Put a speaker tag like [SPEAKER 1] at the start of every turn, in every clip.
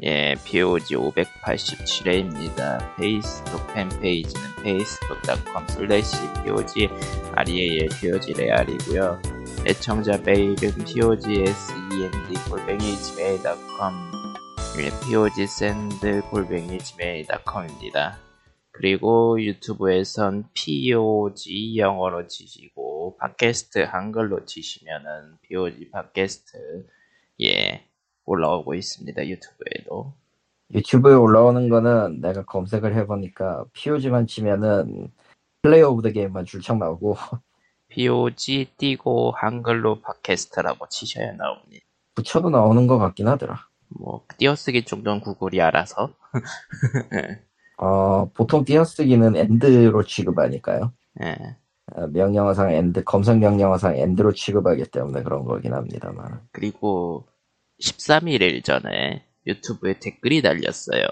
[SPEAKER 1] 예, POG 587회입니다. 페이스북 팬페이지는 facebook.com slash POG REAL POG 레알이고요. 애청자 메일은 POGSEND 골뱅이 gmail.com 예, POG send 골뱅이 gmail.com입니다. 그리고 유튜브에선 POG 영어로 치시고 팟캐스트 한글로 치시면은 POG 팟캐스트 예 올라오고 있습니다 유튜브에도
[SPEAKER 2] 유튜브에 올라오는 거는 내가 검색을 해보니까 POG만 치면은 Play of the Game만 줄창 나오고
[SPEAKER 1] POG 띄고 한글로 팟캐스트라고 치셔야 나옵니다
[SPEAKER 2] 붙여도 나오는 것 같긴 하더라.
[SPEAKER 1] 뭐 띄어쓰기 정도는 구글이 알아서
[SPEAKER 2] 어, 보통 띄어쓰기는 and로 취급하니까요.
[SPEAKER 1] 예.
[SPEAKER 2] 어, 명령어상 and, 검색 명령어상 and로 취급하기 때문에 그런 거긴 합니다만.
[SPEAKER 1] 그리고 13일 전에 유튜브에 댓글이 달렸어요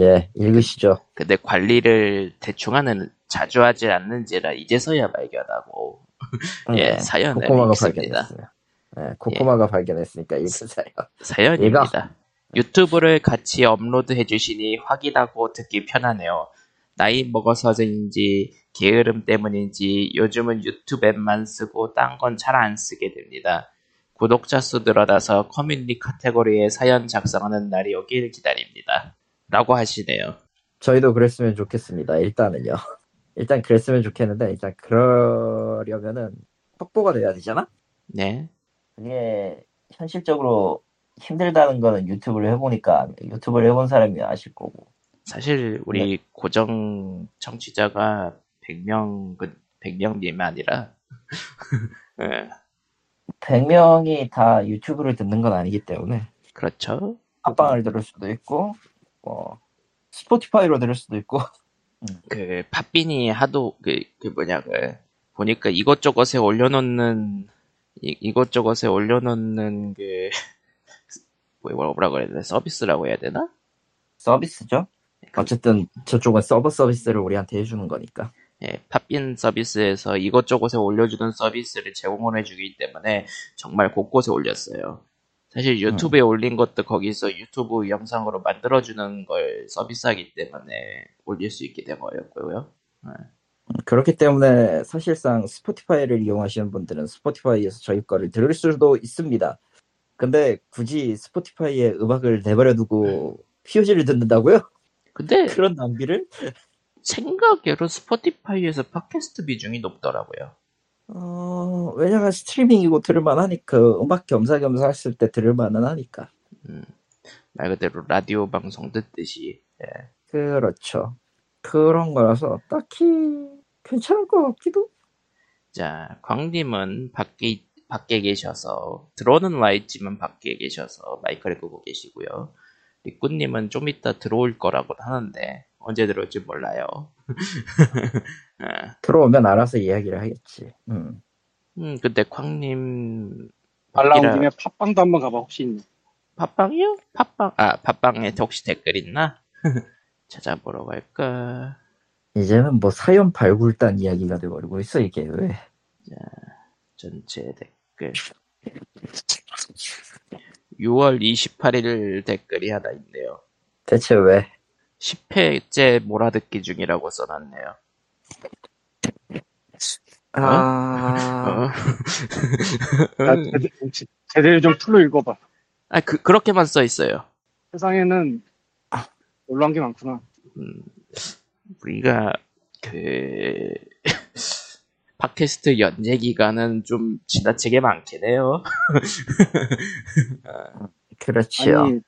[SPEAKER 2] 예, 읽으시죠.
[SPEAKER 1] 근데 관리를 대충 하는 자주 하지 않는지라 이제서야 발견하고 예,
[SPEAKER 2] 네,
[SPEAKER 1] 사연을
[SPEAKER 2] 코코마가
[SPEAKER 1] 읽습니다.
[SPEAKER 2] 발견했어요. 네, 코코마가 발견했으니까 읽으세요.
[SPEAKER 1] 사연입니다. 유튜브를 같이 업로드 해주시니 확인하고 듣기 편하네요. 나이 먹어서인지 게으름 때문인지 요즘은 유튜브 앱만 쓰고 딴 건 잘 안 쓰게 됩니다. 구독자 수 늘어나서 커뮤니티 카테고리에 사연 작성하는 날이 오길 기다립니다. 라고 하시네요.
[SPEAKER 2] 저희도 그랬으면 좋겠습니다. 일단은요. 일단 그랬으면 좋겠는데 일단 그러려면은 확보가 돼야 되잖아.
[SPEAKER 1] 네.
[SPEAKER 2] 그게 현실적으로 힘들다는 거는 유튜브를 해보니까 유튜브를 해본 사람이 아실 거고.
[SPEAKER 1] 사실 우리 고정 청취자가 100명, 100명 미만이라 예,
[SPEAKER 2] 100명이 다 유튜브를 듣는 건 아니기 때문에
[SPEAKER 1] 그렇죠.
[SPEAKER 2] 팟빵을 들을 수도 있고 뭐 스포티파이로 들을 수도 있고
[SPEAKER 1] 그 팟빈이 하도 그, 그 뭐냐 그 보니까 이것저것에 올려놓는 이, 이것저것에 올려놓는 그 뭐라 뭐라 그래야 되나 서비스라고 해야 되나?
[SPEAKER 2] 서비스죠. 어쨌든 저쪽은 서버 서비스를 우리한테 해주는 거니까.
[SPEAKER 1] 예, 팟빈 서비스에서 이것저것에 올려주는 서비스를 제공을 해주기 때문에 정말 곳곳에 올렸어요. 사실 유튜브에 올린 것도 거기서 유튜브 영상으로 만들어주는 걸 서비스하기 때문에 올릴 수 있게 된 거였고요.
[SPEAKER 2] 그렇기 때문에 사실상 스포티파이를 이용하시는 분들은 스포티파이에서 저희 거를 들을 수도 있습니다. 근데 굳이 스포티파이에 음악을 내버려 두고 POG를 듣는다고요?
[SPEAKER 1] 근데
[SPEAKER 2] 그런 낭비를?
[SPEAKER 1] 생각외로 스포티파이에서 팟캐스트 비중이 높더라고요.
[SPEAKER 2] 어, 왜냐면 스트리밍이고 들을만 하니까, 음악 겸사겸사 했을 때 들을만은 하니까.
[SPEAKER 1] 음, 말 그대로 라디오 방송 듣듯이. 예.
[SPEAKER 2] 그렇죠. 그런 거라서 딱히 괜찮을 것 같기도?
[SPEAKER 1] 자, 광님은 밖에 밖에 계셔서 들어오는 와 있지만 밖에 계셔서 마이크를 끄고 계시고요. 리꾸님은 좀 이따 들어올 거라고 하는데 언제 들어올지 몰라요. 예.
[SPEAKER 2] 들어오면 알아서 이야기를 하겠지. 음.
[SPEAKER 1] 음, 근데 광님
[SPEAKER 3] 말 나온
[SPEAKER 1] 밖이라-
[SPEAKER 3] 김에 팟빵도 한번 가봐 혹시 있나?
[SPEAKER 1] 팟빵이요? 팟빵 아 팟빵에 혹시 댓글 있나? 찾아보러 갈까?
[SPEAKER 2] 이제는 뭐 사연 발굴단 이야기가 돼버리고 있어, 이게 왜.
[SPEAKER 1] 전체 댓글 6월 28일 댓글이 하나 있네요.
[SPEAKER 2] 대체 왜?
[SPEAKER 1] 10회째 몰아듣기 중이라고 써놨네요.
[SPEAKER 2] 아,
[SPEAKER 1] 어?
[SPEAKER 3] 나 제대- 혹시 제대로 좀 풀로 읽어봐.
[SPEAKER 1] 아, 그, 그렇게만 써 있어요.
[SPEAKER 3] 세상에는 놀라운 게 많구나.
[SPEAKER 1] 음, 우리가, 그, 팟캐스트 연재 기간은 좀 지나치게 많긴 해요.
[SPEAKER 2] 그렇지요.
[SPEAKER 3] 아니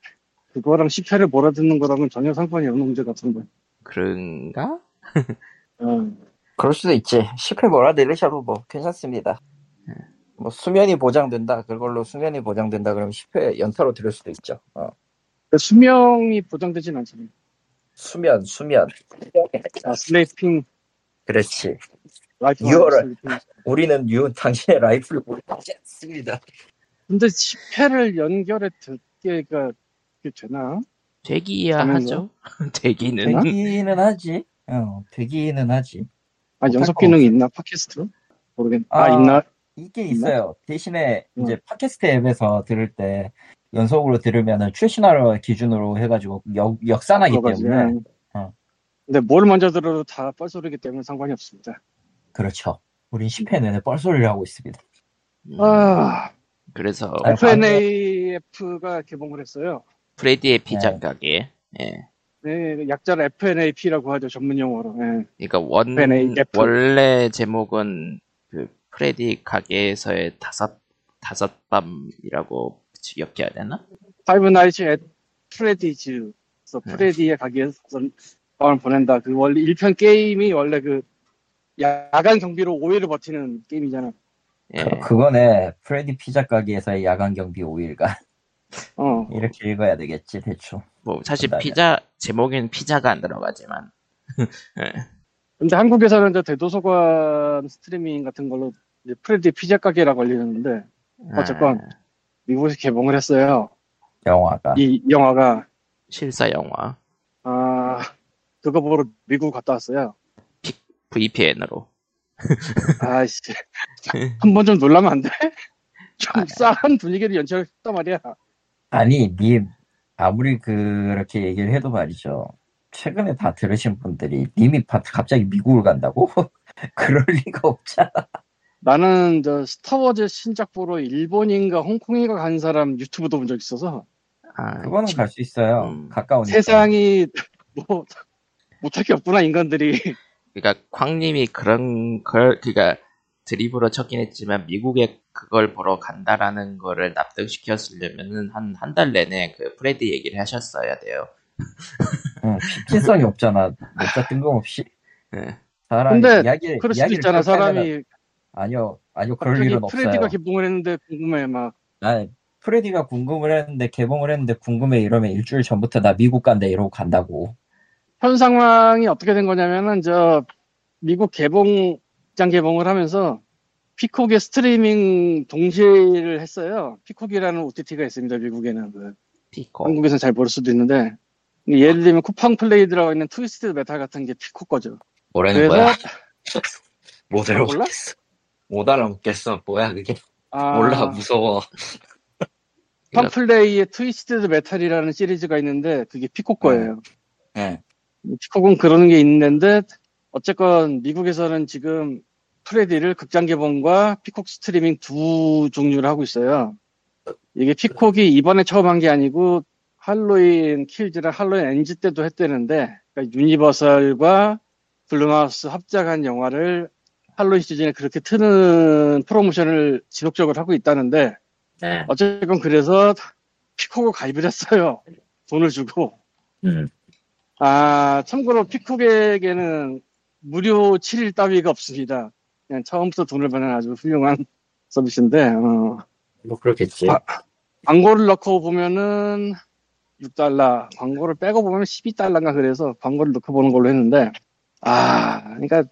[SPEAKER 3] 그거랑 10회를 몰아듣는 거랑은 전혀 상관이 없는 문제 같은데.
[SPEAKER 1] 그런가?
[SPEAKER 3] 어,
[SPEAKER 2] 그럴 수도 있지. 10회 몰아 내리셔도 뭐 괜찮습니다. 뭐 수면이 보장된다. 그걸로 수면이 보장된다. 그러면 10회 연타로 들을 수도 있죠. 어.
[SPEAKER 3] 그 수명이 보장되진 않잖아.
[SPEAKER 2] 수면, 수면.
[SPEAKER 3] 아, 슬레이핑
[SPEAKER 2] 그렇지. 유월을. 우리는 유, 당신의 라이프를 모르지 않습니다.
[SPEAKER 3] 근데 10회를 연결해 듣기가 그게 되나?
[SPEAKER 1] 되기야? 하죠. 되기는.
[SPEAKER 2] 되기는 하지. 어, 되기는 하지.
[SPEAKER 3] 아 연속
[SPEAKER 2] 거
[SPEAKER 3] 기능이 있나 팟캐스트? 모르겠. 아,
[SPEAKER 2] 아,
[SPEAKER 3] 있나?
[SPEAKER 2] 이게
[SPEAKER 3] 있나?
[SPEAKER 2] 있어요. 대신에
[SPEAKER 3] 응.
[SPEAKER 2] 이제 팟캐스트 앱에서 들을 때 연속으로 들으면은 최신화 기준으로 해가지고 역, 역산하기. 때문에 어.
[SPEAKER 3] 근데 뭘 먼저 들어도 다 뻘소리기 때문에 상관이 없습니다.
[SPEAKER 2] 그렇죠. 우린 10회 내내 뻘소리를 하고 있습니다.
[SPEAKER 1] 음,
[SPEAKER 3] 아,
[SPEAKER 1] 그래서
[SPEAKER 3] FNAF가 개봉을 했어요.
[SPEAKER 1] 프레디의 피자
[SPEAKER 2] 네.
[SPEAKER 1] 가게. 예.
[SPEAKER 3] 네, 약자를 FNAP라고 하죠, 전문 용어로. 네.
[SPEAKER 1] 그러니까 원
[SPEAKER 3] FNAF.
[SPEAKER 1] 원래 제목은 그 프레디 가게에서의 다섯 다섯 밤이라고 기억해야 되나?
[SPEAKER 3] Five Nights at Freddy's. 그래서
[SPEAKER 1] 네.
[SPEAKER 3] 프레디의 가게에서 밤을 보낸다. 그 원래 1편 게임이 원래 그 야간 경비로 5일을 버티는 게임이잖아.
[SPEAKER 1] 예.
[SPEAKER 2] 그- 그거네. 프레디 피자 가게에서의 야간 경비 5일간.
[SPEAKER 3] 어.
[SPEAKER 2] 이렇게 읽어야 되겠지, 대충.
[SPEAKER 1] 뭐 사실
[SPEAKER 2] 그다음에.
[SPEAKER 1] 피자 제목엔 피자가 안 들어가지만 예.
[SPEAKER 3] 근데 한국에서는 이제 대도서관 스트리밍 같은 걸로 이제 프레디 피자 가게라고 알리는데 어쨌건.
[SPEAKER 1] 아,
[SPEAKER 3] 미국에서 개봉을 했어요.
[SPEAKER 2] 영화가.
[SPEAKER 3] 이 영화가
[SPEAKER 1] 실사 영화
[SPEAKER 3] 아 그거 보러 미국 갔다 왔어요.
[SPEAKER 1] VPN으로
[SPEAKER 3] 아씨 한 번 좀 놀라면 안 돼? 좀
[SPEAKER 1] 아.
[SPEAKER 3] 싸한 분위기를 연출했단 말이야.
[SPEAKER 2] 아니, 님, 아무리 그렇게 얘기를 해도 말이죠. 최근에 다 들으신 분들이 님이 파- 갑자기 미국을 간다고? 그럴 리가 없잖아.
[SPEAKER 3] 나는 저 스타워즈 신작 보러 일본인가 홍콩인가 간 사람 유튜브도 본 적 있어서
[SPEAKER 1] 아,
[SPEAKER 2] 그거는 갈 수 있어요.
[SPEAKER 1] 음.
[SPEAKER 2] 가까우니까.
[SPEAKER 3] 세상이 뭐 못할 게 없구나 인간들이.
[SPEAKER 1] 그러니까 쾅님이 그런 걸 그러니까 드립으로 쳤긴 했지만 미국에 그걸 보러 간다라는 거를 납득시켰으려면은 한 한 달 내내 그 프레디 얘기를 하셨어야 돼요.
[SPEAKER 2] 응, 실질성이 없잖아. 몇자 뜬금없이.
[SPEAKER 1] 예.
[SPEAKER 2] 사람이
[SPEAKER 3] 근데
[SPEAKER 2] 이야기,
[SPEAKER 3] 그럴 수도 있잖아
[SPEAKER 2] 하면은-
[SPEAKER 3] 사람이
[SPEAKER 2] 아니요, 아니요, 그럴 일은
[SPEAKER 3] 프레디가
[SPEAKER 2] 없어요.
[SPEAKER 3] 개봉을 했는데 궁금해 막
[SPEAKER 2] 아니, 프레디가 궁금을 했는데, 개봉을 했는데 궁금해 이러면 일주일 전부터 나 미국 간다 이러고 간다고.
[SPEAKER 3] 현 상황이 어떻게 된 거냐면은 저 미국 개봉 장 개봉을 하면서 피콕의 스트리밍 동시를 했어요. 피콕이라는 OTT가 있습니다. 미국에는 그
[SPEAKER 1] 피코.
[SPEAKER 3] 한국에서는 잘 모를 수도 있는데 예를 들면 쿠팡 플레이 들어가 있는 Twisted Metal 같은 게 피콕 거죠.
[SPEAKER 4] 뭐라는 거야? 못? 알아먹겠어. 못 알아먹겠어. 뭐야 그게?
[SPEAKER 3] 아,
[SPEAKER 4] 몰라 무서워.
[SPEAKER 3] 쿠팡 플레이에 Twisted Metal이라는 시리즈가 있는데 그게 피콕 거예요.
[SPEAKER 4] 예.
[SPEAKER 3] 피콕은 그런 게 있는데 어쨌건 미국에서는 지금 프레디를 극장 개봉과 피콕 스트리밍 두 종류를 하고 있어요. 이게 피콕이 이번에 처음 한 게 아니고 Halloween Kills랑 Halloween Ends 때도 했대는데 그러니까 유니버설과 블룸하우스 합작한 영화를 할로윈 시즌에 그렇게 트는 프로모션을 지속적으로 하고 있다는데
[SPEAKER 4] 네.
[SPEAKER 3] 어쨌건 그래서 피콕을 가입을 했어요. 돈을 주고.
[SPEAKER 4] 음.
[SPEAKER 3] 아, 참고로 피콕에게는 무료 7일 따위가 없습니다. 그냥 처음부터 돈을 받는 아주 훌륭한 서비스인데, 어,
[SPEAKER 4] 뭐 그렇겠지.
[SPEAKER 3] 아, 광고를 넣고 보면은 6달러, 광고를 빼고 보면 12달러인가 그래서 광고를 넣고 보는 걸로 했는데, 아, 그러니까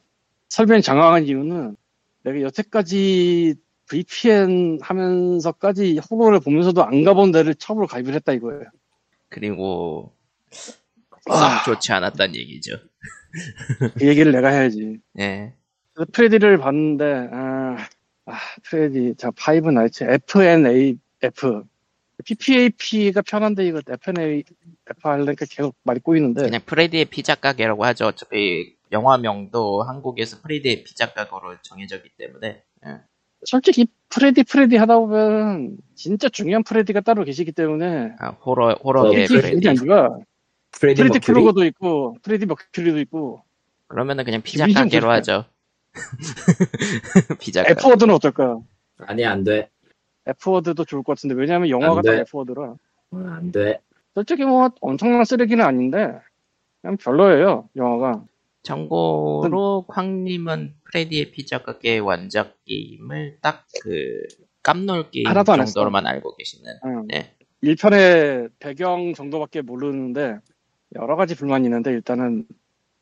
[SPEAKER 3] 설명이 장황한 이유는 내가 여태까지 VPN 하면서까지 호러를 보면서도 안 가본 데를 처음으로 가입을 했다 이거예요.
[SPEAKER 1] 그리고 썩
[SPEAKER 3] 아.
[SPEAKER 1] 좋지 않았단 얘기죠.
[SPEAKER 3] 그 얘기를 내가 해야지.
[SPEAKER 1] 예.
[SPEAKER 3] 그래서 프레디를 봤는데 아, 아, 프레디 자 Five Nights FNAF PPAP가 편한데 이거 FNAF 하려니까 계속 말이 꼬이는데
[SPEAKER 1] 그냥 프레디의 피자 가게라고 하죠. 어차피 영화명도 한국에서 프레디의 피자 가게로 정해졌기 때문에. 예.
[SPEAKER 3] 솔직히 프레디 프레디 하다 보면 진짜 중요한 프레디가 따로 계시기 때문에
[SPEAKER 1] 아, 호러 호러계
[SPEAKER 3] 프레디. 아니라
[SPEAKER 4] 프레디
[SPEAKER 3] 프레디
[SPEAKER 4] 머큐리?
[SPEAKER 3] 크루거도 있고 프레디 머큐리도 있고
[SPEAKER 1] 그러면은 그냥 피자 가게로. 하죠. 피자 가게.
[SPEAKER 3] F word는 어떨까?
[SPEAKER 4] 아니 안 돼.
[SPEAKER 3] F word도 좋을 것 같은데 왜냐면 영화가 안다
[SPEAKER 4] 돼.
[SPEAKER 3] F word라
[SPEAKER 4] 어, 안 돼.
[SPEAKER 3] 솔직히 뭐 엄청난 쓰레기는 아닌데 그냥 별로예요 영화가
[SPEAKER 1] 참고로 쾅님은 프레디의 피자 가게 원작 게임을 딱 그 깜놀 게임
[SPEAKER 3] 하나도 안 했어.
[SPEAKER 1] 정도로만 알고 계시는.
[SPEAKER 3] 응.
[SPEAKER 1] 네.
[SPEAKER 3] 1편의 배경 정도밖에 모르는데 여러 가지 불만이 있는데 일단은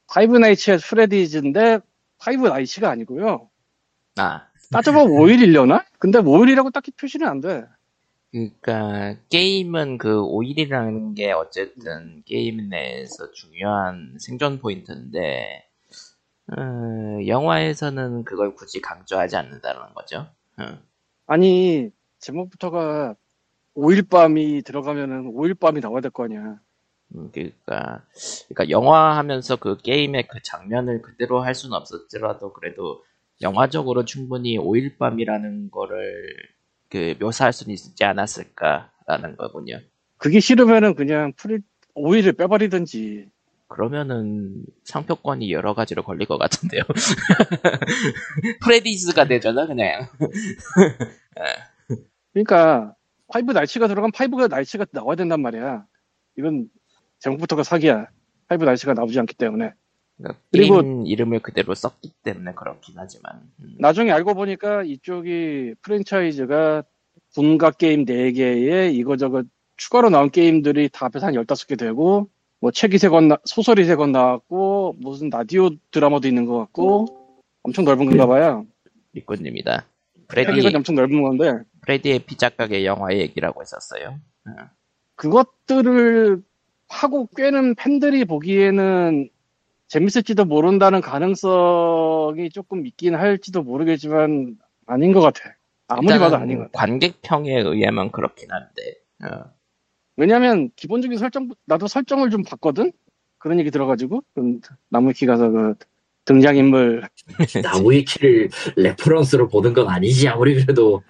[SPEAKER 3] Five Nights at Freddy's인데 Five Nights가 아니고요.
[SPEAKER 1] 아,
[SPEAKER 3] 따져보면 5일이려나? 근데 5일이라고 딱히 표시는 안 돼.
[SPEAKER 1] 그러니까 게임은 그 5일이라는 게 어쨌든 게임 내에서 중요한 생존 포인트인데 어, 영화에서는 그걸 굳이 강조하지 않는다는 거죠. 어.
[SPEAKER 3] 아니 제목부터가 5일 밤이 들어가면은 5일 밤이 나와야 될 거 아니야.
[SPEAKER 1] 음, 그러니까 그러니까 영화 하면서 그 게임의 그 장면을 그대로 할 수는 없었더라도 그래도 영화적으로 충분히 5일 밤이라는 거를 그 묘사할 수는 있지 않았을까라는 거군요.
[SPEAKER 3] 그게 싫으면은 그냥 프리 5일을 빼버리든지.
[SPEAKER 1] 그러면은 상표권이 여러 가지로 걸릴 것 같은데요. Freddy's가 되잖아 그냥.
[SPEAKER 3] 그러니까 Five Nights가 들어가면 Five가 Nights가 나와야 된단 말이야. 이건 제목부터가 사기야. Five Nights가 나오지 않기 때문에.
[SPEAKER 1] 그러니까
[SPEAKER 3] 그리고-
[SPEAKER 1] 이름을 그대로 썼기 때문에 그렇긴 하지만. 음,
[SPEAKER 3] 나중에 알고 보니까 이쪽이 프랜차이즈가 뭔가 게임 4개에 이거저거 추가로 나온 게임들이 다 합해서 한 15개 되고 뭐 책이 세 권, 소설이 세권 나왔고 무슨 라디오 드라마도 있는 것 같고 엄청 넓은 건가 봐요.
[SPEAKER 1] 리꾼입니다. 프레디
[SPEAKER 3] 엄청 넓은 건데
[SPEAKER 1] 프레디의 피자 가게 영화의 얘기라고 했었어요.
[SPEAKER 3] 그것들을 하고 꿰는 팬들이 보기에는 재밌을지도 모른다는 가능성이 조금 있긴 할지도 모르겠지만 아닌 것 같아. 아무리 봐도 아닌 것 같아.
[SPEAKER 1] 관객평에 의하면 그렇긴 한데. 어,
[SPEAKER 3] 왜냐면 기본적인 설정 나도 설정을 좀 봤거든. 그런 얘기 들어가지고 그 나무위키 가서 그 등장인물
[SPEAKER 4] 나무위키를 reference로 보는 건 아니지 아무리 그래도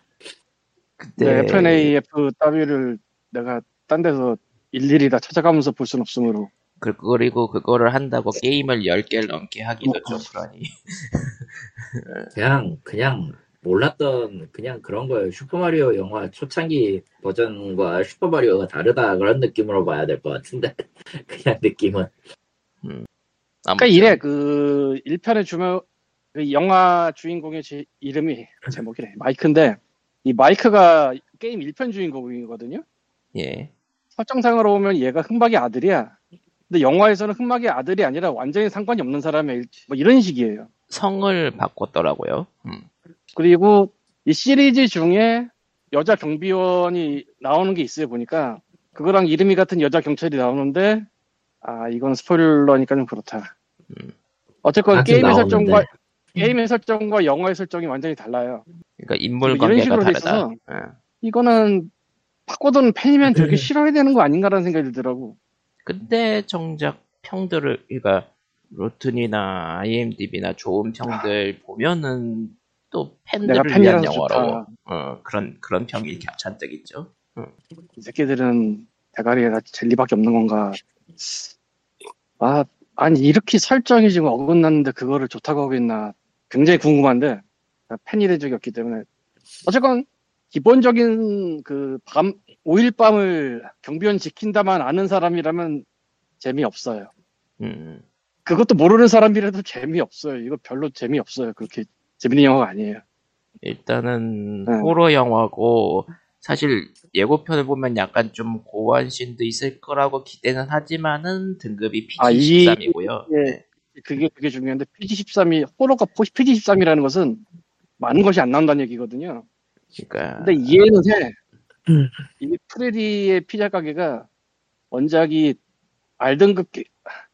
[SPEAKER 1] 그때
[SPEAKER 3] 네, FNAF 따위를 내가 딴 데서 일일이 다 찾아가면서 볼 순 없으므로
[SPEAKER 1] 그, 그리고 그거를 한다고 게임을 10개를 넘게 하기도
[SPEAKER 3] 어.
[SPEAKER 1] 좀 그러니.
[SPEAKER 4] 그냥 그냥 몰랐던 그냥 그런 거예요. 슈퍼마리오 영화 초창기 버전과 슈퍼마리오가 다르다 그런 느낌으로 봐야 될 것 같은데 그냥 느낌은
[SPEAKER 3] 그러니까 이래 그 1편에 주면 그 영화 주인공의 제 이름이 제목이래 마이크인데 이 마이크가 게임 1편 주인공이거든요.
[SPEAKER 1] 예.
[SPEAKER 3] 설정상으로 보면 얘가 흑막의 아들이야. 근데 영화에서는 흑막의 아들이 아니라 완전히 상관이 없는 사람의 뭐 이런 식이에요.
[SPEAKER 1] 성을 바꿨더라고요. 음.
[SPEAKER 3] 그리고 이 시리즈 중에 여자 경비원이 나오는 게 있어요 보니까 그거랑 이름이 같은 여자 경찰이 나오는데 아 이건 스포일러니까 좀 그렇다.
[SPEAKER 1] 음.
[SPEAKER 3] 어쨌건 게임의
[SPEAKER 4] 나오는데.
[SPEAKER 3] 설정과 게임의 설정과 영화의 설정이 완전히 달라요.
[SPEAKER 1] 그러니까 인물 관계가 다르다.
[SPEAKER 3] 어. 이거는 바꿔둔 팬이면 되게 싫어야 되는 거 아닌가라는 생각이 들더라고.
[SPEAKER 1] 근데 정작 평들을 그러니까 로튼이나 IMDb나 좋은 평들 보면은 또 팬들을 위한 영화로 어, 그런 그런 평이 잔뜩 있죠.
[SPEAKER 3] 이 새끼들은 대가리에 젤리밖에 없는 건가. 아, 아니, 이렇게 설정이 지금 어긋났는데 그거를 좋다고 하고 있나. 굉장히 궁금한데, 팬이 된 적이 없기 때문에. 어쨌건, 기본적인 그 밤, 5일 밤을 경비원 지킨다만 아는 사람이라면 재미없어요.
[SPEAKER 1] 음.
[SPEAKER 3] 그것도 모르는 사람이라도 재미없어요. 이거 별로 재미없어요. 그렇게 재밌는 영화가 아니에요.
[SPEAKER 1] 일단은
[SPEAKER 3] 네.
[SPEAKER 1] 호러 영화고 사실 예고편을 보면 약간 좀 고한 씬도 있을 거라고 기대는 하지만은 등급이
[SPEAKER 3] 아, 이-
[SPEAKER 1] PG13이고요.
[SPEAKER 3] 예. 그게, 그게 중요한데, PG13이, 호러가 PG13이라는 것은 많은 것이 안 나온다는 얘기거든요.
[SPEAKER 1] 그러니까
[SPEAKER 3] 근데 이해는 해.
[SPEAKER 2] 음.
[SPEAKER 3] 이 프레디의 피자 가게가 원작이 R등급 게,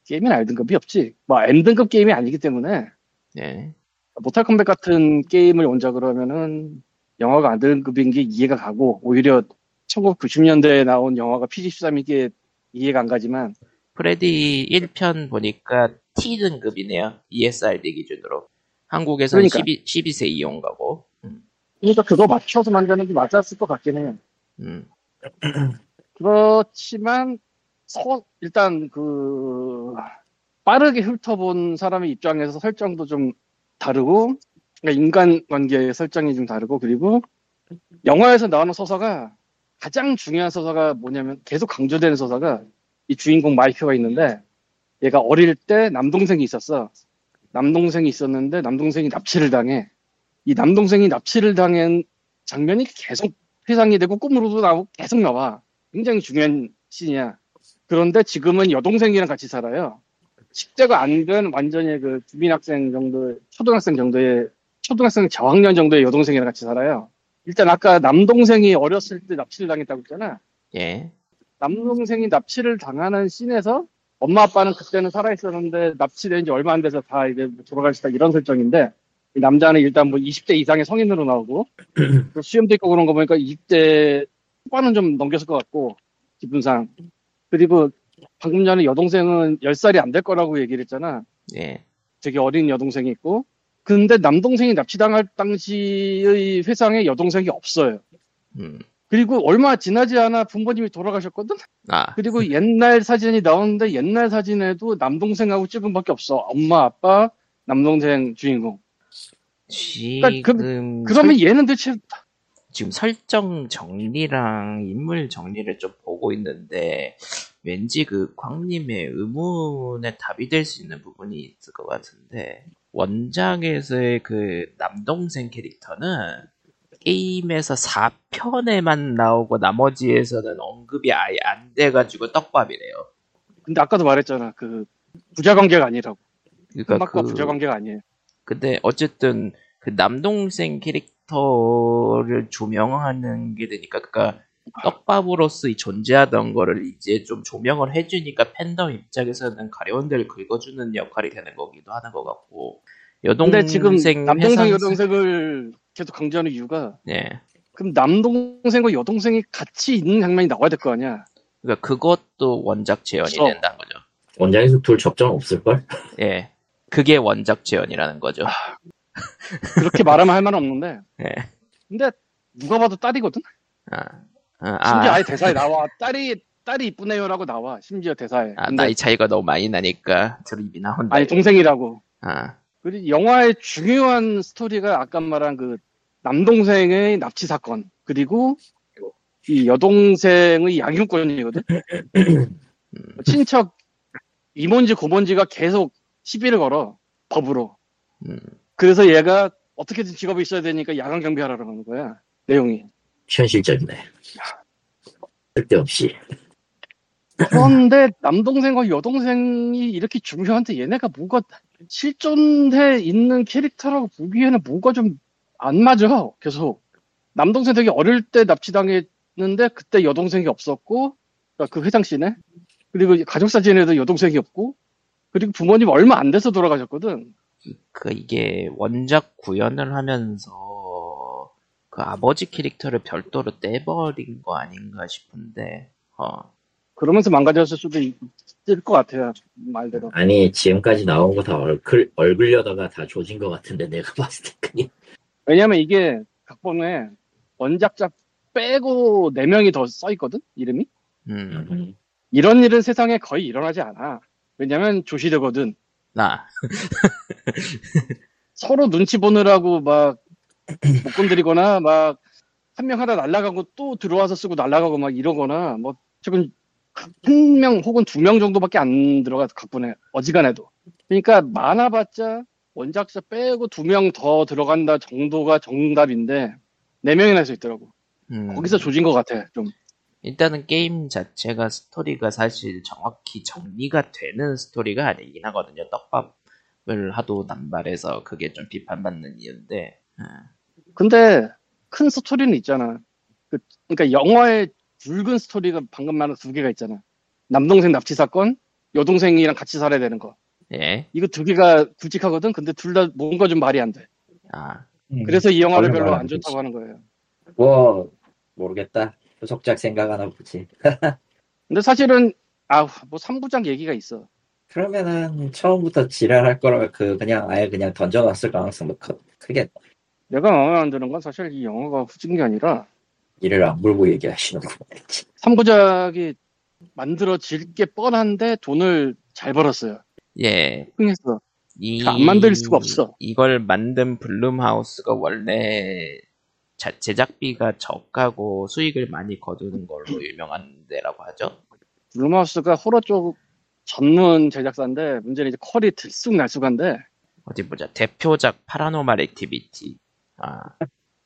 [SPEAKER 3] 게임은 R등급이 없지. 뭐 M등급 게임이 아니기 때문에
[SPEAKER 1] 네.
[SPEAKER 3] 모탈 컴뱃 같은 게임을 원작으로 하면은 영화가 R등급인 게 이해가 가고 오히려 1990년대에 나온 영화가 PG13이게 이해가 안 가지만
[SPEAKER 1] 프레디 1편 보니까 T 등급이네요. ESRB 기준으로. 한국에서는
[SPEAKER 3] 그러니까.
[SPEAKER 1] 12, 12세 이용가고. 음.
[SPEAKER 3] 그러니까 그거 맞춰서 만드는 게 맞았을 것 같긴 해요.
[SPEAKER 1] 음.
[SPEAKER 3] 그렇지만 서, 일단 그 빠르게 훑어본 사람의 입장에서 설정도 좀 다르고 그러니까 인간관계의 설정이 좀 다르고 그리고 영화에서 나오는 서사가 가장 중요한 서사가 뭐냐면 계속 강조되는 서사가 이 주인공 마이크가 있는데 얘가 어릴 때 남동생이 있었어 남동생이 있었는데 남동생이 납치를 당해 이 남동생이 납치를 당한 장면이 계속 회상이 되고 꿈으로도 나오고 계속 나와 굉장히 중요한 씬이야. 그런데 지금은 여동생이랑 같이 살아요. 10대가 안 된 완전히 그 주민학생 정도, 초등학생 정도의, 초등학생 저학년 정도의 여동생이랑 같이 살아요. 일단 아까 남동생이 어렸을 때 납치를 당했다고 했잖아.
[SPEAKER 1] 예.
[SPEAKER 3] 남동생이 납치를 당하는 씬에서 엄마 아빠는 그때는 살아있었는데 납치된 지 얼마 안 돼서 다 이제 돌아가시다 이런 설정인데 이 남자는 일단 뭐 20대 이상의 성인으로 나오고 또 수염도 있고 그런 거 보니까 20대 후반은 좀 넘겼을 것 같고 기분상. 그리고 방금 전에 여동생은 10살이 안 될 거라고 얘기를 했잖아.
[SPEAKER 1] 예.
[SPEAKER 3] 되게 어린 여동생이 있고. 근데 남동생이 납치당할 당시의 회상에 여동생이 없어요.
[SPEAKER 1] 음.
[SPEAKER 3] 그리고 얼마 지나지 않아 부모님이 돌아가셨거든?
[SPEAKER 1] 아,
[SPEAKER 3] 그리고 옛날 사진이 나오는데 옛날 사진에도 남동생하고 찍은 밖에 없어. 엄마 아빠 남동생 주인공
[SPEAKER 1] 지금
[SPEAKER 3] 그러니까 그 러면 얘는 대체
[SPEAKER 1] 지금 설정 정리랑 인물 정리를 좀 보고 있는데 왠지 그 광님의 의문에 답이 될 수 있는 부분이 있을 것 같은데 원작에서의 그 남동생 캐릭터는 게임에서 4편에만 나오고 나머지에서는 언급이 아예 안 돼가지고 떡밥이래요.
[SPEAKER 3] 근데 아까도 말했잖아. 그 부자 관계가 아니라고.
[SPEAKER 1] 그러니까 그
[SPEAKER 3] 부자 관계가 아니에요
[SPEAKER 1] 근데 어쨌든 그 남동생 캐릭터를 조명하는 게 되니까 그니까 떡밥으로서 이 존재하던 거를 이제 좀 조명을 해주니까 팬덤 입장에서는 가려운 데를 긁어주는 역할이 되는 거기도 하는 것 같고. 여동생
[SPEAKER 3] 지금 남동생
[SPEAKER 1] 회상-
[SPEAKER 3] 여동생을 계속 강조하는 이유가
[SPEAKER 1] 예
[SPEAKER 3] 그럼 남동생과 여동생이 같이 있는 장면이 나와야 될 거 아니야.
[SPEAKER 1] 그러니까 그것도 원작 재현이
[SPEAKER 3] 없어.
[SPEAKER 1] 된다는 거죠.
[SPEAKER 4] 원작에서 둘 접점 없을걸?
[SPEAKER 1] 예 그게 원작 재현이라는 거죠.
[SPEAKER 3] 그렇게 말하면 할 말은 없는데.
[SPEAKER 1] 예
[SPEAKER 3] 근데 누가 봐도 딸이거든?
[SPEAKER 1] 아, 아,
[SPEAKER 3] 심지어
[SPEAKER 1] 아,
[SPEAKER 3] 아예 대사에 나와. 딸이 딸이 이쁘네요라고 나와 심지어 대사에.
[SPEAKER 1] 아,
[SPEAKER 3] 근데
[SPEAKER 1] 나이 차이가 너무 많이 나니까 드립이 나온다.
[SPEAKER 3] 아니 동생이라고.
[SPEAKER 1] 아,
[SPEAKER 3] 그리고 영화의 중요한 스토리가 아까 말한 그 남동생의 납치 사건 그리고 이 여동생의 양육권이거든. 친척 이모인지 고모인지가 계속 시비를 걸어 법으로.
[SPEAKER 1] 음.
[SPEAKER 3] 그래서 얘가 어떻게든 직업이 있어야 되니까 야간 경비하라고 하는 거야 내용이.
[SPEAKER 4] 현실적이네. 쓸데없이.
[SPEAKER 3] 그런데 남동생과 여동생이 이렇게 중요한데 얘네가 뭐가 실존해 있는 캐릭터라고 보기에는 뭐가 좀 안 맞아 계속 남동생 되게 어릴 때 납치당했는데 그때 여동생이 없었고 그러니까 그 회장 씨네 그리고 가족 사진에도 여동생이 없고 그리고 부모님 얼마 안 돼서 돌아가셨거든.
[SPEAKER 1] 그 이게 원작 구현을 하면서 그 아버지 캐릭터를 별도로 떼버린 거 아닌가 싶은데 어.
[SPEAKER 3] 그러면서 망가졌을 수도 있을 것 같아요 말대로.
[SPEAKER 4] 아니, 지금까지 나온 거 다 얼굴, 얼굴려다가 다 조진 것 같은데, 내가 봤을 때 그냥.
[SPEAKER 3] 왜냐면 이게 각본에 원작자 빼고 4명이 더 써 있거든 이름이?
[SPEAKER 1] 음,
[SPEAKER 3] 이런 일은 세상에 거의 일어나지 않아. 왜냐면 조시되거든.
[SPEAKER 1] 나
[SPEAKER 3] 서로 눈치 보느라고 막 못 건드리거나 막 한 명 하나 날라가고 또 들어와서 쓰고 날라가고 막 이러거나 뭐 지금 한명 혹은 두 명 정도밖에 안 들어가 각본에 어지간해도. 그러니까 많아봤자 원작자 빼고 두 명 더 들어간다 정도가 정답인데 네 명이나 써 있더라고.
[SPEAKER 1] 음,
[SPEAKER 3] 거기서 조진 것 같아 좀.
[SPEAKER 1] 일단은 게임 자체가 스토리가 사실 정확히 정리가 되는 스토리가 아니긴 하거든요. 떡밥을 하도 남발해서 그게 좀 비판받는 이유인데 음,
[SPEAKER 3] 근데 큰 스토리는 있잖아. 그, 러니까 영화의 굵은 스토리가 방금 말한 두 개가 있잖아. 남동생 납치 사건, 여동생이랑 같이 살아야 되는 거.
[SPEAKER 1] 예,
[SPEAKER 3] 이거 두 개가 굵직하거든. 근데 둘 다 뭔가 좀 말이 안 돼.
[SPEAKER 1] 아
[SPEAKER 3] 그래서 이 영화를 별로
[SPEAKER 4] 안.
[SPEAKER 3] 좋다고 하는 거예요.
[SPEAKER 4] 뭐, 모르겠다. 후속작 생각하나 보지.
[SPEAKER 3] 근데 사실은 아, 뭐 3부작 얘기가 있어.
[SPEAKER 4] 그러면은, 처음부터 지랄할 거라, 그, 그냥, 아예 그냥 던져놨을 가능성도 크, 크게,
[SPEAKER 3] 내가 마음에 안 드는 건 사실 이 영화가 후진 게 아니라
[SPEAKER 4] 이를 안 물고 얘기하시는구나.
[SPEAKER 3] 3부작이 만들어질 게 뻔한데 돈을 잘 벌었어요.
[SPEAKER 1] 예.
[SPEAKER 3] 흥했어.
[SPEAKER 1] 이,
[SPEAKER 3] 안 만들 수가 없어.
[SPEAKER 1] 이걸 만든 블룸하우스가 원래 자- 제작비가 적하고 수익을 많이 거두는 걸로 유명한 데라고 하죠.
[SPEAKER 3] 블룸하우스가 호러 쪽 전문 제작사인데 문제는 이제 퀄이 들쑥날쑥한데
[SPEAKER 1] 어디 보자. 대표작 파라노말 액티비티. 아,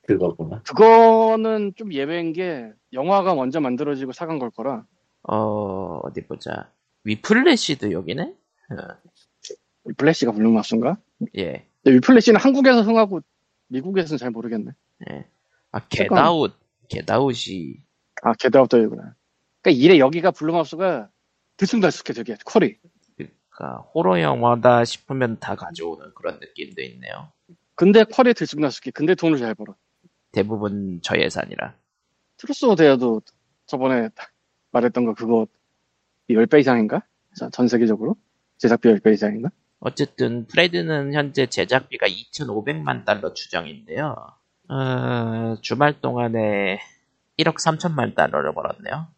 [SPEAKER 4] 그거구나.
[SPEAKER 3] 그거는 좀 예외인 게 영화가 먼저 만들어지고 사간 걸 거라
[SPEAKER 1] 어, 어디 보자. 위플래시도 여기네? 어,
[SPEAKER 3] 위플래시가 블룸하우스인가?
[SPEAKER 1] 예.
[SPEAKER 3] 위플래시는 한국에서 흥하고 미국에서는 잘 모르겠네
[SPEAKER 1] 예. 아, 겟아웃. 겟아웃이,
[SPEAKER 3] 아 겟아웃도 여기구나 그러니까 이래 여기가 블룸하우스가 들쑥날쑥해 되게 퀄이
[SPEAKER 1] 그니까, 호러 영화다 싶으면 다 가져오는 그런 느낌도 있네요.
[SPEAKER 3] 근데 퀄이 들쑥날쑥해 근데 돈을 잘 벌어
[SPEAKER 1] 대부분 저예산이라.
[SPEAKER 3] 트루스 오데어도 저번에 말했던 거 그거 10배 이상인가? 자, 전 세계적으로? 제작비 10배 이상인가?
[SPEAKER 1] 어쨌든 프레디는 현재 제작비가 2,500만 달러 추정인데요. 어, 주말 동안에 1억 3천만 달러를 벌었네요.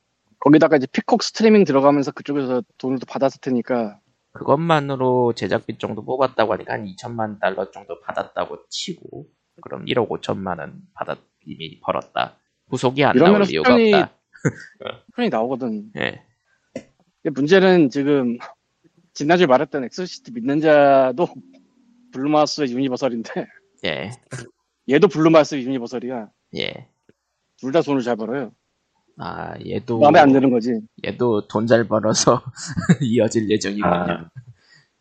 [SPEAKER 3] 거기다가 이제 피콕 스트리밍 들어가면서 그쪽에서 돈을 또 받았을 테니까
[SPEAKER 1] 그것만으로 제작비 정도 뽑았다고 하니까 한 2천만 달러 정도 받았다고 치고 그럼 1억 5천만 원 받았 이미 벌었다. 후속이 안 나올 이유가
[SPEAKER 3] 수평이-
[SPEAKER 1] 없다.
[SPEAKER 3] 편이 나오거든.
[SPEAKER 1] 예.
[SPEAKER 3] 근데 문제는 지금 지난주에 말했던 엑소시스트 믿는 자도 블룸하우스의 유니버설인데
[SPEAKER 1] 예.
[SPEAKER 3] 얘도 블룸하우스 유니버설이야.
[SPEAKER 1] 예.
[SPEAKER 3] 둘 다 돈을 잘 벌어요.
[SPEAKER 1] 아, 얘도
[SPEAKER 3] 마음에 안 드는 거지.
[SPEAKER 1] 얘도 돈 잘 벌어서 이어질 예정이군요.
[SPEAKER 4] 아,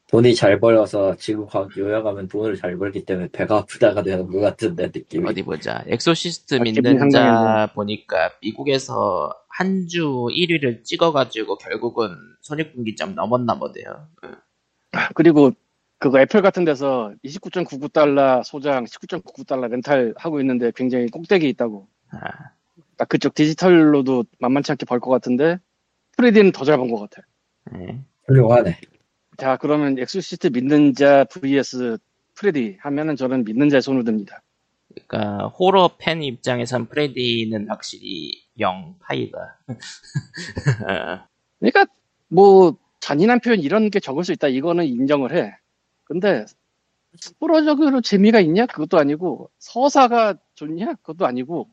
[SPEAKER 4] 돈이 잘 벌어서 지금 확 요약하면 돈을 잘 벌기 때문에 배가 아프다가 되는 것 같은데 느낌이.
[SPEAKER 1] 어디 보자. 엑소시스트
[SPEAKER 3] 아,
[SPEAKER 1] 믿는 자. 보니까 미국에서 한 주 1위를 찍어가지고 결국은 손익분기점 넘었나 보대요.
[SPEAKER 3] 그리고 그거 애플 같은 데서 29.99달러 소장, 19.99달러 렌탈 하고 있는데 굉장히 꼭대기에 있다고.
[SPEAKER 1] 아,
[SPEAKER 3] 딱 그쪽 디지털로도 만만치 않게 벌 것 같은데 프레디는 더 잘 번 것 같아.
[SPEAKER 1] 예.
[SPEAKER 4] 훌륭하네.
[SPEAKER 3] 자 그러면 엑소시스트 믿는 자 vs 프레디 하면은 저는 믿는 자의 손을 듭니다.
[SPEAKER 1] 그러니까 호러 팬 입장에선 프레디는 확실히 0 파이다. 어,
[SPEAKER 3] 그러니까 뭐 잔인한 표현 이런 게 적을 수 있다 이거는 인정을 해. 근데 스포로적으로 재미가 있냐 그것도 아니고 서사가 좋냐 그것도 아니고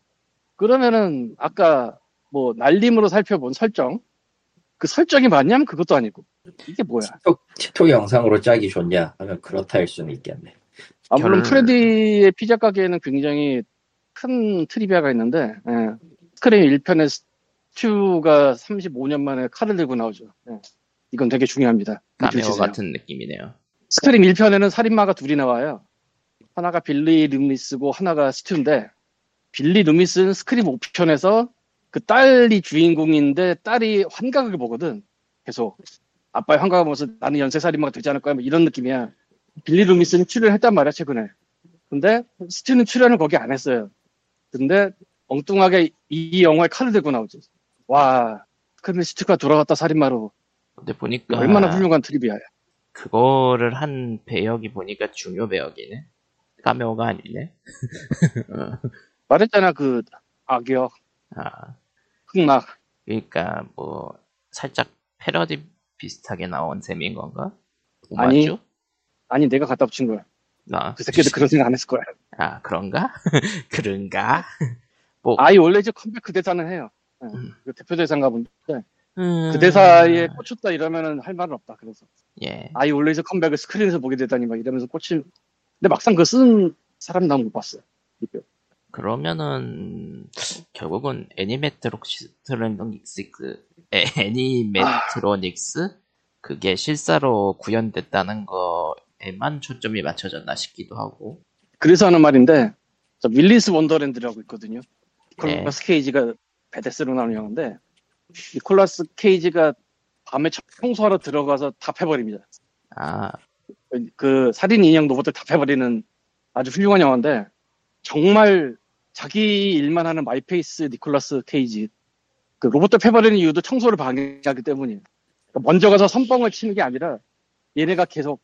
[SPEAKER 3] 그러면은 아까 뭐 날림으로 살펴본 설정 그 설정이 맞냐면 그것도 아니고 이게 뭐야?
[SPEAKER 4] 틱톡, 틱톡 영상으로 짜기 좋냐 하면 그렇다 할 수는 있겠네.
[SPEAKER 3] 아, 물론
[SPEAKER 1] 결-
[SPEAKER 3] 프레디의 피자 가게에는 굉장히 큰 trivia가 있는데, 예. 스크림 1편에 스튜가 35년 만에 칼을 들고 나오죠. 예. 이건 되게 중요합니다.
[SPEAKER 1] 카메오. 같은 느낌이네요.
[SPEAKER 3] 스크림 1편에는 살인마가 둘이 나와요. 하나가 빌리 루미스고 하나가 스튜인데, 빌리 루미스는 스크림 5편에서 그 딸이 주인공인데 딸이 환각을 보거든. 계속. 아빠의 환각을 보면서 나는 연쇄 살인마가 되지 않을 거야. 뭐 이런 느낌이야. 빌리 루미스는 출연했단 말이야, 최근에. 근데 스튜는 출연을 거기 안 했어요. 근데 엉뚱하게 이 영화에 칼을 들고 나오지. 와, 스크림 스튜가 돌아왔다 살인마로.
[SPEAKER 1] 근데 보니까
[SPEAKER 3] 얼마나 훌륭한 trivia야.
[SPEAKER 1] 그거를 한 배역이 보니까 중요 배역이네. 카메오가 아니네. 어,
[SPEAKER 3] 말했잖아, 그 악역,
[SPEAKER 1] 아,
[SPEAKER 3] 흑막.
[SPEAKER 1] 그러니까 뭐 살짝 패러디 비슷하게 나온 셈인 건가?
[SPEAKER 3] 아니.
[SPEAKER 1] 오마주?
[SPEAKER 3] 아니, 내가 갖다 붙인 거야.
[SPEAKER 1] 아,
[SPEAKER 3] 그 새끼들 그런 생각 안 했을 거야.
[SPEAKER 1] 아 그런가? 그런가? 뭐
[SPEAKER 3] 아이 원래 이제 컴백 그 대사는 해요. 예,
[SPEAKER 1] 음.
[SPEAKER 3] 그 대표 대사인가 본데
[SPEAKER 1] 음,
[SPEAKER 3] 그 대사에 꽂혔다 이러면은 할 말은 없다. 그래서
[SPEAKER 1] 예.
[SPEAKER 3] 아이 이제 컴백을 스크린에서 보게 되다니 막 이러면서 꽂힌. 근데 막상 그 쓴 사람 난못 봤어요. 이거.
[SPEAKER 1] 그러면은 결국은 animatronics 그 애- animatronics 그게 실사로 구현됐다는 거에만 초점이 맞춰졌나 싶기도 하고
[SPEAKER 3] 그래서 하는 말인데 저 윌리스 원더랜드라고 있거든요.
[SPEAKER 1] 네.
[SPEAKER 3] 니콜라스 케이지가 badass로 나오는 영화인데 니콜라스 케이지가 밤에 청소하러 들어가서 다 패버립니다.
[SPEAKER 1] 아
[SPEAKER 3] 그 살인 인형 로봇을 다 패버리는 아주 훌륭한 영화인데 정말 자기 일만 하는 my pace 니콜라스 케이지 그 로봇을 패버리는 이유도 청소를 방해하기 때문이에요. 그러니까 먼저 가서 선빵을 치는 게 아니라 얘네가 계속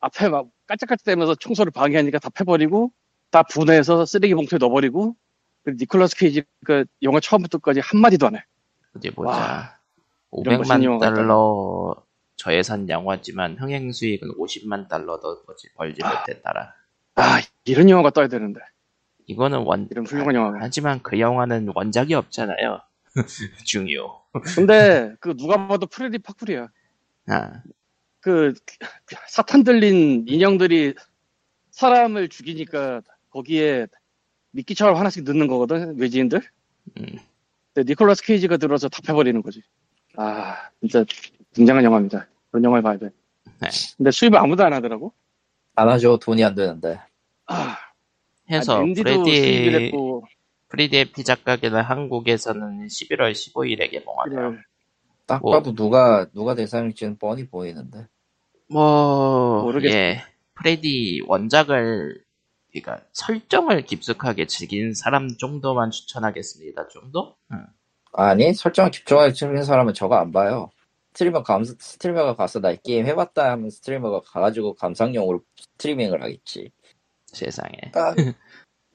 [SPEAKER 3] 앞에 막 깔짝깔짝대면서 청소를 방해하니까 다 패버리고 다 분해해서 쓰레기 봉투에 넣어버리고 그리고 니콜라스 케이지가 영화 처음부터까지 한마디도 안 해.
[SPEAKER 1] 어디 보자
[SPEAKER 3] 와,
[SPEAKER 1] 500만
[SPEAKER 3] 영화가
[SPEAKER 1] 달러 저예산 영화지만 흥행 수익은 50만 달러도 벌지, 벌지
[SPEAKER 3] 아.
[SPEAKER 1] 못했더라
[SPEAKER 3] 아 이런 영화가 떠야 되는데
[SPEAKER 1] 이거는 원
[SPEAKER 3] 이런 훌륭한 영화가.
[SPEAKER 1] 하지만 그 영화는 원작이 없잖아요 중요
[SPEAKER 3] 근데 그 누가 봐도 프레디 파쿠리야.
[SPEAKER 1] 아
[SPEAKER 3] 그 사탄 들린 인형들이 사람을 죽이니까 거기에 미끼처럼 하나씩 넣는 거거든 외지인들.
[SPEAKER 1] 음.
[SPEAKER 3] 근데 니콜라스 케이지가 들어서 다 패버리는 거지. 아 진짜 굉장한 영화입니다. 그런 영화를 봐야 돼.
[SPEAKER 1] 네.
[SPEAKER 3] 근데 수입을 아무도 안 하더라고.
[SPEAKER 2] 안 하죠. 돈이 안 되는데.
[SPEAKER 3] 아,
[SPEAKER 1] 해서
[SPEAKER 3] 아니,
[SPEAKER 1] 프레디 프레디의 피자 가게는 한국에서는 11월 15일에 개봉하네요.
[SPEAKER 2] 딱
[SPEAKER 1] 뭐.
[SPEAKER 2] 봐도 누가 누가 대상일지는 뻔히 보이는데.
[SPEAKER 1] 뭐,
[SPEAKER 3] 모르겠-
[SPEAKER 1] 예. 프레디 원작을 그러니까 설정을 깊숙하게 즐긴 사람 정도만 추천하겠습니다. 정도? 응.
[SPEAKER 2] 아니 설정을 집중하게 치는 사람은 저거 안 봐요. 스트리머 감 스트리머가 가서 나 게임 해봤다 하면 스트리머가 가가지고 감상용으로 스트리밍을 하겠지.
[SPEAKER 1] 세상에.
[SPEAKER 2] 아,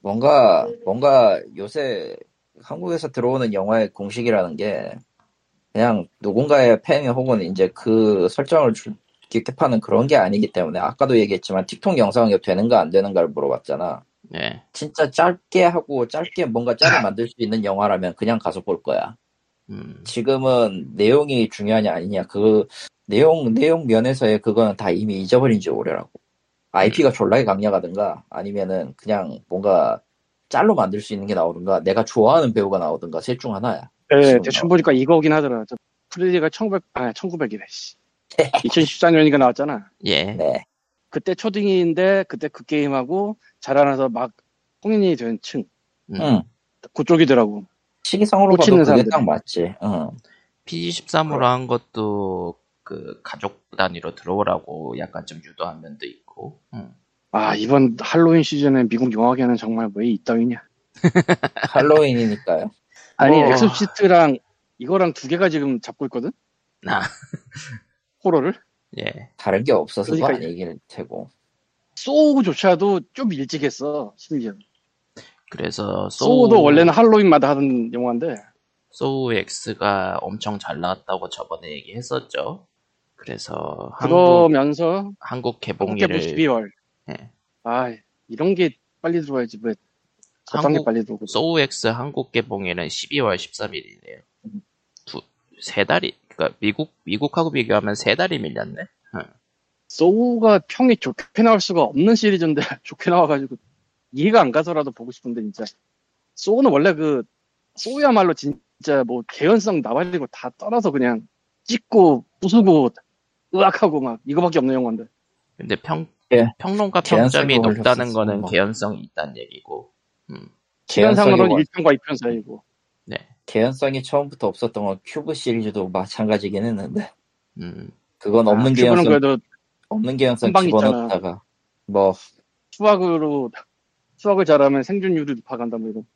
[SPEAKER 2] 뭔가 뭔가 요새 한국에서 들어오는 영화의 공식이라는 게 그냥 누군가의 팬 혹은 이제 그 설정을 주- 파는 그런 게 아니기 때문에 아까도 얘기했지만 틱톡 영상이 되는가 안 되는가를 물어봤잖아.
[SPEAKER 1] 네.
[SPEAKER 2] 진짜 짧게 하고 짧게 뭔가 짤을 만들 수 있는 영화라면 그냥 가서 볼 거야.
[SPEAKER 1] 음,
[SPEAKER 2] 지금은 내용이 중요하냐 아니냐 그 내용 내용 면에서의 그거는 다 이미 잊어버린 지 오래라고. IP가 졸라게 강력하든가 아니면은 그냥 뭔가 짤로 만들 수 있는 게 나오든가 내가 좋아하는 배우가 나오든가 셋 중 하나야.
[SPEAKER 3] 네, 대충. 보니까 이거긴 하더라. 저 프레디가 1900, 아, 1900이래, 씨. 2014년이니까 나왔잖아.
[SPEAKER 1] 예.
[SPEAKER 2] 네.
[SPEAKER 3] 그때 초딩인데, 그때 그 게임하고 자라나서 막 성인이 된 층.
[SPEAKER 1] 음.
[SPEAKER 2] 응.
[SPEAKER 3] 그쪽이더라고.
[SPEAKER 2] 시기상으로 봐도
[SPEAKER 3] 꽂히는
[SPEAKER 2] 그게
[SPEAKER 3] 사람들.
[SPEAKER 2] 딱 맞지. 응.
[SPEAKER 1] PG13으로 한 것도 그 가족 단위로 들어오라고 약간 좀 유도한 면도 있고. 음.
[SPEAKER 3] 아, 이번 할로윈 시즌에 미국 영화계는 정말 왜 이따위냐.
[SPEAKER 2] 할로윈이니까요.
[SPEAKER 3] 아니,
[SPEAKER 1] 뭐.
[SPEAKER 3] 엑소시스트랑 이거랑 두 개가 지금 잡고 있거든?
[SPEAKER 1] 아,
[SPEAKER 3] 호러를?
[SPEAKER 1] 예.
[SPEAKER 2] 다른 게 없어서도
[SPEAKER 3] 그러니까
[SPEAKER 2] 아닐 테고.
[SPEAKER 3] 쏘우조차도 좀 일찍 했어, 심지어.
[SPEAKER 1] 그래서 쏘우,
[SPEAKER 3] 쏘우도 원래는 할로윈마다 하던 영화인데,
[SPEAKER 1] 쏘우 X가 엄청 잘 나왔다고 저번에 얘기했었죠. 그래서 한국
[SPEAKER 3] 그러면서
[SPEAKER 1] 한국
[SPEAKER 3] 한국계
[SPEAKER 1] 개봉일을
[SPEAKER 3] 12월.
[SPEAKER 1] 예.
[SPEAKER 3] 아, 이런 게 빨리 들어와야지. 왜 저딴 게
[SPEAKER 1] 한국-
[SPEAKER 3] 빨리 들어오고.
[SPEAKER 1] 소우 X 한국 개봉일은 12월 13일이네요. 두 세 달이 그러니까 미국 미국하고 비교하면 세 달이 밀렸네.
[SPEAKER 3] 소우가 평이 좋게 나올 수가 없는 시리즈인데 좋게 나와가지고 이해가 안 가서라도 보고 싶은데 진짜 소우는 원래 그 소우야말로 진짜 뭐 개연성 나발리고 다 떠나서 그냥 찍고 부수고 으악하고 막 이거밖에 없는 영화인데
[SPEAKER 1] 근데 평
[SPEAKER 2] 예.
[SPEAKER 1] 평론가
[SPEAKER 2] 개연성이
[SPEAKER 1] 평점이 높다는 거는
[SPEAKER 2] 뭐.
[SPEAKER 1] 개연성이 있다는 얘기고. 음.
[SPEAKER 3] 시간상으로는
[SPEAKER 2] 개연성이
[SPEAKER 3] 1편과 2편 사이고
[SPEAKER 1] 네.
[SPEAKER 2] 개연성이 처음부터 없었던 건 큐브 시리즈도 마찬가지긴 했는데.
[SPEAKER 1] 음.
[SPEAKER 2] 그건 없는
[SPEAKER 3] 아,
[SPEAKER 2] 개연성
[SPEAKER 3] 그래도
[SPEAKER 2] 없는 개연성 집어넣다가 뭐.
[SPEAKER 3] 수학으로 수학을 잘하면 생존율이 높아간다 뭐 이런.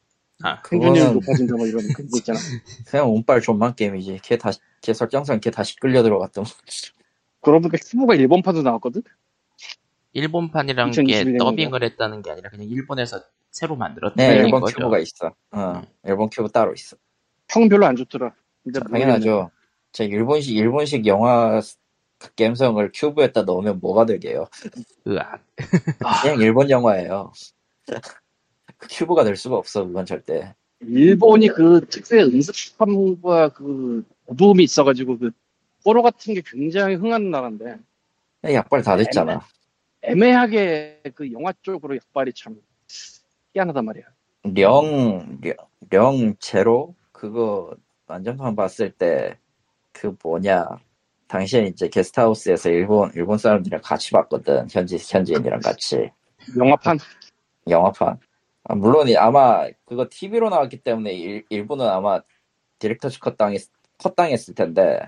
[SPEAKER 1] 아,
[SPEAKER 3] 생존율이
[SPEAKER 2] 그거는
[SPEAKER 3] 높아진다 뭐 이런 그거 있잖아.
[SPEAKER 2] 그냥 운빨 존만 게임이지. 걔 다시 걔 설정상 걔 다시 끌려 들어갔던
[SPEAKER 3] 그러고 보니까 큐브가 일본판도 나왔거든?
[SPEAKER 1] 일본판이란
[SPEAKER 3] 2021
[SPEAKER 1] 게? 더빙을 했다는 게 아니라 그냥 일본에서 새로 만들었다는
[SPEAKER 2] 네 일본
[SPEAKER 1] 거죠.
[SPEAKER 2] 큐브가 있어. 어, 일본 큐브 따로 있어
[SPEAKER 3] 평 별로 안 좋더라. 근데
[SPEAKER 2] 당연하죠. 제 일본식 일본식 영화 감성을 큐브에다 넣으면 뭐가 되게요?
[SPEAKER 1] 으악.
[SPEAKER 2] 그냥 일본 영화예요. 그 큐브가 될 수가 없어 그건 절대.
[SPEAKER 3] 일본이 그 특유의 음습함과 그 어두움이 있어가지고 그 호러 같은 게 굉장히 흥하는 나라인데.
[SPEAKER 2] 약발 다 됐잖아.
[SPEAKER 3] 애매하게 그 영화 쪽으로 약발이 참 희한하단 말이야.
[SPEAKER 2] 령, 령, 령 제로 그거 완전판 봤을 때 그 뭐냐 당시에 이제 게스트하우스에서 일본 일본 사람들이랑 같이 봤거든. 현지 현지인이랑 같이.
[SPEAKER 3] 영화판?
[SPEAKER 2] 영화판. 아, 물론 이- 아마 그거 TV로 나왔기 때문에 일, 일부는 아마 디렉터즈 컷 당했 컷 당했을 텐데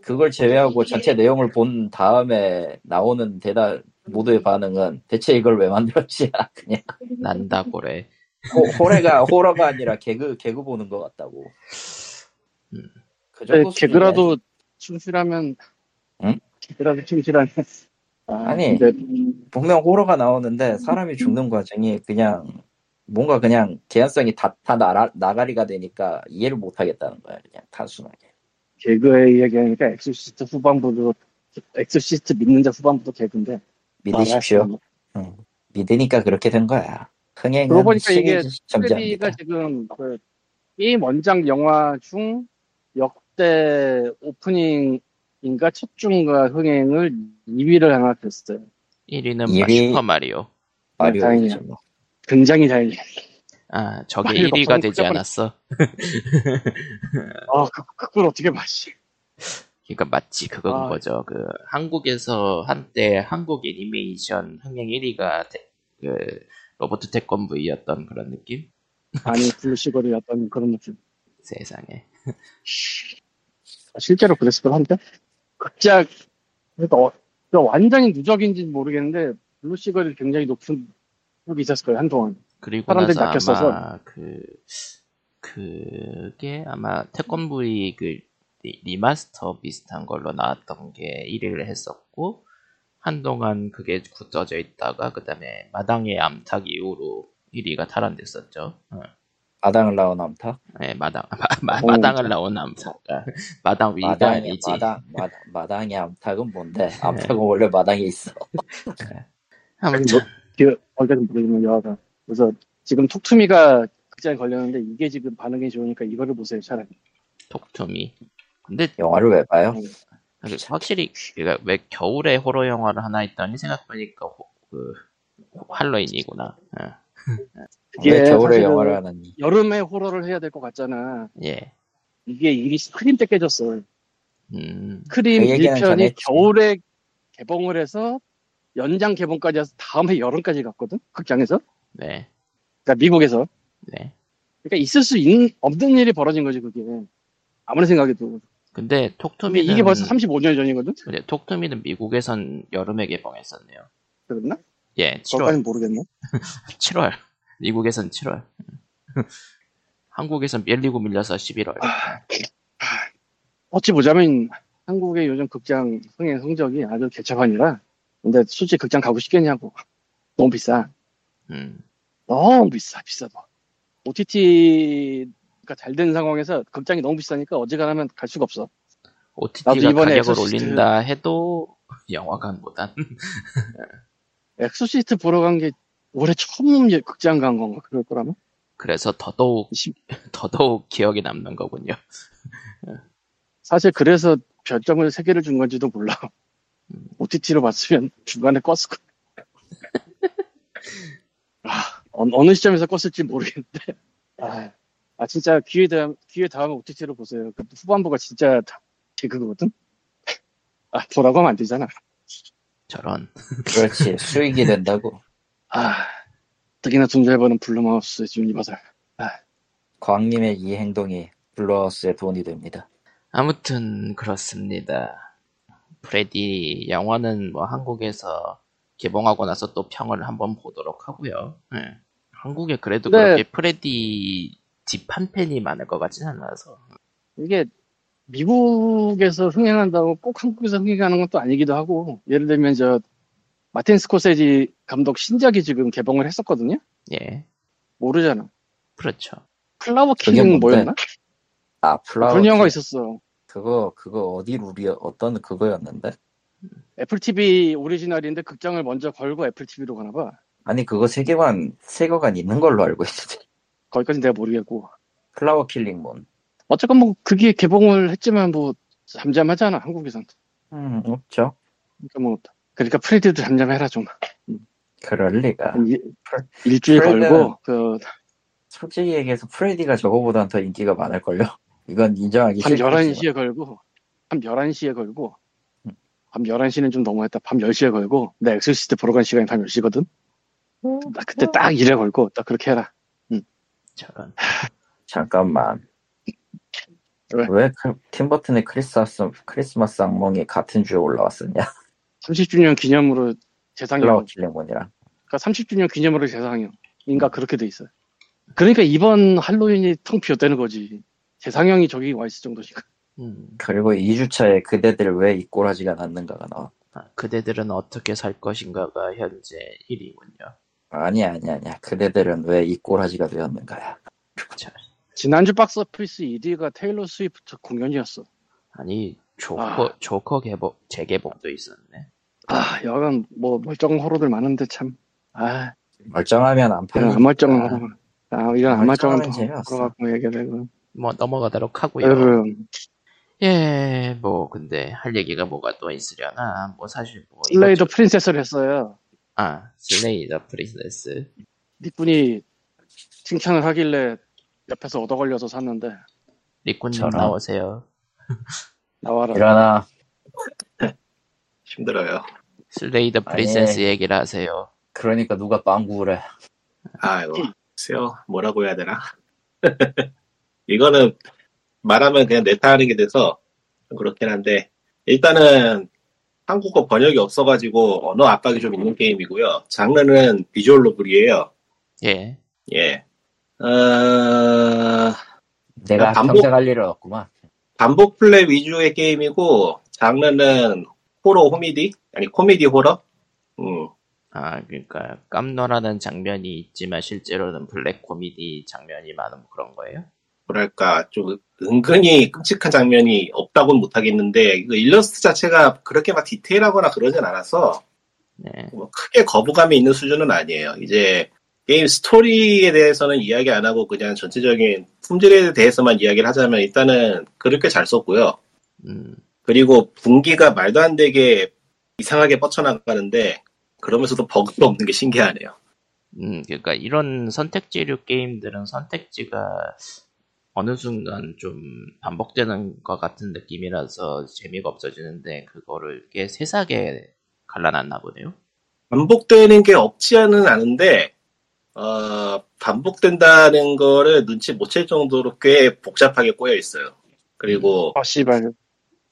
[SPEAKER 2] 그걸 제외하고 전체 내용을 본 다음에 나오는 대답 모두의 반응은 대체 이걸 왜 만들었지 그냥.
[SPEAKER 1] 난다 고래.
[SPEAKER 2] 호, 호래가 호러가 아니라 개그 개그 보는 것 같다고.
[SPEAKER 1] 음.
[SPEAKER 2] 그
[SPEAKER 3] 네,
[SPEAKER 2] 정도
[SPEAKER 3] 개그라도 충실하면
[SPEAKER 2] 응?
[SPEAKER 3] 개그라도 충실하면 아,
[SPEAKER 2] 아니.
[SPEAKER 3] 근데
[SPEAKER 2] 분명 호러가 나오는데 사람이 죽는 과정이 그냥 뭔가 그냥 개연성이 다, 다 나라, 나가리가 되니까 이해를 못 하겠다는 거야 그냥 단순하게.
[SPEAKER 3] 개그에 얘기하니까 엑소시스트 후반부도 엑소시스트 믿는 자 후반부도 개그인데
[SPEAKER 2] 믿으십시오. 응. 믿으니까 그렇게 된 거야. 흥행은
[SPEAKER 3] 그러고 보니까 이게. 프레디가 지금 그 게임 원작 영화 중 역대 오프닝인가 첫 주차 흥행을 2위를 하나 됐어요.
[SPEAKER 1] 1위는
[SPEAKER 2] 일위-
[SPEAKER 1] 슈퍼 마리오.
[SPEAKER 2] 마리오이지
[SPEAKER 3] 다행이야.
[SPEAKER 2] 뭐.
[SPEAKER 3] 굉장히 다행이야.
[SPEAKER 1] 아, 저게
[SPEAKER 3] 마리오
[SPEAKER 1] 1위가
[SPEAKER 3] 너무
[SPEAKER 1] 되지 않았어.
[SPEAKER 3] 아, 그, 그걸 어떻게 마시.
[SPEAKER 1] 그러니까 맞지 그건
[SPEAKER 3] 아.
[SPEAKER 1] 거죠. 그 한국에서 한때 한국 애니메이션 흥행 1위가 그 로보트 태권브이였던 그런 느낌?
[SPEAKER 3] 아니, 블루시걸이었던 그런 느낌.
[SPEAKER 1] 세상에.
[SPEAKER 3] 아, 실제로 그랬을 한데? 극작, 그러니까 어, 그 완전히 누적인지 는 모르겠는데, 블루시걸이 굉장히 높은 그게 있었을 거예요 한동안.
[SPEAKER 1] 그리고
[SPEAKER 3] 사람들이
[SPEAKER 1] 나서
[SPEAKER 3] 낚였어서.
[SPEAKER 1] 아마 그 그게 아마 태권브이 그 리- 리마스터 비슷한 걸로 나왔던 게 1위를 했었고 한동안 그게 굳어져 있다가 그 다음에 마당의 암탉 이후로 1위가 탈환됐었죠. 어.
[SPEAKER 2] 마당을 나온 암탉?
[SPEAKER 1] 네, 마당 마,
[SPEAKER 3] 오.
[SPEAKER 1] 마당을 나온 암탉. 아, 마당 아니지.
[SPEAKER 2] 마당 마당 마당의 암탉은 뭔데? 암탉은 원래 마당에 있어.
[SPEAKER 1] 아무튼
[SPEAKER 3] 그 어제는 모르겠지만 여하가 그래서 지금 톡투미가 극장에 걸렸는데 이게 지금 반응이 좋으니까 이거를 보세요 차라리.
[SPEAKER 1] 톡투미. 근데
[SPEAKER 2] 영화를 왜 봐요?
[SPEAKER 1] 그 확실히 그러니까 왜 겨울에 호러 영화를 하나 했더니 생각해보니까 호- 그 할로윈이구나. 어.
[SPEAKER 3] 이게
[SPEAKER 2] 왜 겨울에
[SPEAKER 3] 사실은
[SPEAKER 2] 영화를 하느니?
[SPEAKER 3] 여름에 호러를 해야 될 것 같잖아.
[SPEAKER 1] 예.
[SPEAKER 3] 이게 일이 스크림 때 깨졌어.
[SPEAKER 1] 음.
[SPEAKER 3] 스크림
[SPEAKER 2] 그 얘기는
[SPEAKER 3] 1편이
[SPEAKER 2] 전에 했지.
[SPEAKER 3] 겨울에 개봉을 해서 연장 개봉까지 해서 다음에 여름까지 갔거든 극장에서.
[SPEAKER 1] 네.
[SPEAKER 3] 그러니까 미국에서.
[SPEAKER 1] 네.
[SPEAKER 3] 그러니까 있을 수 있는 없는 일이 벌어진 거지 그게. 아무리 생각해도.
[SPEAKER 1] 근데 톡투미는
[SPEAKER 3] 이게 벌써 35년 전이거든.
[SPEAKER 1] 근데 톡투미는 미국에선 여름에 개봉했었네요.
[SPEAKER 3] 그랬나?
[SPEAKER 1] 예, 7월.
[SPEAKER 3] 그것까지는 모르겠네.
[SPEAKER 1] 7월. 미국에선 7월. 한국에선 밀리고 밀려서 11월.
[SPEAKER 3] 어찌 보자면 한국의 요즘 극장 흥행 성적이 아주 개차반이라. 근데 솔직히 극장 가고 싶겠냐고. 너무 비싸.
[SPEAKER 1] 음.
[SPEAKER 3] 너무 비싸, 비싸도. OTT 가잘된 상황에서 극장이 너무 비싸니까 어지간하면 갈 수가 없어.
[SPEAKER 1] OTT가
[SPEAKER 3] 나도 이번에
[SPEAKER 1] 가격을
[SPEAKER 3] 엑소시스트-
[SPEAKER 1] 올린다 해도 영화관보단
[SPEAKER 3] 엑소시스트 보러 간 게 올해 처음 예- 극장 간 건가? 그럴 거라면?
[SPEAKER 1] 그래서 더더욱
[SPEAKER 3] 심-
[SPEAKER 1] 더더욱 기억에 남는 거군요.
[SPEAKER 3] 사실 그래서 별점을 3개를 준 건지도 몰라. OTT로 봤으면 중간에 껐을 거야. 아, 어, 느 시점에서 껐을지 모르겠는데. 아, 아, 진짜 기회 다음, 기회 다음에 OTT로 보세요. 그 후반부가 진짜 다 개그거든? 아, 보라고 하면 안 되잖아.
[SPEAKER 1] 저런.
[SPEAKER 2] 그렇지 수익이 된다고.
[SPEAKER 3] 아, 특히나 돈잘 버는 블룸하우스 유니버설.
[SPEAKER 2] 광님의 이 행동이 블룸하우스의 돈이 됩니다.
[SPEAKER 1] 아무튼 그렇습니다. 프레디 영화는 뭐 한국에서 개봉하고 나서 또 평을 한번 보도록 하고요. 예. 한국에 그래도
[SPEAKER 3] 네.
[SPEAKER 1] 그렇게 프레디 deep한 팬이 많을 것 같진 않아서.
[SPEAKER 3] 이게 미국에서 흥행한다고 꼭 한국에서 흥행하는 건 또 아니기도 하고 예를 들면 저 마틴 스코세지 감독 신작이 지금 개봉을 했었거든요
[SPEAKER 1] 예.
[SPEAKER 3] 모르잖아
[SPEAKER 1] 그렇죠.
[SPEAKER 3] 플라워
[SPEAKER 2] 그게
[SPEAKER 3] 킹
[SPEAKER 2] 뭔데?
[SPEAKER 3] 뭐였나
[SPEAKER 2] 아 플라워.
[SPEAKER 3] 그런 영화가
[SPEAKER 2] 킹.
[SPEAKER 3] 있었어
[SPEAKER 2] 그거 그거 어디 룰이 어떤 그거였는데?
[SPEAKER 3] 애플 TV 오리지널인데 극장을 먼저 걸고 애플 TV로 가나 봐
[SPEAKER 2] 아니 그거 세계관 세계관 있는 걸로 알고 있는데.
[SPEAKER 3] 거기까지 내가 모르겠고
[SPEAKER 2] 플라워 킬링문.
[SPEAKER 3] 어쨌건 뭐 그게 개봉을 했지만 뭐 잠잠하잖아 한국에선
[SPEAKER 2] 음 없죠.
[SPEAKER 3] 그러니까 뭐 그러니까 프레디도 잠잠해라 좀
[SPEAKER 2] 그럴 리가.
[SPEAKER 3] 일, 일주일
[SPEAKER 2] 프레디는-
[SPEAKER 3] 걸고 그
[SPEAKER 2] 솔직히 얘기해서 프레디가 저거보단 더 인기가 많을걸요? 이건 인정하기
[SPEAKER 3] 밤
[SPEAKER 2] 싫지만
[SPEAKER 3] 11시에 걸고, 밤 11시에 걸고, 밤 11시는 좀 너무했다. 밤 10시에 걸고, 내 엑소시스트 보러 간 시간이 밤 10시거든? 나 그때 딱 일에 걸고, 딱 그렇게 해라.
[SPEAKER 1] 저런.
[SPEAKER 2] 잠깐만
[SPEAKER 3] 왜?
[SPEAKER 2] 왜 그- 팀버튼의 크리스마스, 크리스마스 악몽이 같은 주에 올라왔었냐
[SPEAKER 3] 30주년 기념으로 재상영.
[SPEAKER 2] 킬링문이랑
[SPEAKER 3] 그러니까 30주년 기념으로 재상영. 인가 그렇게 돼 있어요. 그러니까 이번 할로윈이 텅 비었다는 거지. 재상영이 저기 와 있을 정도니까.
[SPEAKER 1] 음.
[SPEAKER 2] 그리고 2주차에 그대들 왜 이 꼬라지가 났는가가 나와
[SPEAKER 1] 아, 그대들은 어떻게 살 것인가가 현재 1위군요.
[SPEAKER 2] 아니야 아니야 아니야 그대들은 왜 이 꼬라지가 되었는가야
[SPEAKER 1] 자,
[SPEAKER 3] 지난주 박스 오피스 1위가 테일러 스위프트 공연이었어.
[SPEAKER 1] 아니 조커
[SPEAKER 3] 아.
[SPEAKER 1] 조커 개봉 재개봉도 있었네.
[SPEAKER 3] 아, 여간 뭐 멀쩡한 호러들 많은데 참. 아,
[SPEAKER 2] 멀쩡하면 안
[SPEAKER 3] 이런
[SPEAKER 2] 팔리니까
[SPEAKER 3] 안 멀쩡한 호러. 아, 이런 안 멀쩡한. 호러 갖고 얘기를.
[SPEAKER 1] 뭐 넘어가도록 하고요.
[SPEAKER 3] 여러분,
[SPEAKER 1] 예, 뭐 근데 할 얘기가 뭐가 또 있으려나? 뭐 사실 뭐
[SPEAKER 3] 슬레이더 프린세스를 했어요.
[SPEAKER 1] 아 슬레이더 프린세스.
[SPEAKER 3] 닉분이 칭찬을 하길래 옆에서 얻어 걸려서 샀는데
[SPEAKER 2] 저런.
[SPEAKER 1] 나오세요.
[SPEAKER 3] 나와라.
[SPEAKER 2] 일어나
[SPEAKER 5] 힘들어요.
[SPEAKER 1] 슬레이더
[SPEAKER 2] 아니.
[SPEAKER 1] 프린세스 얘기를 하세요.
[SPEAKER 2] 그러니까 누가 빵구를 해
[SPEAKER 5] 아이고, 글쎄요. 뭐라고 해야 되나? 이거는 말하면 그냥 내타 하는 게 돼서 좀 그렇긴 한데, 일단은 한국어 번역이 없어가지고 언어 압박이 좀 있는 게임이고요. 장르는 비주얼 노블이에요.
[SPEAKER 1] 예.
[SPEAKER 5] 예. 어,
[SPEAKER 2] 내가
[SPEAKER 5] 반복-
[SPEAKER 2] 평생 할 일은 없구만.
[SPEAKER 5] 반복 플레이 위주의 게임이고 장르는 호러 호미디 아니 코미디 호러. 음,
[SPEAKER 1] 아, 그러니까 깜놀하는 장면이 있지만 실제로는 블랙 코미디 장면이 많은 그런 거예요?
[SPEAKER 5] 뭐랄까 좀 은근히 끔찍한 장면이 없다고는 못하겠는데 일러스트 자체가 그렇게 막 디테일하거나 그러진 않아서
[SPEAKER 1] 네.
[SPEAKER 5] 뭐 크게 거부감이 있는 수준은 아니에요. 이제 게임 스토리에 대해서는 이야기 안 하고 그냥 전체적인 품질에 대해서만 이야기를 하자면 일단은 그렇게 잘 썼고요.
[SPEAKER 1] 음,
[SPEAKER 5] 그리고 분기가 말도 안 되게 이상하게 뻗쳐나가는데 그러면서도 버그가 없는 게 신기하네요.
[SPEAKER 1] 음, 그러니까 이런 선택지류 게임들은 선택지가 어느 순간 좀 반복되는 것 같은 느낌이라서 재미가 없어지는데 그거를 꽤 세세하게 갈라놨나 보네요.
[SPEAKER 5] 반복되는 게 없지는 않은데 어, 반복된다는 거를 눈치 못 챌 정도로 꽤 복잡하게 꼬여 있어요. 그리고
[SPEAKER 3] 아 씨발.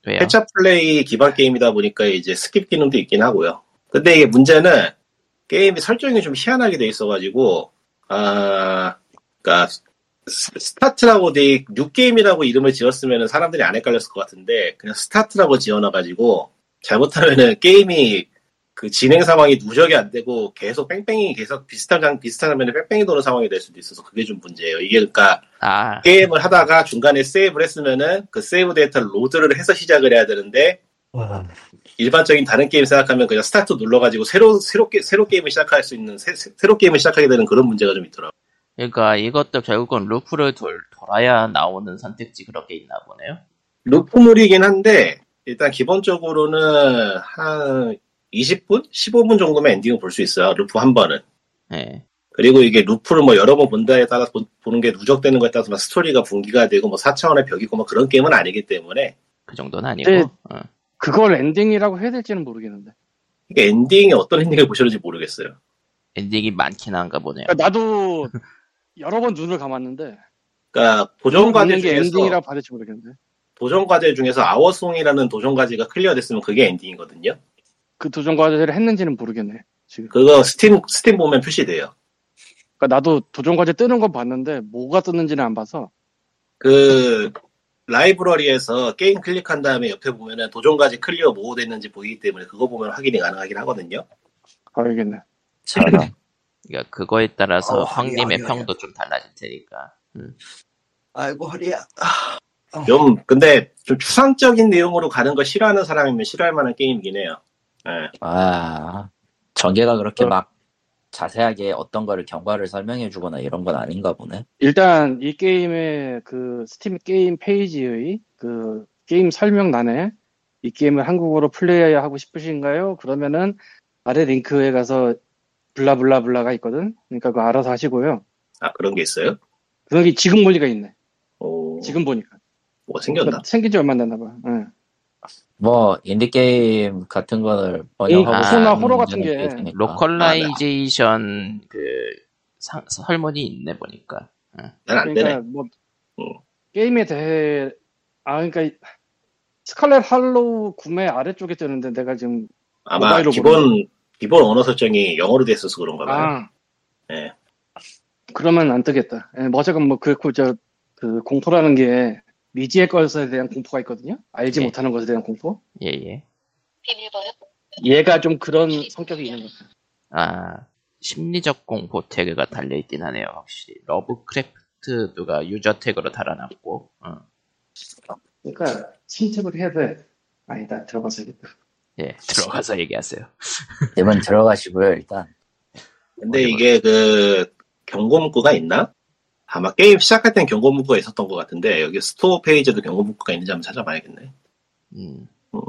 [SPEAKER 5] 회차 플레이 기반 게임이다 보니까 이제 skip 기능도 있긴 하고요. 근데 이게 문제는 게임이 설정이 좀 희한하게 돼 있어가지고 아, 그러니까 스- 스타트라고 돼 new game이라고 이름을 지었으면 사람들이 안 헷갈렸을 것 같은데 그냥 스타트라고 지어놔가지고 잘못하면은 게임이 그 진행 상황이 누적이 안 되고 계속 뺑뺑이 계속 비슷한 장 비슷한 화면에 뺑뺑이 도는 상황이 될 수도 있어서 그게 좀 문제예요. 이게 그러니까
[SPEAKER 1] 아,
[SPEAKER 5] 게임을 하다가 중간에 세이브를 했으면은 그 세이브 데이터를 load를 해서 시작을 해야 되는데 일반적인 다른 게임 생각하면 그냥 스타트 눌러가지고 새로 새로 게 새로 게임을 시작할 수 있는 새, 로 게임을 시작하게 되는 그런 문제가 좀 있더라고. 요
[SPEAKER 1] 그러니까 이것도 결국은 루프를 돌, 돌아야 나오는 선택지 그런 게 있나 보네요.
[SPEAKER 5] 루프물이긴 한데 일단 기본적으로는 한 20분, 15분 정도면 엔딩을 볼 수 있어요. 루프 한 번은.
[SPEAKER 1] 예.
[SPEAKER 5] 그리고 이게 루프를 뭐 여러 번 본다에 따라 보, 보는 게 누적되는 거에 따라서 막 스토리가 분기가 되고 뭐 4차원의 벽이고 뭐 그런 게임은 아니기 때문에
[SPEAKER 1] 그 정도는 아니고.
[SPEAKER 3] 네.
[SPEAKER 1] 어.
[SPEAKER 3] 그걸 엔딩이라고 해야 될지는 모르겠는데.
[SPEAKER 5] 이게 엔딩이 어떤 엔딩을 보셨는지 모르겠어요.
[SPEAKER 1] 엔딩이 많긴 한가 보네요.
[SPEAKER 3] 그러니까 나도 여러 번 눈을 감았는데
[SPEAKER 5] 그러니까 도전 과제 중에서
[SPEAKER 3] 엔딩이라고 봐야 될지 모르겠는데.
[SPEAKER 5] 도전 과제 중에서 Our Song이라는 도전 과제가 클리어됐으면 그게 엔딩이거든요.
[SPEAKER 3] 그 도전 과제를 했는지는 모르겠네. 지금.
[SPEAKER 5] 그거 스팀 스팀 보면 표시돼요.
[SPEAKER 3] 그러니까 나도 도전 과제 뜨는 건 봤는데 뭐가 뜨는지는 안 봐서.
[SPEAKER 5] 그 라이브러리에서 게임 클릭한 다음에 옆에 보면은 도전 과제 클리어 뭐 됐는지 보이기 때문에 그거 보면 확인이 가능하긴 하거든요.
[SPEAKER 3] 알겠네.
[SPEAKER 2] 잘하네.
[SPEAKER 1] 그러니까 그거에 따라서
[SPEAKER 2] 어,
[SPEAKER 1] 황님의. 평도 좀 달라질 테니까.
[SPEAKER 2] 아이고 허리야.
[SPEAKER 5] 좀 근데 좀 추상적인 내용으로 가는 거 싫어하는 사람이면 싫어할 만한 게임이긴 해요. 예.
[SPEAKER 2] 아 전개가 그렇게
[SPEAKER 3] 어.
[SPEAKER 2] 막 자세하게 어떤 거를 경과를 설명해주거나 이런 건 아닌가 보네.
[SPEAKER 3] 일단 이 게임의 그 스팀 게임 페이지의 그 게임 설명란에 이 게임을 한국어로 플레이하고 싶으신가요? 그러면은 아래 링크에 가서 blah blah blah가 있거든. 그러니까 그거 알아서 하시고요.
[SPEAKER 5] 아 그런 게 있어요?
[SPEAKER 3] 그게 지금 보니까 있네.
[SPEAKER 5] 오,
[SPEAKER 3] 지금 보니까.
[SPEAKER 5] 뭐가 생겼나?
[SPEAKER 3] 생긴 지 얼마 안 됐나 봐. 응.
[SPEAKER 2] 뭐 인디 게임 같은 거를 번역하고
[SPEAKER 1] 아,
[SPEAKER 2] 싶은
[SPEAKER 3] 호러 같은 게.
[SPEAKER 1] localization 그 상- 설문이 있네 보니까.
[SPEAKER 5] 난안
[SPEAKER 3] 그러니까
[SPEAKER 5] 되네.
[SPEAKER 3] 뭐
[SPEAKER 5] 음.
[SPEAKER 3] 게임에 대해 아 그러니까 Scarlet Hollow 구매 아래쪽에 뜨는데 내가 지금
[SPEAKER 5] 아마
[SPEAKER 3] 모바일로
[SPEAKER 5] 기본 언어 설정이 영어로 돼 있어서 그런가 봐요.
[SPEAKER 3] 아
[SPEAKER 5] 예.
[SPEAKER 3] 그러면 안 뜨겠다. 예, 뭐 어쨌건 뭐 그렇고 저 그 공포라는 게 미지의 것에 대한 공포가 있거든요. 알지
[SPEAKER 1] 예.
[SPEAKER 3] 못하는 것에 대한 공포.
[SPEAKER 1] 예예.
[SPEAKER 3] 얘가 좀 그런 성격이 있는 것 같아요.
[SPEAKER 1] 아 심리적 공포 태그가 달려 있긴 하네요 확실히. 러브크래프트 누가 유저 태그로 달아놨고. 어.
[SPEAKER 3] 그러니까 침착을 해야 돼. 아니다 들어가서 해야겠다.
[SPEAKER 1] 예 들어가서 얘기하세요.
[SPEAKER 2] 님은 들어가시고요 일단.
[SPEAKER 5] 근데 이게 그 경고 문구가 있나? 아마 게임 시작할 땐 경고 문구가 있었던 것 같은데 여기 store 페이지에도 경고 문구가 있는지 한번 찾아봐야겠네.
[SPEAKER 1] 음.
[SPEAKER 5] 음,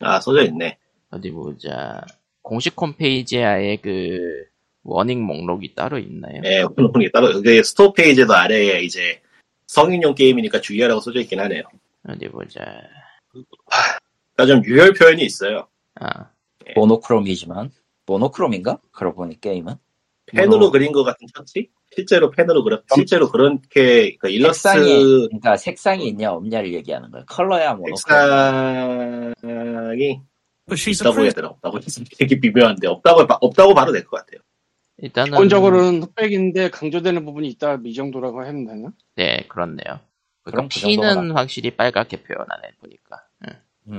[SPEAKER 5] 아 써져 있네.
[SPEAKER 1] 어디 보자. 공식 홈페이지에 아예 그 warning 목록이 따로 있나요?
[SPEAKER 5] 예, 목록이 따로 여기 store 페이지에도 아래에 이제 성인용 게임이니까 주의하라고 써져 있긴 하네요.
[SPEAKER 1] 어디 보자.
[SPEAKER 5] 그러니까 좀 유혈 표현이 있어요.
[SPEAKER 1] 아
[SPEAKER 2] 모노크롬이지만 모노크롬인가? 그러고 보니 게임은
[SPEAKER 5] 펜으로
[SPEAKER 1] 뭐로?
[SPEAKER 5] 그린 것 같은 터치? 실제로 펜으로 그려 실제로 그렇게 그 일러스트
[SPEAKER 2] 색상이 그러니까 색상이 있냐 없냐를 얘기하는 거야. 컬러야 모노크롬.
[SPEAKER 5] 색상이 있다고 해야. 되나 없다고 되게 미묘한데 없다고 봐- 없다고 봐도 될 것 같아요.
[SPEAKER 1] 일단은
[SPEAKER 3] 기본적으로는 흑백인데 강조되는 부분이 있다 이 정도라고 하면 되나?
[SPEAKER 1] 네 그렇네요.
[SPEAKER 2] 그럼
[SPEAKER 1] 그 피는 확실히 빨갛게 표현하네 보니까. 응.